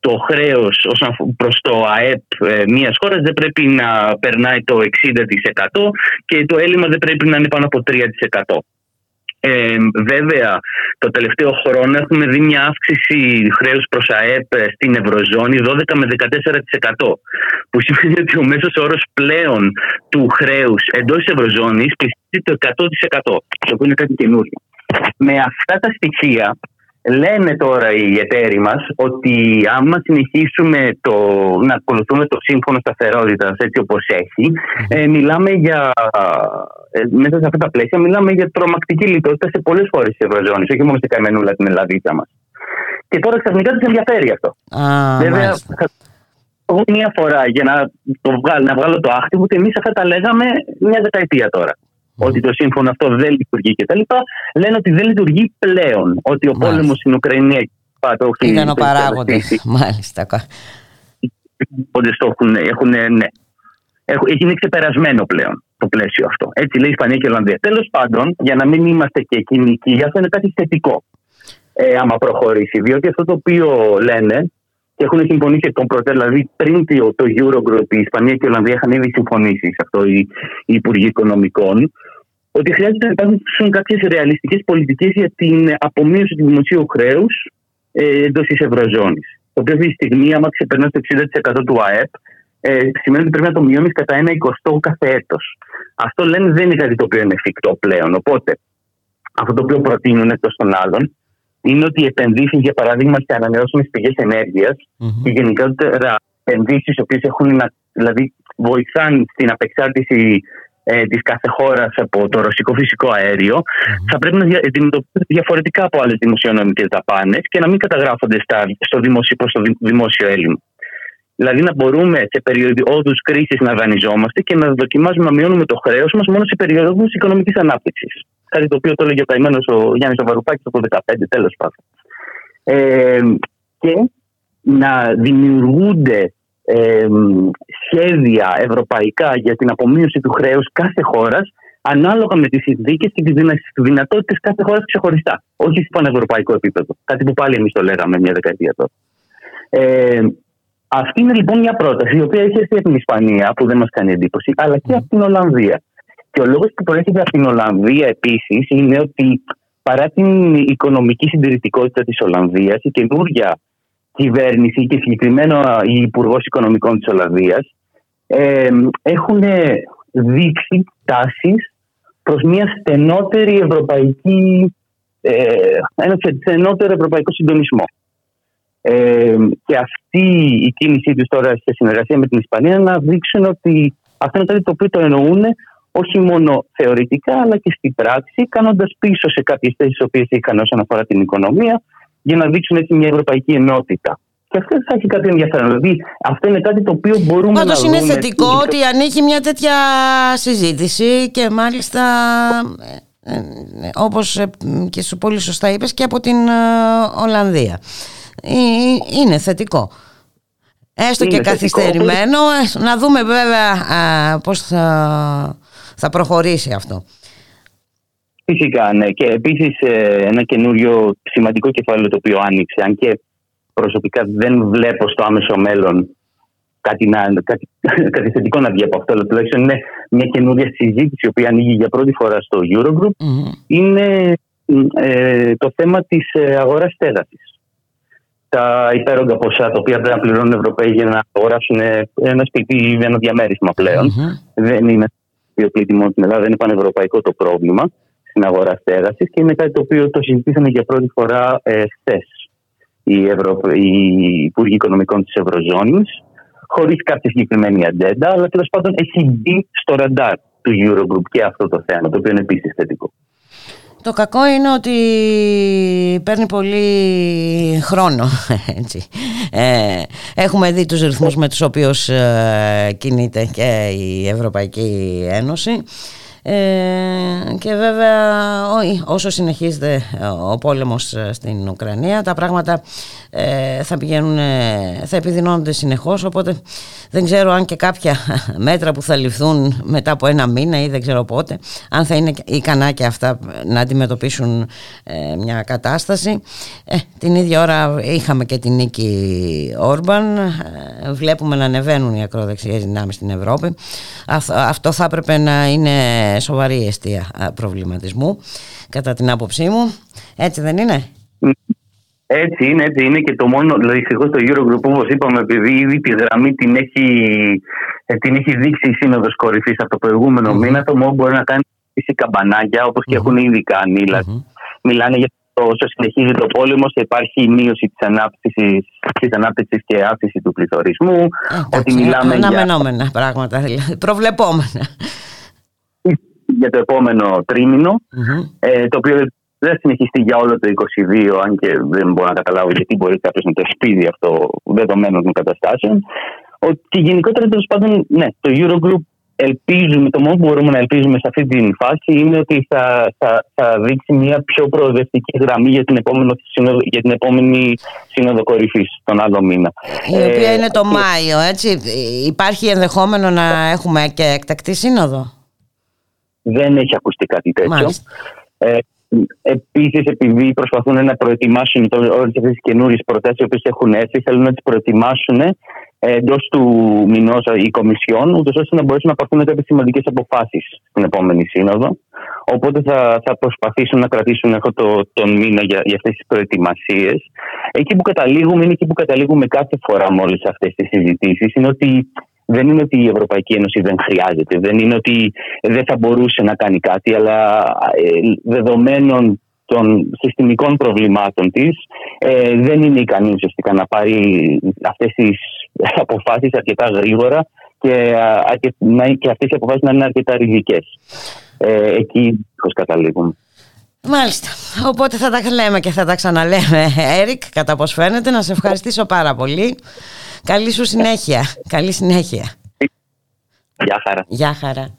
το χρέος όσον αφ- προς το ΑΕΠ ε, μιας χώρας δεν πρέπει να περνάει το 60% και το έλλειμμα δεν πρέπει να είναι πάνω από 3%. Ε, βέβαια, το τελευταίο χρόνο έχουμε δει μια αύξηση χρέους προς ΑΕΠ ε, στην Ευρωζώνη 12 με 14% που σημαίνει ότι ο μέσος όρος πλέον του χρέους εντός της Ευρωζώνης πλησιάζει το 100% το οποίο είναι κάτι καινούριο. Με αυτά τα στοιχεία λένε τώρα οι εταίροι μας ότι άμα συνεχίσουμε το, να ακολουθούμε το σύμφωνο σταθερότητας έτσι όπως έχει ε, μιλάμε για ε, μέσα σε αυτά τα πλαίσια μιλάμε για τρομακτική λιτότητα σε πολλές χώρες της Ευρωζώνης όχι μόνο σε καημενούλα την Ελλαδίτσα μας. Και τώρα ξαφνικά τους ενδιαφέρει αυτό. Α, Βέβαια, μάλιστα. θα πω μία φορά για να, το βγάλω, να βγάλω το άχτη μου ότι εμείς αυτά τα λέγαμε μια δεκαετία τώρα. Ότι το σύμφωνο αυτό δεν λειτουργεί κτλ. Λένε ότι δεν λειτουργεί πλέον. Ότι ο Μάλιστα. πόλεμος στην Ουκρανία πά, το έχει- Ήταν ο το έχει παράγοντα. καταστήσει. Μάλιστα. Οπότε το έχουν, έχουν ναι. Έχουν, είναι ξεπερασμένο πλέον το πλαίσιο αυτό. Έτσι λέει η Ισπανία και η Ολλανδία. Τέλος πάντων, για να μην είμαστε και κοινικοί, αυτό είναι κάτι θετικό. Ε, άμα προχωρήσει. Διότι αυτό το οποίο λένε και έχουν συμφωνήσει εκ των προτέρων, δηλαδή πριν το, το Eurogroup, η Ισπανία και η Ολλανδία είχαν ήδη συμφωνήσει σε αυτό οι, οι Υπουργοί Οικονομικών, ότι χρειάζεται να υπάρξουν κάποιες ρεαλιστικές πολιτικές για την απομείωση του δημοσίου χρέους ε, εντός της Ευρωζώνης. Το οποίο αυτή τη στιγμή, άμα ξεπερνά το 60% του ΑΕΠ, ε, σημαίνει ότι πρέπει να το μειώνεις κατά ένα εικοστό κάθε έτος. Αυτό λένε δεν είναι κάτι το οποίο είναι εφικτό πλέον. Οπότε, αυτό το οποίο προτείνουν εκτός των άλλων είναι ότι οι επενδύσεις, για παράδειγμα, σε ανανεώσιμες πηγές ενέργειας και γενικότερα επενδύσεις οι οποίες έχουν να, δηλαδή βοηθάνε στην απεξάρτηση ε, της κάθε χώρας από το ρωσικό φυσικό αέριο, θα πρέπει να δια- αντιμετωπίζονται διαφορετικά από άλλες δημοσιονομικές δαπάνες και να μην καταγράφονται στα, στο δημόσιο, προς το δη- δημόσιο έλλειμμα. Δηλαδή να μπορούμε σε περιόδου κρίσης να δανειζόμαστε και να δοκιμάζουμε να μειώνουμε το χρέος μας μόνο σε περιόδου οικονομικής ανάπτυξης. Κάτι το οποίο το έλεγε ο καημένος ο Γιάννης Βαρουφάκη το 2015, τέλος πάντων. Ε, και να δημιουργούνται ε, σχέδια ευρωπαϊκά για την απομείωση του χρέους κάθε χώρας ανάλογα με τις συνθήκες και τις δυνα- δυνατότητες κάθε χώρας ξεχωριστά. Όχι σε πανευρωπαϊκό επίπεδο. Κάτι που πάλι εμείς το λέγαμε μια δεκαετία τώρα. Ε, αυτή είναι λοιπόν μια πρόταση η οποία έχει έρθει από την Ισπανία που δεν μας κάνει εντύπωση αλλά και από την Ολλανδία. Και ο λόγος που προέρχεται από την Ολλανδία επίσης είναι ότι παρά την οικονομική συντηρητικότητα της Ολλανδίας η καινούργια κυβέρνηση και συγκεκριμένα η Υπουργός Οικονομικών της Ολλανδίας ε, έχουν δείξει τάσεις προς μια στενότερη ευρωπαϊκή ε, ένα στενότερο ευρωπαϊκό συντονισμό. Ε, και αυτή η κίνησή τους τώρα σε συνεργασία με την Ισπανία να δείξουν ότι αυτό είναι κάτι το οποίο το εννοούν όχι μόνο θεωρητικά αλλά και στην πράξη, κάνοντας πίσω σε κάποιες θέσεις τις οποίες είχαν όσον αφορά την οικονομία, για να δείξουν έτσι μια ευρωπαϊκή ενότητα. Και αυτό θα έχει κάτι ενδιαφέρον. Δηλαδή, αυτό είναι κάτι το οποίο μπορούμε Πάντως να είναι δούμε. θετικό ότι ανοίγει μια τέτοια συζήτηση και μάλιστα ε, ε, όπως ε, και σου πολύ σωστά είπες και από την ε, Ολλανδία. Ε, Είναι θετικό. Έστω Είναι και θετικό. καθυστερημένο, ε, να δούμε βέβαια α, πώς θα, θα προχωρήσει αυτό. Φυσικά, ναι. Και επίσης ένα καινούριο σημαντικό κεφάλαιο το οποίο άνοιξε, αν και προσωπικά δεν βλέπω στο άμεσο μέλλον κάτι, να, κάτι, κάτι θετικό να βγει από αυτό, αλλά τουλάχιστον είναι μια καινούρια συζήτηση η οποία ανοίγει για πρώτη φορά στο Eurogroup, Μμμ. είναι ε, το θέμα της ε, αγοράς στέγασης. Τα υπέρογκα ποσά τα οποία πρέπει να πληρώνουν οι Ευρωπαίοι για να αγοράσουν ε, ένα σπίτι ή ένα διαμέρισμα πλέον Μμμ. δεν είναι το πλήττει μόνο στην Ελλάδα, δεν είναι πανευρωπαϊκό το πρόβλημα. στην αγορά στέγασης και είναι κάτι το οποίο το συζητήσαμε για πρώτη φορά ε, χθες οι, Ευρω... οι Υπουργοί Οικονομικών της Ευρωζώνης, χωρίς κάποια συγκεκριμένη ατζέντα, αλλά τέλος πάντων έχει μπει στο ραντάρ του Eurogroup και αυτό το θέμα, το οποίο είναι επίσης θετικό. Το κακό είναι ότι παίρνει πολύ χρόνο. Έτσι. Ε, έχουμε δει τους ρυθμούς με τους οποίους ε, κινείται και η Ευρωπαϊκή Ένωση. Ε, και βέβαια όσο συνεχίζεται ο πόλεμος στην Ουκρανία τα πράγματα ε, θα πηγαίνουν, θα επιδεινώνονται συνεχώς οπότε δεν ξέρω αν και κάποια μέτρα που θα ληφθούν μετά από ένα μήνα ή δεν ξέρω πότε αν θα είναι ικανά και αυτά να αντιμετωπίσουν ε, μια κατάσταση. Ε, την ίδια ώρα είχαμε και την νίκη Όρμπαν. Ε, βλέπουμε να ανεβαίνουν οι ακροδεξιές δυνάμεις στην Ευρώπη. Αυτό θα έπρεπε να είναι σοβαρή αιστεία προβληματισμού κατά την άποψή μου έτσι δεν είναι; Έτσι είναι, έτσι είναι και το μόνο, δηλαδή δυστυχώ το Eurogroup όπως είπαμε, επειδή ήδη τη γραμμή την έχει, ε, την έχει δείξει η Σύνοδος Κορυφής από το προηγούμενο mm-hmm. μήνα, το μόνο μπορεί να κάνει είναι καμπανάκια όπως και mm-hmm. έχουν ήδη κάνει. Mm-hmm. Μιλάνε για το όσο συνεχίζει το πόλεμο θα υπάρχει μείωση της ανάπτυξης της ανάπτυξης και αύξηση του πληθωρισμού. Ε, ότι μιλάμε αναμενόμενα για... πράγματα, δηλαδή, προβλεπόμενα. Για το επόμενο τρίμηνο, ε, το οποίο δεν θα συνεχιστεί για όλο το 2022, αν και δεν μπορώ να καταλάβω γιατί μπορεί κάποιος να το σπίδει αυτό δεδομένων των καταστάσεων. Ότι γενικότερα τέλος πάντων, ναι, το Eurogroup ελπίζουμε, το μόνο που μπορούμε να ελπίζουμε σε αυτή την φάση είναι ότι θα, θα, θα δείξει μια πιο προοδευτική γραμμή για την, επόμενη σύνοδο, για την επόμενη σύνοδο κορυφής τον άλλο μήνα. Η οποία ε, είναι το Μάιο, έτσι. Υπάρχει ενδεχόμενο να έχουμε και εκτακτή σύνοδο; Δεν έχει ακουστεί κάτι τέτοιο. Ε, Επίσης, επειδή προσπαθούν να προετοιμάσουν όλες αυτές τις καινούριες προτάσεις που έχουν έρθει, θέλουν να τις προετοιμάσουν εντός του μηνός η Κομισιόν, ούτως ώστε να μπορέσουν να πάρθουν κάποιες σημαντικές αποφάσεις στην επόμενη σύνοδο. Οπότε θα, θα προσπαθήσουν να κρατήσουν αυτό το, τον μήνα για, για αυτές τις προετοιμασίες. Εκεί που καταλήγουμε, είναι εκεί που καταλήγουμε κάθε φορά με όλες αυτές τις συζητήσεις, είναι ότι δεν είναι ότι η Ευρωπαϊκή Ένωση δεν χρειάζεται, δεν είναι ότι δεν θα μπορούσε να κάνει κάτι, αλλά ε, δεδομένων των συστημικών προβλημάτων της ε, δεν είναι ικανή ουσιαστικά να πάρει αυτές τις αποφάσεις αρκετά γρήγορα και, και αυτές οι αποφάσεις να είναι αρκετά ριζικές. Ε, εκεί πώς καταλήγουμε. Μάλιστα. Οπότε θα τα λέμε και θα τα ξαναλέμε, Έρικ, κατά πώς φαίνεται. Να σε ευχαριστήσω πάρα πολύ. Καλή σου συνέχεια. Καλή συνέχεια. Γεια χαρά. Γεια χαρά.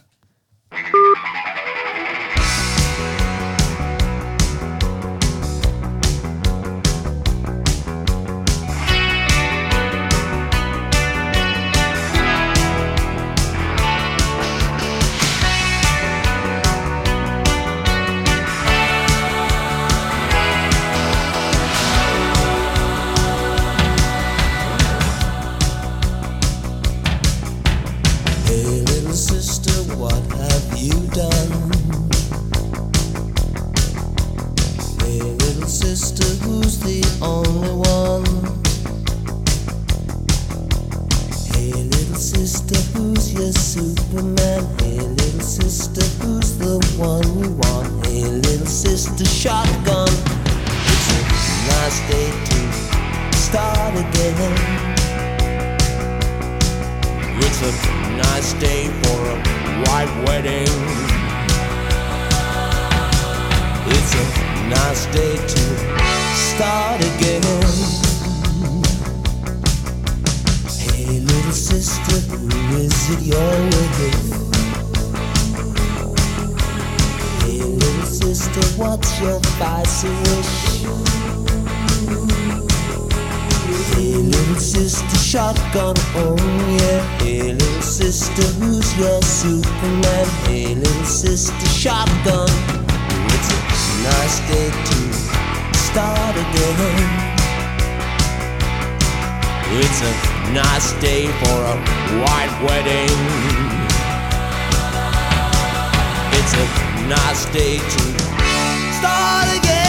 only one. Hey, little sister, who's your Superman? Hey, little sister, who's the one you want? Hey, little sister, shotgun. It's a nice day to start again. It's a nice day for a white wedding. It's a nice day to start again. Hey, little sister, who is it you're with? Hey, little sister, what's your spicy wish? Hey, little sister, shotgun, oh yeah. Hey, little sister, who's your Superman? Hey, little sister, shotgun. It's a nice day to start again. It's a nice day for a white wedding. It's a nice day to start again.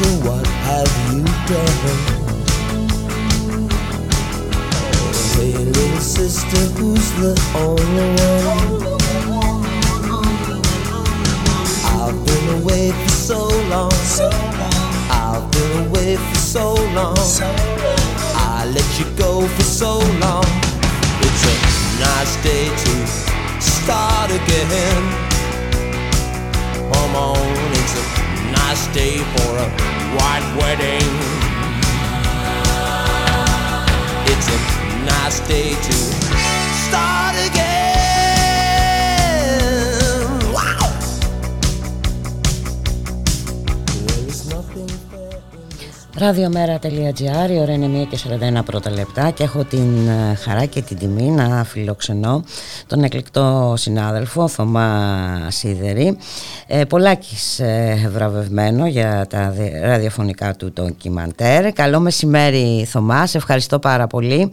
Sister, what have you done? Hey, little sister, who's the only one? I've been away for so long. I've been away for so long. I let you go for so long. It's a nice day to start again. Come on, it's a nice day for a white wedding. It's a nice day to Ραδιομέρα.gr, η ώρα είναι 1 και 41 πρώτα λεπτά και έχω την ε, χαρά και την τιμή να φιλοξενώ τον εκλεκτό συνάδελφο Θωμά Σίδερη, ε, πολλάκις ε, βραβευμένο για τα δι- ραδιοφωνικά του ντοκιμαντέρ. Καλό μεσημέρι Θωμά, σε ευχαριστώ πάρα πολύ.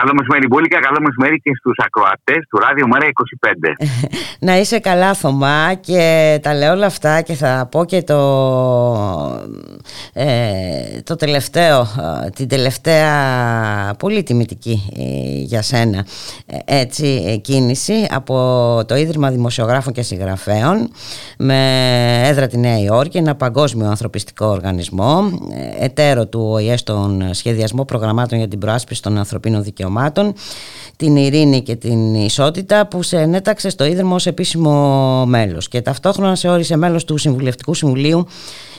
Καλό μεσημέρι, Μπούλικα. Καλό μεσημέρι και στους ακροατές του Ράδιο Μέρα 25. Να είσαι καλά Θωμά και τα λέω όλα αυτά και θα πω και το, ε, το τελευταίο, ε, την τελευταία πολύ τιμητική ε, για σένα ε, έτσι, ε, κίνηση από το Ίδρυμα Δημοσιογράφων και Συγγραφέων με έδρα τη Νέα Υόρκη, ένα παγκόσμιο ανθρωπιστικό οργανισμό, ε, εταίρο του ΟΗΕ στον σχεδιασμό προγραμμάτων για την προάσπιση των ανθρωπίνων δικαιωμάτων, την ειρήνη και την ισότητα που σε ενέταξε στο Ίδρυμα ως επίσημο μέλος και ταυτόχρονα σε όρισε μέλος του Συμβουλευτικού Συμβουλίου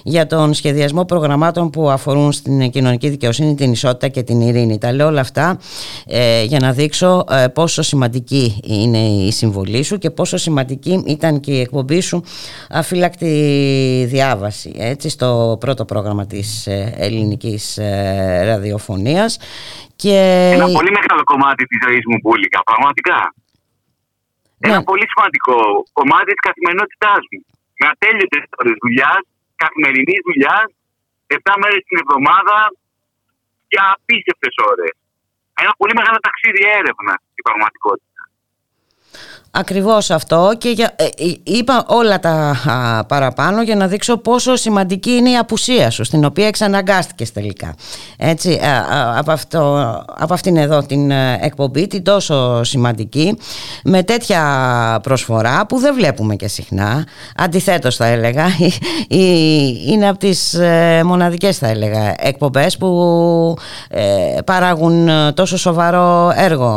για τον σχεδιασμό προγραμμάτων που αφορούν στην κοινωνική δικαιοσύνη, την ισότητα και την ειρήνη. Τα λέω όλα αυτά ε, για να δείξω ε, πόσο σημαντική είναι η συμβολή σου και πόσο σημαντική ήταν και η εκπομπή σου αφύλακτη διάβαση έτσι, στο πρώτο πρόγραμμα της ε, ελληνικής ε, ραδιοφωνίας. Και... Ένα πολύ μεγάλο κομμάτι της ζωής μου, Μπούλικα, πραγματικά. Ένα Ναι. πολύ σημαντικό κομμάτι της καθημερινότητάς μου. Με ατέλειωτες ώρες δουλειάς, καθημερινής δουλειάς, 7 μέρες την εβδομάδα και απίστευτες ώρες. Ένα πολύ μεγάλο ταξίδι έρευνα στην πραγματικότητα. Ακριβώς αυτό και για, ε, ε, είπα όλα τα α, παραπάνω για να δείξω πόσο σημαντική είναι η απουσία σου στην οποία εξαναγκάστηκες τελικά. Έτσι, α, α, από, αυτό, από αυτήν εδώ την ε, εκπομπή την τόσο σημαντική με τέτοια προσφορά που δεν βλέπουμε και συχνά. Αντιθέτως θα έλεγα η- είναι από τις ε, μοναδικές θα έλεγα εκπομπές που ε, παράγουν ε, τόσο σοβαρό έργο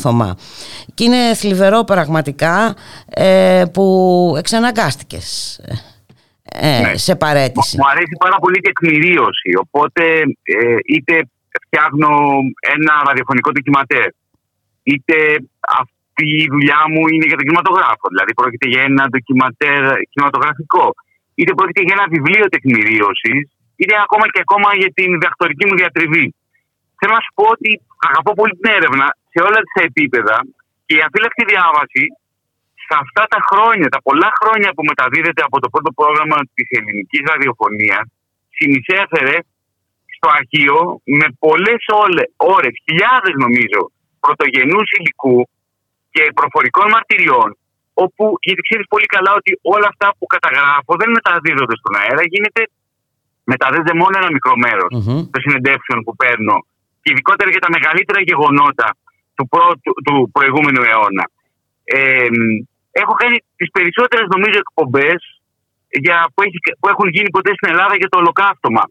Θωμά. Και είναι θλιβερό πραγματικά ε, που εξαναγκάστηκες ε, Ναι. σε παρέτηση. Μου αρέσει πάρα πολύ η τεκμηρίωση. Οπότε ε, είτε φτιάχνω ένα ραδιοφωνικό ντοκιματέρ, είτε αυτή η δουλειά μου είναι για τον κινηματογράφο. Δηλαδή πρόκειται για ένα ντοκιματέρ κινηματογραφικό, είτε πρόκειται για ένα βιβλίο τεκμηρίωσης, είτε ακόμα και ακόμα για την διδακτορική μου διατριβή. Θέλω να σου πω ότι αγαπώ πολύ την έρευνα σε όλα τα επίπεδα και η αφύλακτη διάβαση σε αυτά τα χρόνια, τα πολλά χρόνια που μεταδίδεται από το πρώτο πρόγραμμα της ελληνικής ραδιοφωνίας, συνεισέφερε στο αρχείο με πολλές όλε, ώρες, χιλιάδες νομίζω, πρωτογενούς υλικού και προφορικών μαρτυριών, όπου, γιατί ξέρεις πολύ καλά ότι όλα αυτά που καταγράφω δεν μεταδίδονται στον αέρα, γίνεται, μεταδίδεται μόνο ένα μικρό μέρος Μμμ. των συνεντεύξεων που παίρνω και ειδικότερα για τα μεγαλύτερα γεγονότα του, πρώτου, του προηγούμενου αιώνα. Ε, μ, έχω κάνει τις περισσότερες νομίζω εκπομπές για, που, έχει, που έχουν γίνει ποτέ στην Ελλάδα για το ολοκαύτωμα.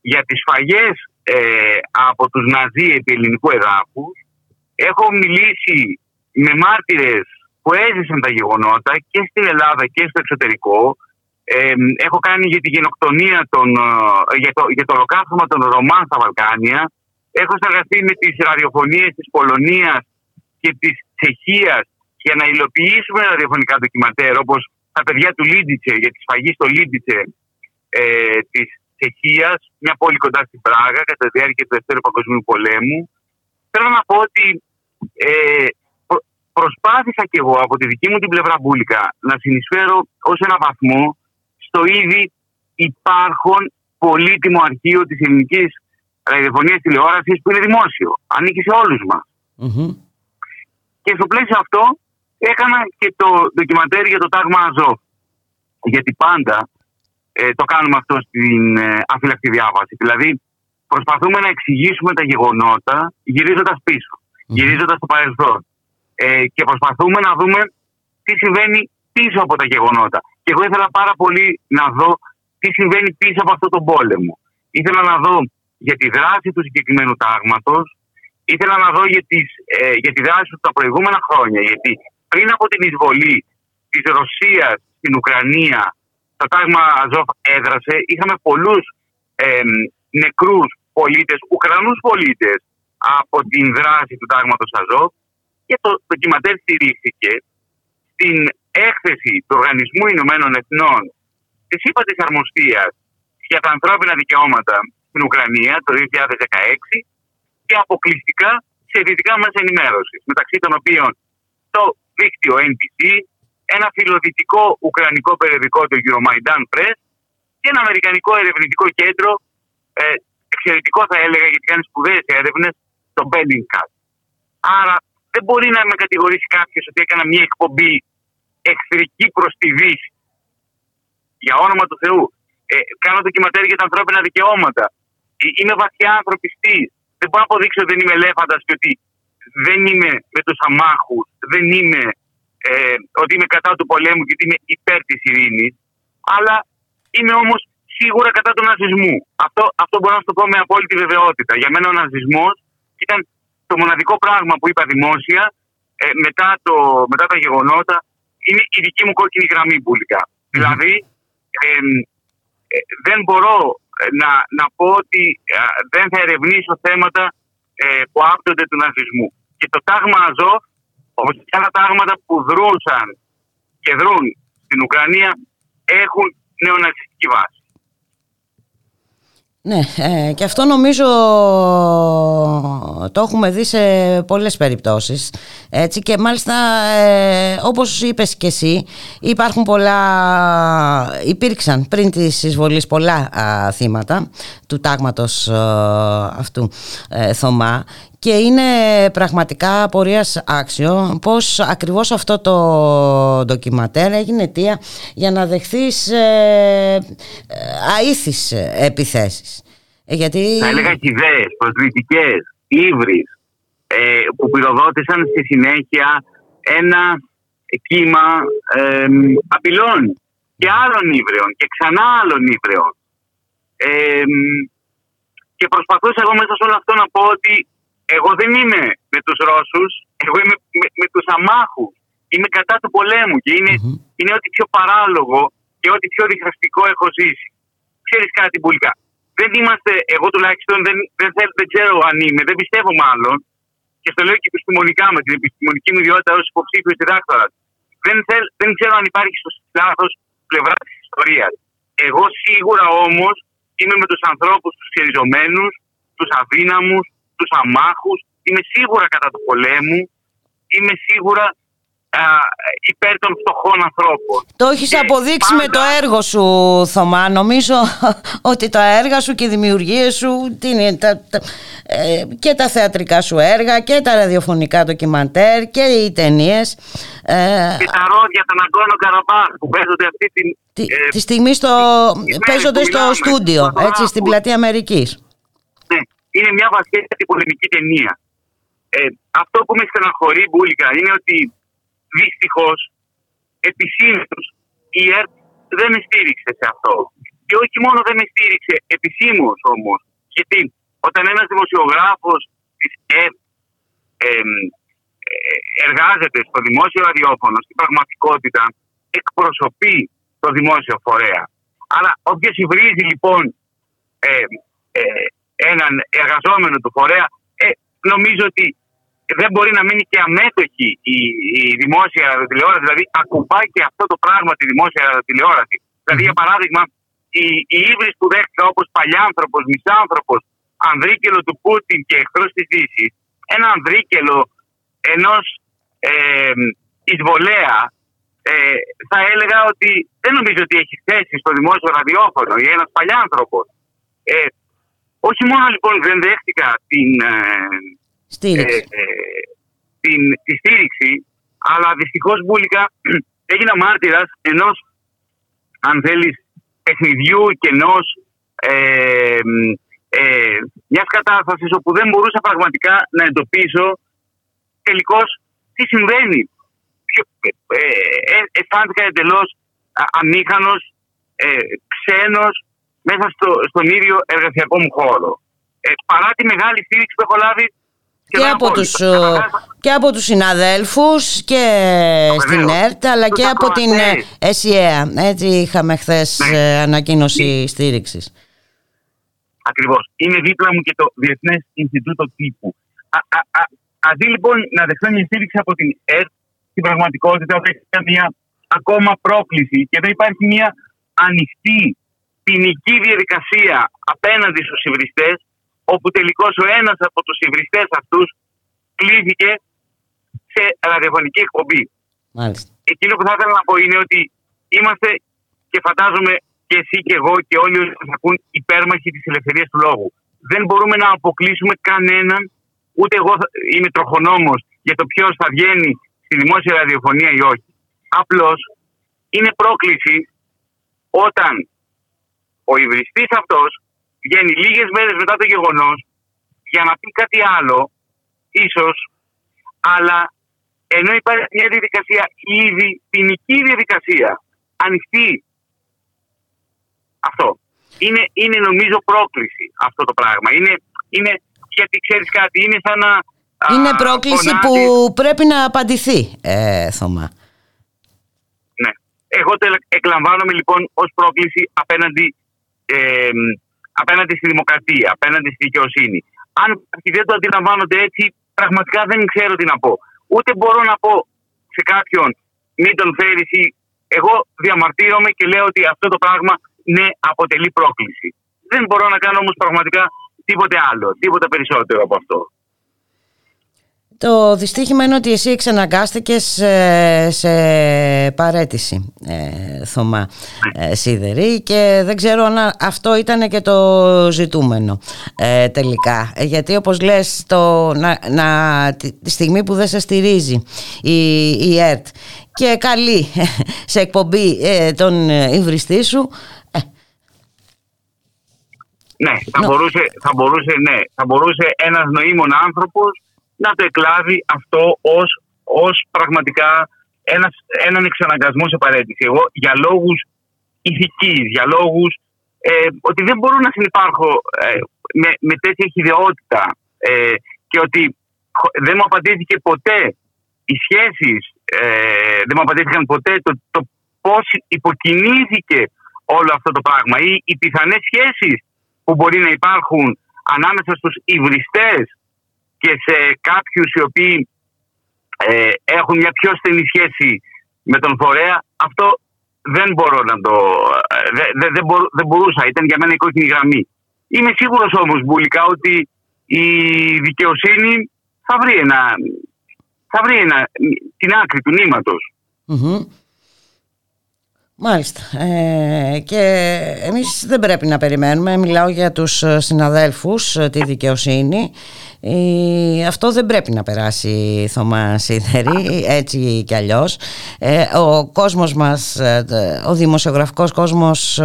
Για τις σφαγές ε, από τους Ναζί επί ελληνικού εδάφους. Έχω μιλήσει με μάρτυρες που έζησαν τα γεγονότα και στην Ελλάδα και στο εξωτερικό. Ε, έχω κάνει για τη γενοκτονία των, ε, για, το, για το ολοκαύτωμα των Ρωμάν στα Βαλκάνια. Έχω συνεργαστεί με τις ραδιοφωνίες της Πολωνίας και της Τσεχίας για να υλοποιήσουμε ραδιοφωνικά ντοκιματέρ όπως τα παιδιά του Λίντιτσε για τη σφαγή στο Λίντιτσε ε, της Τσεχίας, μια πόλη κοντά στην Πράγα κατά τη διάρκεια του Δευτέρου Παγκοσμίου Πολέμου. Θέλω να πω ότι ε, προ- προσπάθησα κι εγώ από τη δική μου την πλευρά μπουλικα να συνεισφέρω ως ένα βαθμό στο ήδη υπάρχον πολύτιμο αρχείο της ελληνικής ραδιοφωνίας τηλεόρασης που είναι δημόσιο. Ανήκει σε όλους μας. Μμμ. Και στο πλαίσιο αυτό έκανα και το ντοκιμαντέρ για το τάγμα Αζόφ. Γιατί πάντα ε, το κάνουμε αυτό στην ε, αφύλακτη διάβαση. Δηλαδή, προσπαθούμε να εξηγήσουμε τα γεγονότα γυρίζοντας πίσω, γυρίζοντας στο παρελθόν. Ε, και προσπαθούμε να δούμε τι συμβαίνει πίσω από τα γεγονότα. Και εγώ ήθελα πάρα πολύ να δω τι συμβαίνει πίσω από αυτόν τον πόλεμο. Ήθελα να δω για τη δράση του συγκεκριμένου τάγματος, ήθελα να δω για, τις, ε, για τη δράση του τα προηγούμενα χρόνια. Γιατί πριν από την εισβολή της Ρωσίας στην Ουκρανία, το τάγμα Αζόφ έδρασε, είχαμε πολλούς ε, νεκρούς πολίτες, Ουκρανούς πολίτες, από την δράση του τάγματος Αζόφ και το ντοκιματέρ στηρίχθηκε στην έκθεση του Οργανισμού Ηνωμένων Εθνών της ΥΠΑ τη Αρμοστίας για τα ανθρώπινα δικαιώματα στην Ουκρανία το 2016 και αποκλειστικά σε δυτικά μέσα ενημέρωσης, μεταξύ των οποίων το δίκτυο NBC, ένα φιλοδυτικό ουκρανικό περιοδικό, το Euromaidan Press, και ένα αμερικανικό ερευνητικό κέντρο, ε, εξαιρετικό θα έλεγα γιατί κάνει σπουδαίες έρευνες, το Bellingcat. Άρα δεν μπορεί να με κατηγορήσει κάποιος ότι έκανα μια εκπομπή εχθρική προς τη Δύση. Για όνομα του Θεού. Ε, κάνω ντοκιματέρ για τα ανθρώπινα δικαιώματα. Ε, είμαι βαθιά ανθρωπιστής. Δεν μπορώ να αποδείξω ότι δεν είμαι ελέφαντας και ότι δεν είμαι με τους αμάχους, δεν είμαι ε, ότι είμαι κατά του πολέμου και ότι είμαι υπέρ της ειρήνης. Αλλά είμαι όμως σίγουρα κατά του ναζισμού. Αυτό, αυτό μπορώ να σου το πω με απόλυτη βεβαιότητα. Για μένα ο ναζισμός ήταν το μοναδικό πράγμα που είπα δημόσια ε, μετά, το, μετά τα γεγονότα. Είναι η δική μου κόκκινη γραμμή πουλικά. Δηλαδή, ε, ε, δεν μπορώ ε, να, να πω ότι ε, δεν θα ερευνήσω θέματα ε, που άπτονται του ναζισμού. Και το τάγμα Αζόφ, όπως και άλλα τάγματα που δρούσαν και δρούν στην Ουκρανία, έχουν νεοναζιστική βάση. Ναι, ε, και αυτό νομίζω το έχουμε δει σε πολλές περιπτώσεις έτσι. Και μάλιστα ε, όπως είπες και εσύ υπάρχουν πολλά, υπήρξαν πριν της εισβολής πολλά α, θύματα του τάγματος α, αυτού ε, Θωμά και είναι πραγματικά απορίας άξιο πως ακριβώς αυτό το ντοκιματέρ έγινε αιτία για να δεχθείς ε, αήθεις επιθέσεις. Ε, γιατί... Θα έλεγα ιδέες, προσβλητικές, ύβρις, ε, που πυροδότησαν στη συνέχεια ένα κύμα ε, απειλών και άλλων ύβρεων και ξανά άλλων ύβρεων. Ε, και προσπαθούσα εγώ μέσα σε όλο αυτό να πω ότι εγώ δεν είμαι με τους Ρώσους, εγώ είμαι με, με τους αμάχους. Είμαι κατά του πολέμου και είναι, είναι ό,τι πιο παράλογο και ό,τι πιο διχαστικό έχω ζήσει. Ξέρεις κάτι πουλικά. Δεν είμαστε, εγώ τουλάχιστον δεν, δεν, θέλ, δεν ξέρω αν είμαι, δεν πιστεύω μάλλον και στο λέω και επιστημονικά με την επιστημονική μου ιδιότητα ως υποψήφιος διδάκτορας. Δεν, θέλ, δεν ξέρω αν υπάρχει στο λάθος πλευρά της ιστορίας. Εγώ σίγουρα όμως είμαι με τους ανθρώπους, τους χειριζομένου, τους αδύναμους, τους αμάχους. Είμαι σίγουρα κατά του πολέμου. Είμαι σίγουρα α, υπέρ των φτωχών ανθρώπων. Το έχεις Και αποδείξει με το έργο σου Θωμά Νομίζω ότι τα έργα σου και οι δημιουργίες σου τι είναι, τα, τα, ε, και τα θεατρικά σου έργα και τα ραδιοφωνικά ντοκιμαντέρ και οι ταινίες. Ε, Και τα ρόδια, τα Ναγκόνο Καραμπάχ που παίζονται αυτή την. τη, ε, τη στιγμή στο, τις μέρες παίζονται που στο μιλάμε, στούντιο, στο έτσι, στην Δράκου. πλατεία Αμερικής. Ναι, είναι μια βασική πολεμική ταινία. Ε, αυτό που με στεναχωρεί, Μπούλικα, είναι ότι δυστυχώς επισήμως η ΕΡΤ δεν με στήριξε σε αυτό. Και όχι μόνο δεν με στήριξε επισήμως όμως, γιατί όταν ένας δημοσιογράφος της ΕΡΤ ε, ε, εργάζεται στο δημόσιο ραδιόφωνο, στην πραγματικότητα εκπροσωπεί το δημόσιο φορέα. Αλλά όποιος υβρίζει λοιπόν ε, ε, έναν εργαζόμενο του φορέα, ε, νομίζω ότι δεν μπορεί να μείνει και αμέτωχη η, η δημόσια ραδιοτηλεόραση. Δηλαδή, ακουμπάει και αυτό το πράγμα τη δημόσια ραδιοτηλεόραση. Δηλαδή, για παράδειγμα, οι, οι ύβρις που δέχτηκα όπως παλιάνθρωπος, μισάνθρωπος, ανδρίκελο του Πούτιν και εχθρός της Δύσης, ένα ανδρίκελο ενός ε, εισβολέα, ε, θα έλεγα ότι δεν νομίζω ότι έχει θέση στο δημόσιο ραδιόφωνο ή ένας παλιάνθρωπος. Ε, όχι μόνο λοιπόν δεν δέχτηκα την, ε, Στήριξη. ε, ε, την, τη στήριξη, αλλά δυστυχώς μπουλικά έγινα μάρτυρας ενός, αν θέλεις, παιχνιδιού και ενός ε, ε, μιας κατάστασης όπου δεν μπορούσα πραγματικά να εντοπίσω τελικώς τι συμβαίνει. Ποιο- Ε, ε, αισθάνθηκα εντελώς αμήχανος, ε, ξένος μέσα στο, στον ίδιο εργασιακό μου χώρο. Ε, παρά τη μεγάλη στήριξη που έχω λάβει Και σχεδόν από, από τους, όλους. ε, και από τους συναδέλφους και στην ΕΡΤ αλλά Τους και από την ε, ακροατές. ΕΣΥΕΑ. Έτσι είχαμε χθες Ναι. ανακοίνωση στήριξης. Ακριβώς. Είναι δίπλα μου και το Διεθνές Ινστιτούτο Τύπου. Α, α, α, αντί λοιπόν να δεχθώ μια στήριξη από την ΕΡΤ, στην πραγματικότητα έχει μια ακόμα πρόκληση και δεν υπάρχει μια ανοιχτή ποινική διαδικασία απέναντι στους υβριστές, όπου τελικώς ο ένας από τους υβριστές αυτούς κλείθηκε σε ραδιοφωνική εκπομπή. Μάλιστα. Εκείνο που θα ήθελα να πω είναι ότι είμαστε και φαντάζομαι και εσύ και εγώ και όλοι όσοι μας ακούν υπέρμαχοι της ελευθερίας του λόγου. Δεν μπορούμε να αποκλείσουμε κανέναν, ούτε εγώ θα- είμαι τροχονόμος για το ποιος θα βγαίνει στη δημόσια ραδιοφωνία ή όχι. Απλώς είναι πρόκληση όταν ο υβριστής αυτός βγαίνει λίγες μέρες μετά το γεγονός για να πει κάτι άλλο, ίσως, αλλά ενώ υπάρχει μια διαδικασία ήδη ποινική διαδικασία, ανοιχτή. Αυτό. Είναι, είναι νομίζω πρόκληση αυτό το πράγμα. Είναι, είναι γιατί ξέρεις κάτι, είναι σαν να... α, Είναι πρόκληση φωνάζεις- που πρέπει να απαντηθεί, ε, Θωμά. Ναι. Εγώ το ελ- εκλαμβάνομαι λοιπόν ως πρόκληση απέναντι, ε, μ, απέναντι στη δημοκρατία, απέναντι στη δικαιοσύνη. Αν κάποιοι δεν το αντιλαμβάνονται έτσι, πραγματικά δεν ξέρω τι να πω. Ούτε μπορώ να πω σε κάποιον μην τον φέρεις ή εγώ διαμαρτύρομαι και λέω ότι αυτό το πράγμα ναι αποτελεί πρόκληση. Δεν μπορώ να κάνω όμως πραγματικά τίποτε άλλο, τίποτα περισσότερο από αυτό. Το δυστύχημα είναι ότι εσύ εξαναγκάστηκες ε, σε παρέτηση, ε, Θωμά ε, Σίδερη και δεν ξέρω αν αυτό ήταν και το ζητούμενο ε, τελικά. Ε, Γιατί όπως λες, το, να, να, τη, τη στιγμή που δεν σε στηρίζει η, η ΕΡΤ και καλεί σε εκπομπή ε, τον υβριστή σου, ε, Ναι, θα, μπορούσε, θα, μπορούσε, ναι, θα μπορούσε ένας νοήμων άνθρωπος να το εκλάβει αυτό ως, ως πραγματικά ένας, έναν εξαναγκασμό σε παρέτηση. Εγώ για λόγους ηθικής, για λόγους ε, ότι δεν μπορώ να συνεπάρχω ε, με, με τέτοια χειδεότητα ε, και ότι χω- δεν μου απαντήθηκε ποτέ οι σχέσεις, ε, δεν μου απαντήθηκαν ποτέ το, το πώς υποκινήθηκε όλο αυτό το πράγμα ή οι πιθανές σχέσεις που μπορεί να υπάρχουν ανάμεσα στους υβριστές και σε κάποιους οι οποίοι ε, έχουν μια πιο στενή σχέση με τον φορέα, αυτό δεν μπορώ να το... ε, δεν, δεν, δεν, μπορού- δεν μπορούσα, ήταν για μένα η κόκκινη γραμμή. Είμαι σίγουρος όμως, Μπουλικά, ότι η δικαιοσύνη θα βρει, ένα, θα βρει ένα, την άκρη του νήματος. Μμμ. Μάλιστα. Ε, και εμείς δεν πρέπει να περιμένουμε. Μιλάω για τους ε, συναδέλφους, ε, τη δικαιοσύνη. Ε, αυτό δεν πρέπει να περάσει Θωμάς Σίδερη, έτσι κι αλλιώς. Ε, ο κόσμος μας, ε, ο δημοσιογραφικός κόσμος ε,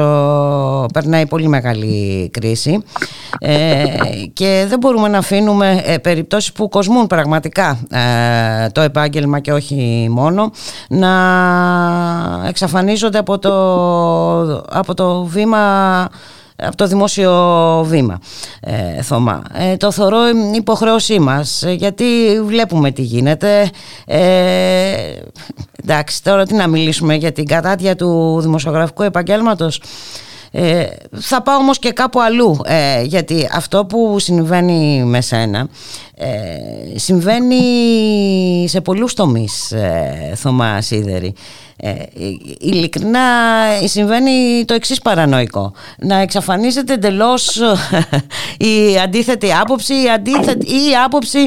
περνάει πολύ μεγάλη κρίση ε, και δεν μπορούμε να αφήνουμε ε, περιπτώσεις που κοσμούν πραγματικά ε, το επάγγελμα και όχι μόνο να εξαφανίζονται από το, από το βήμα από το δημόσιο βήμα ε, Θωμά. Ε, το θεωρώ υποχρέωσή μας ε, γιατί βλέπουμε τι γίνεται. Ε, εντάξει τώρα τι να μιλήσουμε για την κατάτια του δημοσιογραφικού επαγγέλματος. Ε, θα πάω όμως και κάπου αλλού ε, γιατί αυτό που συμβαίνει με σένα ε, συμβαίνει σε πολλούς τομείς ε, Θωμά Σίδερη ε, ειλικρινά συμβαίνει το εξής παρανοϊκό να εξαφανίζεται εντελώς η αντίθετη άποψη η, αντίθετη, ή η άποψη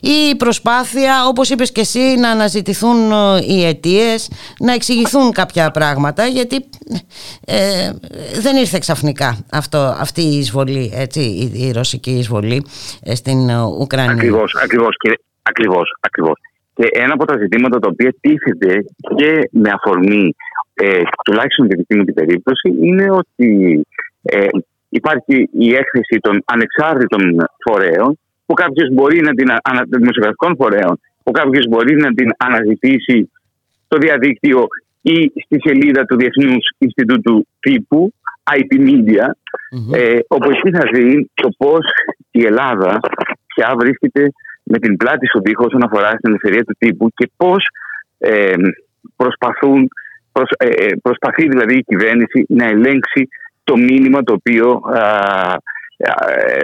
ή η προσπάθεια όπως είπες και εσύ να αναζητηθούν ε, οι αιτίες να εξηγηθούν κάποια πράγματα γιατί ε, δεν ήρθε ξαφνικά αυτό, αυτή η εισβολή έτσι, η, η ρωσική εισβολή ε, στην ε, Ουκρανία Ακριβώς, ακριβώς, κύριε, ακριβώς, ακριβώς. Και ένα από τα ζητήματα τα οποία τίθεται και με αφορμή ε, τουλάχιστον για τη δική μου την περίπτωση, είναι ότι ε, υπάρχει η έκθεση των ανεξάρτητων φορέων, που κάποιος μπορεί να την, ανα, δημοσιογραφικών φορέων, που κάποιος μπορεί να την αναζητήσει στο διαδίκτυο ή στη σελίδα του Διεθνούς Ινστιτούτου Τύπου, IP Media, ε, όπου εκεί θα δει το πώς η Ελλάδα πια βρίσκεται με την πλάτη στον τοίχο όσον αφορά στην ελευθερία του τύπου και πώς ε, προσπαθούν, προσ, ε, ε, προσπαθεί δηλαδή η κυβέρνηση να ελέγξει το μήνυμα το οποίο α, α, ε,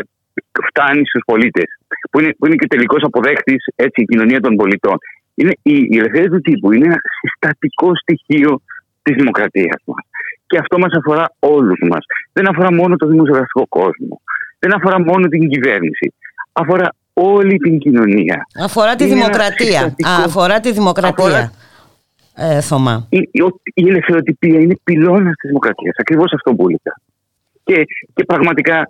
φτάνει στους πολίτες που είναι, που είναι και τελικός αποδέκτης έτσι, η κοινωνία των πολιτών. Είναι, η, η ελευθερία του τύπου είναι ένα συστατικό στοιχείο της δημοκρατίας μας. Και αυτό μας αφορά όλους μας. Δεν αφορά μόνο το δημοσιογραφικό κόσμο. Δεν αφορά μόνο την κυβέρνηση. Αφορά όλη την κοινωνία. Αφορά τη Είναι ένα δημοκρατία. συστατικό- Α, αφορά τη δημοκρατία. Αφορά- Ε, Θωμά. η, η- η ελευθεροτυπία είναι πυλώνας της δημοκρατίας. Ακριβώς αυτό που έλεγα. Και, και πραγματικά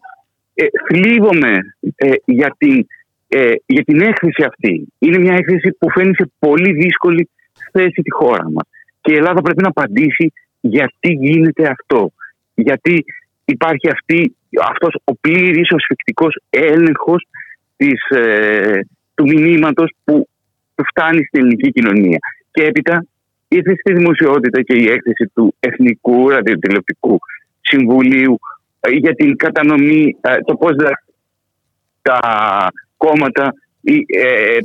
ε, θλίβομαι ε, για, την, ε, για την έκθεση αυτή. Είναι μια έκθεση που φαίνει σε πολύ δύσκολη θέση τη χώρα μας. Και η Ελλάδα πρέπει να απαντήσει γιατί γίνεται αυτό. Γιατί υπάρχει αυτή, αυτός ο πλήρης, ο σφιχτικός έλεγχος της, ε, του μηνύματος που που φτάνει στην ελληνική κοινωνία. Και έπειτα ήρθε στη δημοσιότητα και η έκθεση του Εθνικού Ραδιοτηλεοπτικού Συμβουλίου ε, για την κατανομή, ε, το πώς δηλαδή τα κόμματα ε,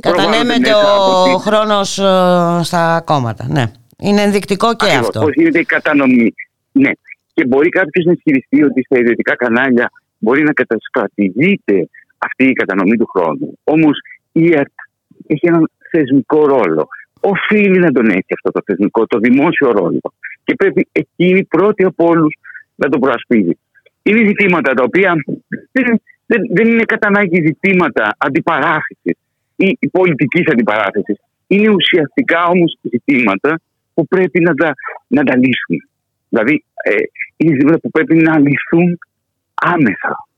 προβάλλονται Κατανέμεται μέσα από ο τη- χρόνος ε, στα κόμματα. Ναι. Είναι ενδεικτικό και Ακριβώς, αυτό. Πώς γίνεται η κατανομή. Ναι. Και μπορεί κάποιος να ισχυριστεί ότι στα ιδιωτικά κανάλια μπορεί να καταστρατηγείται αυτή η κατανομή του χρόνου. Όμως η ΕΡΤ έχει έναν θεσμικό ρόλο. Οφείλει να τον έχει αυτό το θεσμικό, το δημόσιο ρόλο. Και πρέπει εκείνη πρώτη από όλους να τον προασπίζει. Είναι ζητήματα τα οποία δεν, δεν, δεν είναι κατά ανάγκη ζητήματα αντιπαράθεσης ή πολιτικής αντιπαράθεσης. Είναι ουσιαστικά όμως ζητήματα που πρέπει να τα, να τα λύσουμε. Δηλαδή, ε, είναι ζητήματα που πρέπει να λυθούν άμεσα.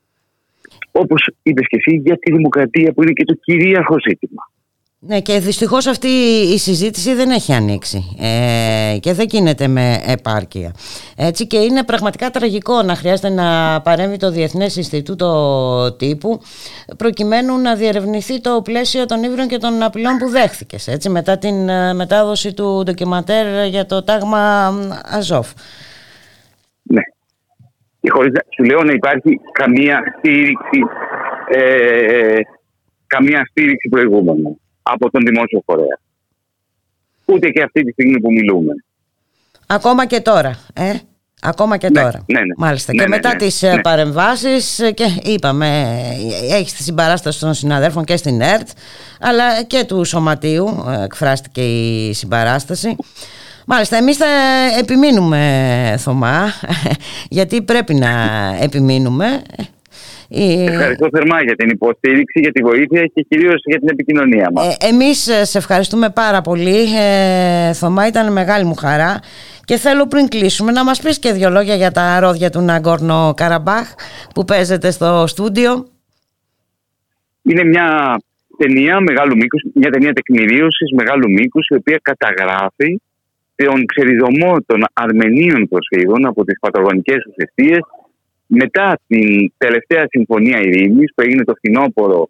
Όπως είπες και εσύ, για τη δημοκρατία που είναι και το κυρίαρχο ζήτημα. Ναι, και δυστυχώς αυτή η συζήτηση δεν έχει ανοίξει ε, και δεν γίνεται με επάρκεια. Έτσι και είναι πραγματικά τραγικό να χρειάζεται να παρέμβει το Διεθνές Ινστιτούτο Τύπου προκειμένου να διερευνηθεί το πλαίσιο των ύβρων και των απειλών που δέχθηκες έτσι, μετά την ε, μετάδοση του ντοκιματέρ για το τάγμα Αζόφ. Ναι. Και χωρίς να σου λέω να υπάρχει καμία στήριξη, ε, καμία στήριξη προηγούμενη από τον δημόσιο φορέα. Ούτε και αυτή τη στιγμή που μιλούμε. Ακόμα και τώρα, ε; Ακόμα και τώρα. ναι, ναι. Μάλιστα. Ναι, και ναι, μετά ναι, τις ναι. ε, παρεμβάσεις ε, και είπαμε, ε, έχεις τη συμπαράσταση των συναδέλφων και στην ΕΡΤ, αλλά και του Σωματείου ε, εκφράστηκε η συμπαράσταση. Μάλιστα, εμείς θα επιμείνουμε, Θωμά, γιατί πρέπει να επιμείνουμε. Η- Ευχαριστώ θερμά για την υποστήριξη, για τη βοήθεια και κυρίως για την επικοινωνία μας. Ε, εμείς ε, σε ευχαριστούμε πάρα πολύ ε, Θωμά ήταν μεγάλη μου χαρά και θέλω πριν κλείσουμε να μας πεις και δύο λόγια για τα ρόδια του Ναγκόρνο Καραμπάχ που παίζεται στο στούντιο Είναι μια ταινία μεγάλου μήκους, μια ταινία τεκμηρίωσης μεγάλου μήκους, η οποία καταγράφει τον ξεριζωμό των Αρμενίων προσφύγων από τις πατρογονικές τους αιστείες μετά την τελευταία συμφωνία ειρήνης που έγινε το φθινόπωρο,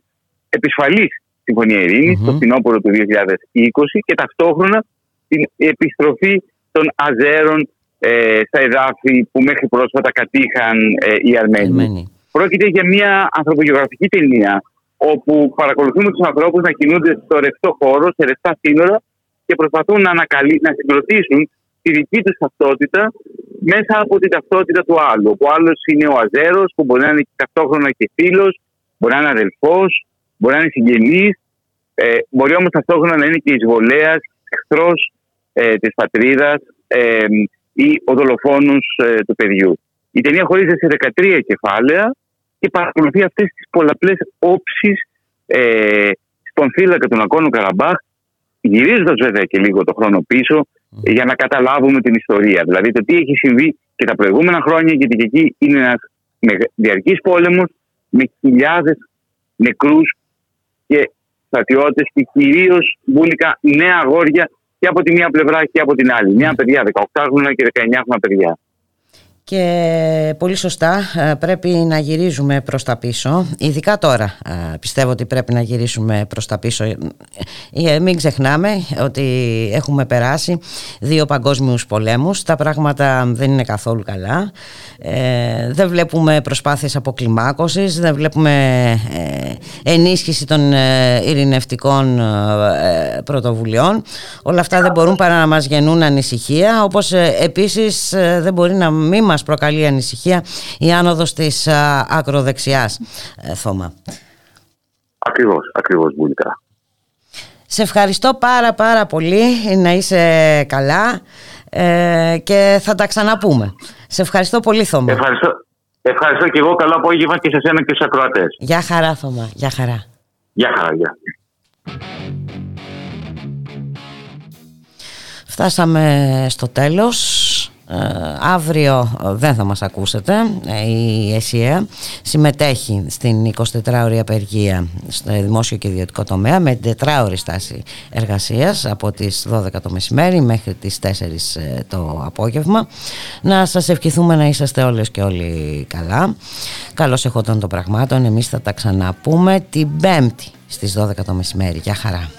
επισφαλής συμφωνία ειρήνης, το φθινόπωρο του 2020 και ταυτόχρονα την επιστροφή των Αζέρων ε, στα εδάφη που μέχρι πρόσφατα κατήχαν ε, οι Αρμένοι. Πρόκειται για μια ανθρωπογεωγραφική ταινία όπου παρακολουθούμε τους ανθρώπους να κινούνται στο ρευστό χώρο, σε ρευστά σύνορα και προσπαθούν να, ανακαλύ... να συγκροτήσουν τη δική τους ταυτότητα μέσα από την ταυτότητα του άλλου. Ο άλλος είναι ο Αζέρος, που μπορεί να είναι ταυτόχρονα και φίλος, μπορεί να είναι αδελφός, μπορεί να είναι συγγενής, ε, μπορεί όμως ταυτόχρονα να είναι και εισβολέας, εχθρός ε, της πατρίδας ε, ή ο δολοφόνος ε, του παιδιού. Η ταινία χωρίζεται σε 13 κεφάλαια και παρακολουθεί αυτές τις πολλαπλές όψεις ε, στον φύλακα του Νακόνου Καραμπάχ γυρίζοντας βέβαια και λίγο το χρόνο πίσω για να καταλάβουμε την ιστορία. Δηλαδή το τι έχει συμβεί και τα προηγούμενα χρόνια γιατί και εκεί είναι ένας με- διαρκής πόλεμος με χιλιάδες νεκρούς και στρατιώτες και κυρίως μπουλικα νέα αγόρια και από τη μία πλευρά και από την άλλη. Μια παιδιά 18 χρόνια και 19 χρόνια παιδιά. Και πολύ σωστά ε, πρέπει να γυρίζουμε προς τα πίσω. Ειδικά τώρα ε, πιστεύω ότι πρέπει να γυρίσουμε προς τα πίσω. Ε, Μην ξεχνάμε ότι έχουμε περάσει δύο παγκόσμιους πολέμους. Τα πράγματα δεν είναι καθόλου καλά. Ε, Δεν βλέπουμε προσπάθειες αποκλιμάκωσης Δεν βλέπουμε ε, ενίσχυση των ε, ειρηνευτικών ε, πρωτοβουλειών. Όλα αυτά δεν μπορούν παρά να μας γεννούν ανησυχία Όπως ε, επίσης ε, δεν μπορεί να μην μας προκαλεί ανησυχία η άνοδος της α, ακροδεξιάς, ε, Θώμα. Ακριβώς, ακριβώς Μπουλικά. Σε ευχαριστώ πάρα πάρα πολύ, να είσαι καλά ε, και θα τα ξαναπούμε. Σε ευχαριστώ πολύ Θώμα. Ευχαριστώ, ευχαριστώ και εγώ. Καλό απόγευμα και σε σένα και στους ακροατές. Γεια χαρά Θώμα, γεια χαρά. Γεια χαρά, γεια. Φτάσαμε στο τέλος. Ε, αύριο ε, δεν θα μας ακούσετε Ε, η ΕΣΥΑ συμμετέχει στην 24ωρη απεργία στο δημόσιο και ιδιωτικό τομέα με 4ωρη στάση εργασίας από τις 12 το μεσημέρι μέχρι τις 4 ε, το απόγευμα. Να σας ευχηθούμε να είσαστε όλες και όλοι καλά. Καλώς εχόταν των πραγμάτων. Εμείς θα τα ξαναπούμε την Πέμπτη στις 12 το μεσημέρι. Για χαρά